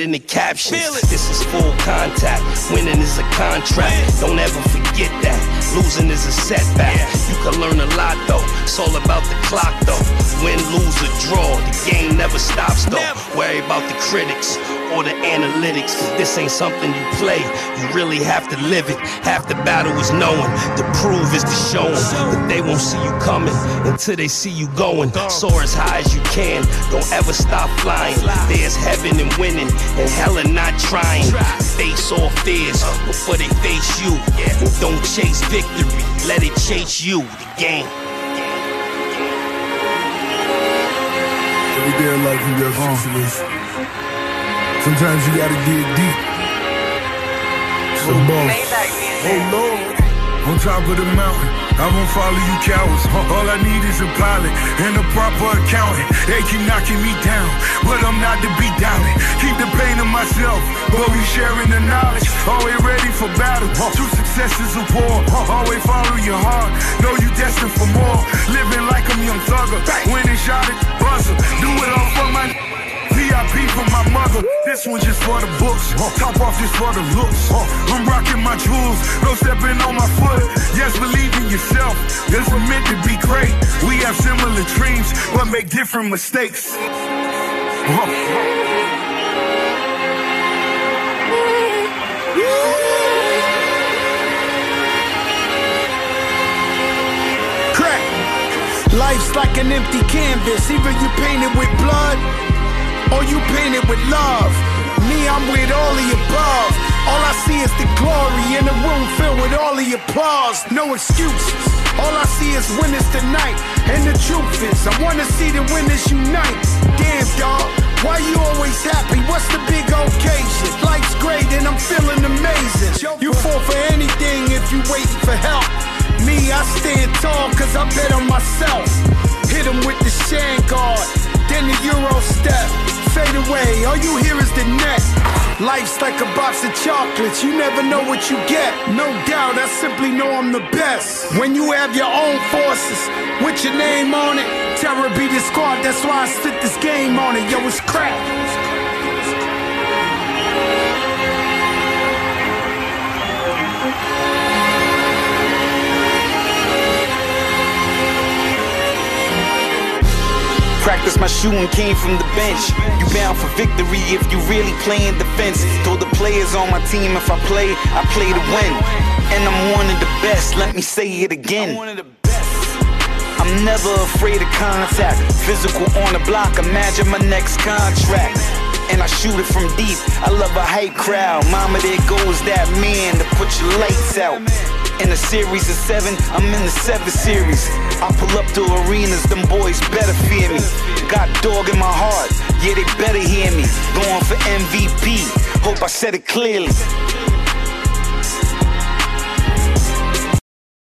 It in the captions. This ain't something you play. You really have to live it. Half the battle is knowing. The prove is the showing. But they won't see you coming until they see you going. Soar as high as you can. Don't ever stop flying. There's heaven in winning and hell in not trying. Face all fears before they face you. And don't chase victory. Let it chase you. The game. Every day of life you got uh. situation. Sometimes you gotta dig deep. So boss. Oh Lord. On top of the mountain, I won't follow you cowards. All I need is a pilot and a proper accountant. They keep knocking me down, but I'm not to be doubted. Keep the pain to myself, but we sharing the knowledge. Always ready for battle. True success is a war. Always follow your heart. Know you destined for more. Living like I'm young thugger. Winning shot at the buzzer. Do it all for my. Mother. This one just for the books. Top off just for the looks. I'm rocking my jewels. No stepping on my foot. Yes, believe in yourself. This was meant to be great. We have similar dreams, but make different mistakes. Life's like an empty canvas. Either you paint it with blood or you paint it with love. Me, I'm with all the above. All I see is the glory in a room filled with all the applause. No excuses. All I see it's winners tonight. And the truth is, I wanna see the winners unite. Damn, dog. Why you always happy? What's the big occasion? Life's great and I'm feeling amazing. You fall for anything if you waiting for help. Me, I stand tall cause I bet on myself. Hit him with the shan guard, then the Euro step. Fade away, all you hear is the net. Life's like a box of chocolates, you never know what you get. No doubt, I simply know I'm the best. When you have your own forces, with your name on it, terror be the squad, that's why I spit this game on it. Yo, it's crap. Practice my shooting came from the bench. You bound for victory if you really playing defense. Told the players on my team if I play, I play to win. And I'm one of the best, let me say it again. I'm never afraid of contact. Physical on the block, imagine my next contract. And I shoot it from deep. I love a hype crowd. Mama, there goes that man to put your lights out. In a series of seven, I'm in the seven series. I pull up to arenas, them boys better fear me. Got dog in my heart, yeah, they better hear me. Going for MVP, hope I said it clearly.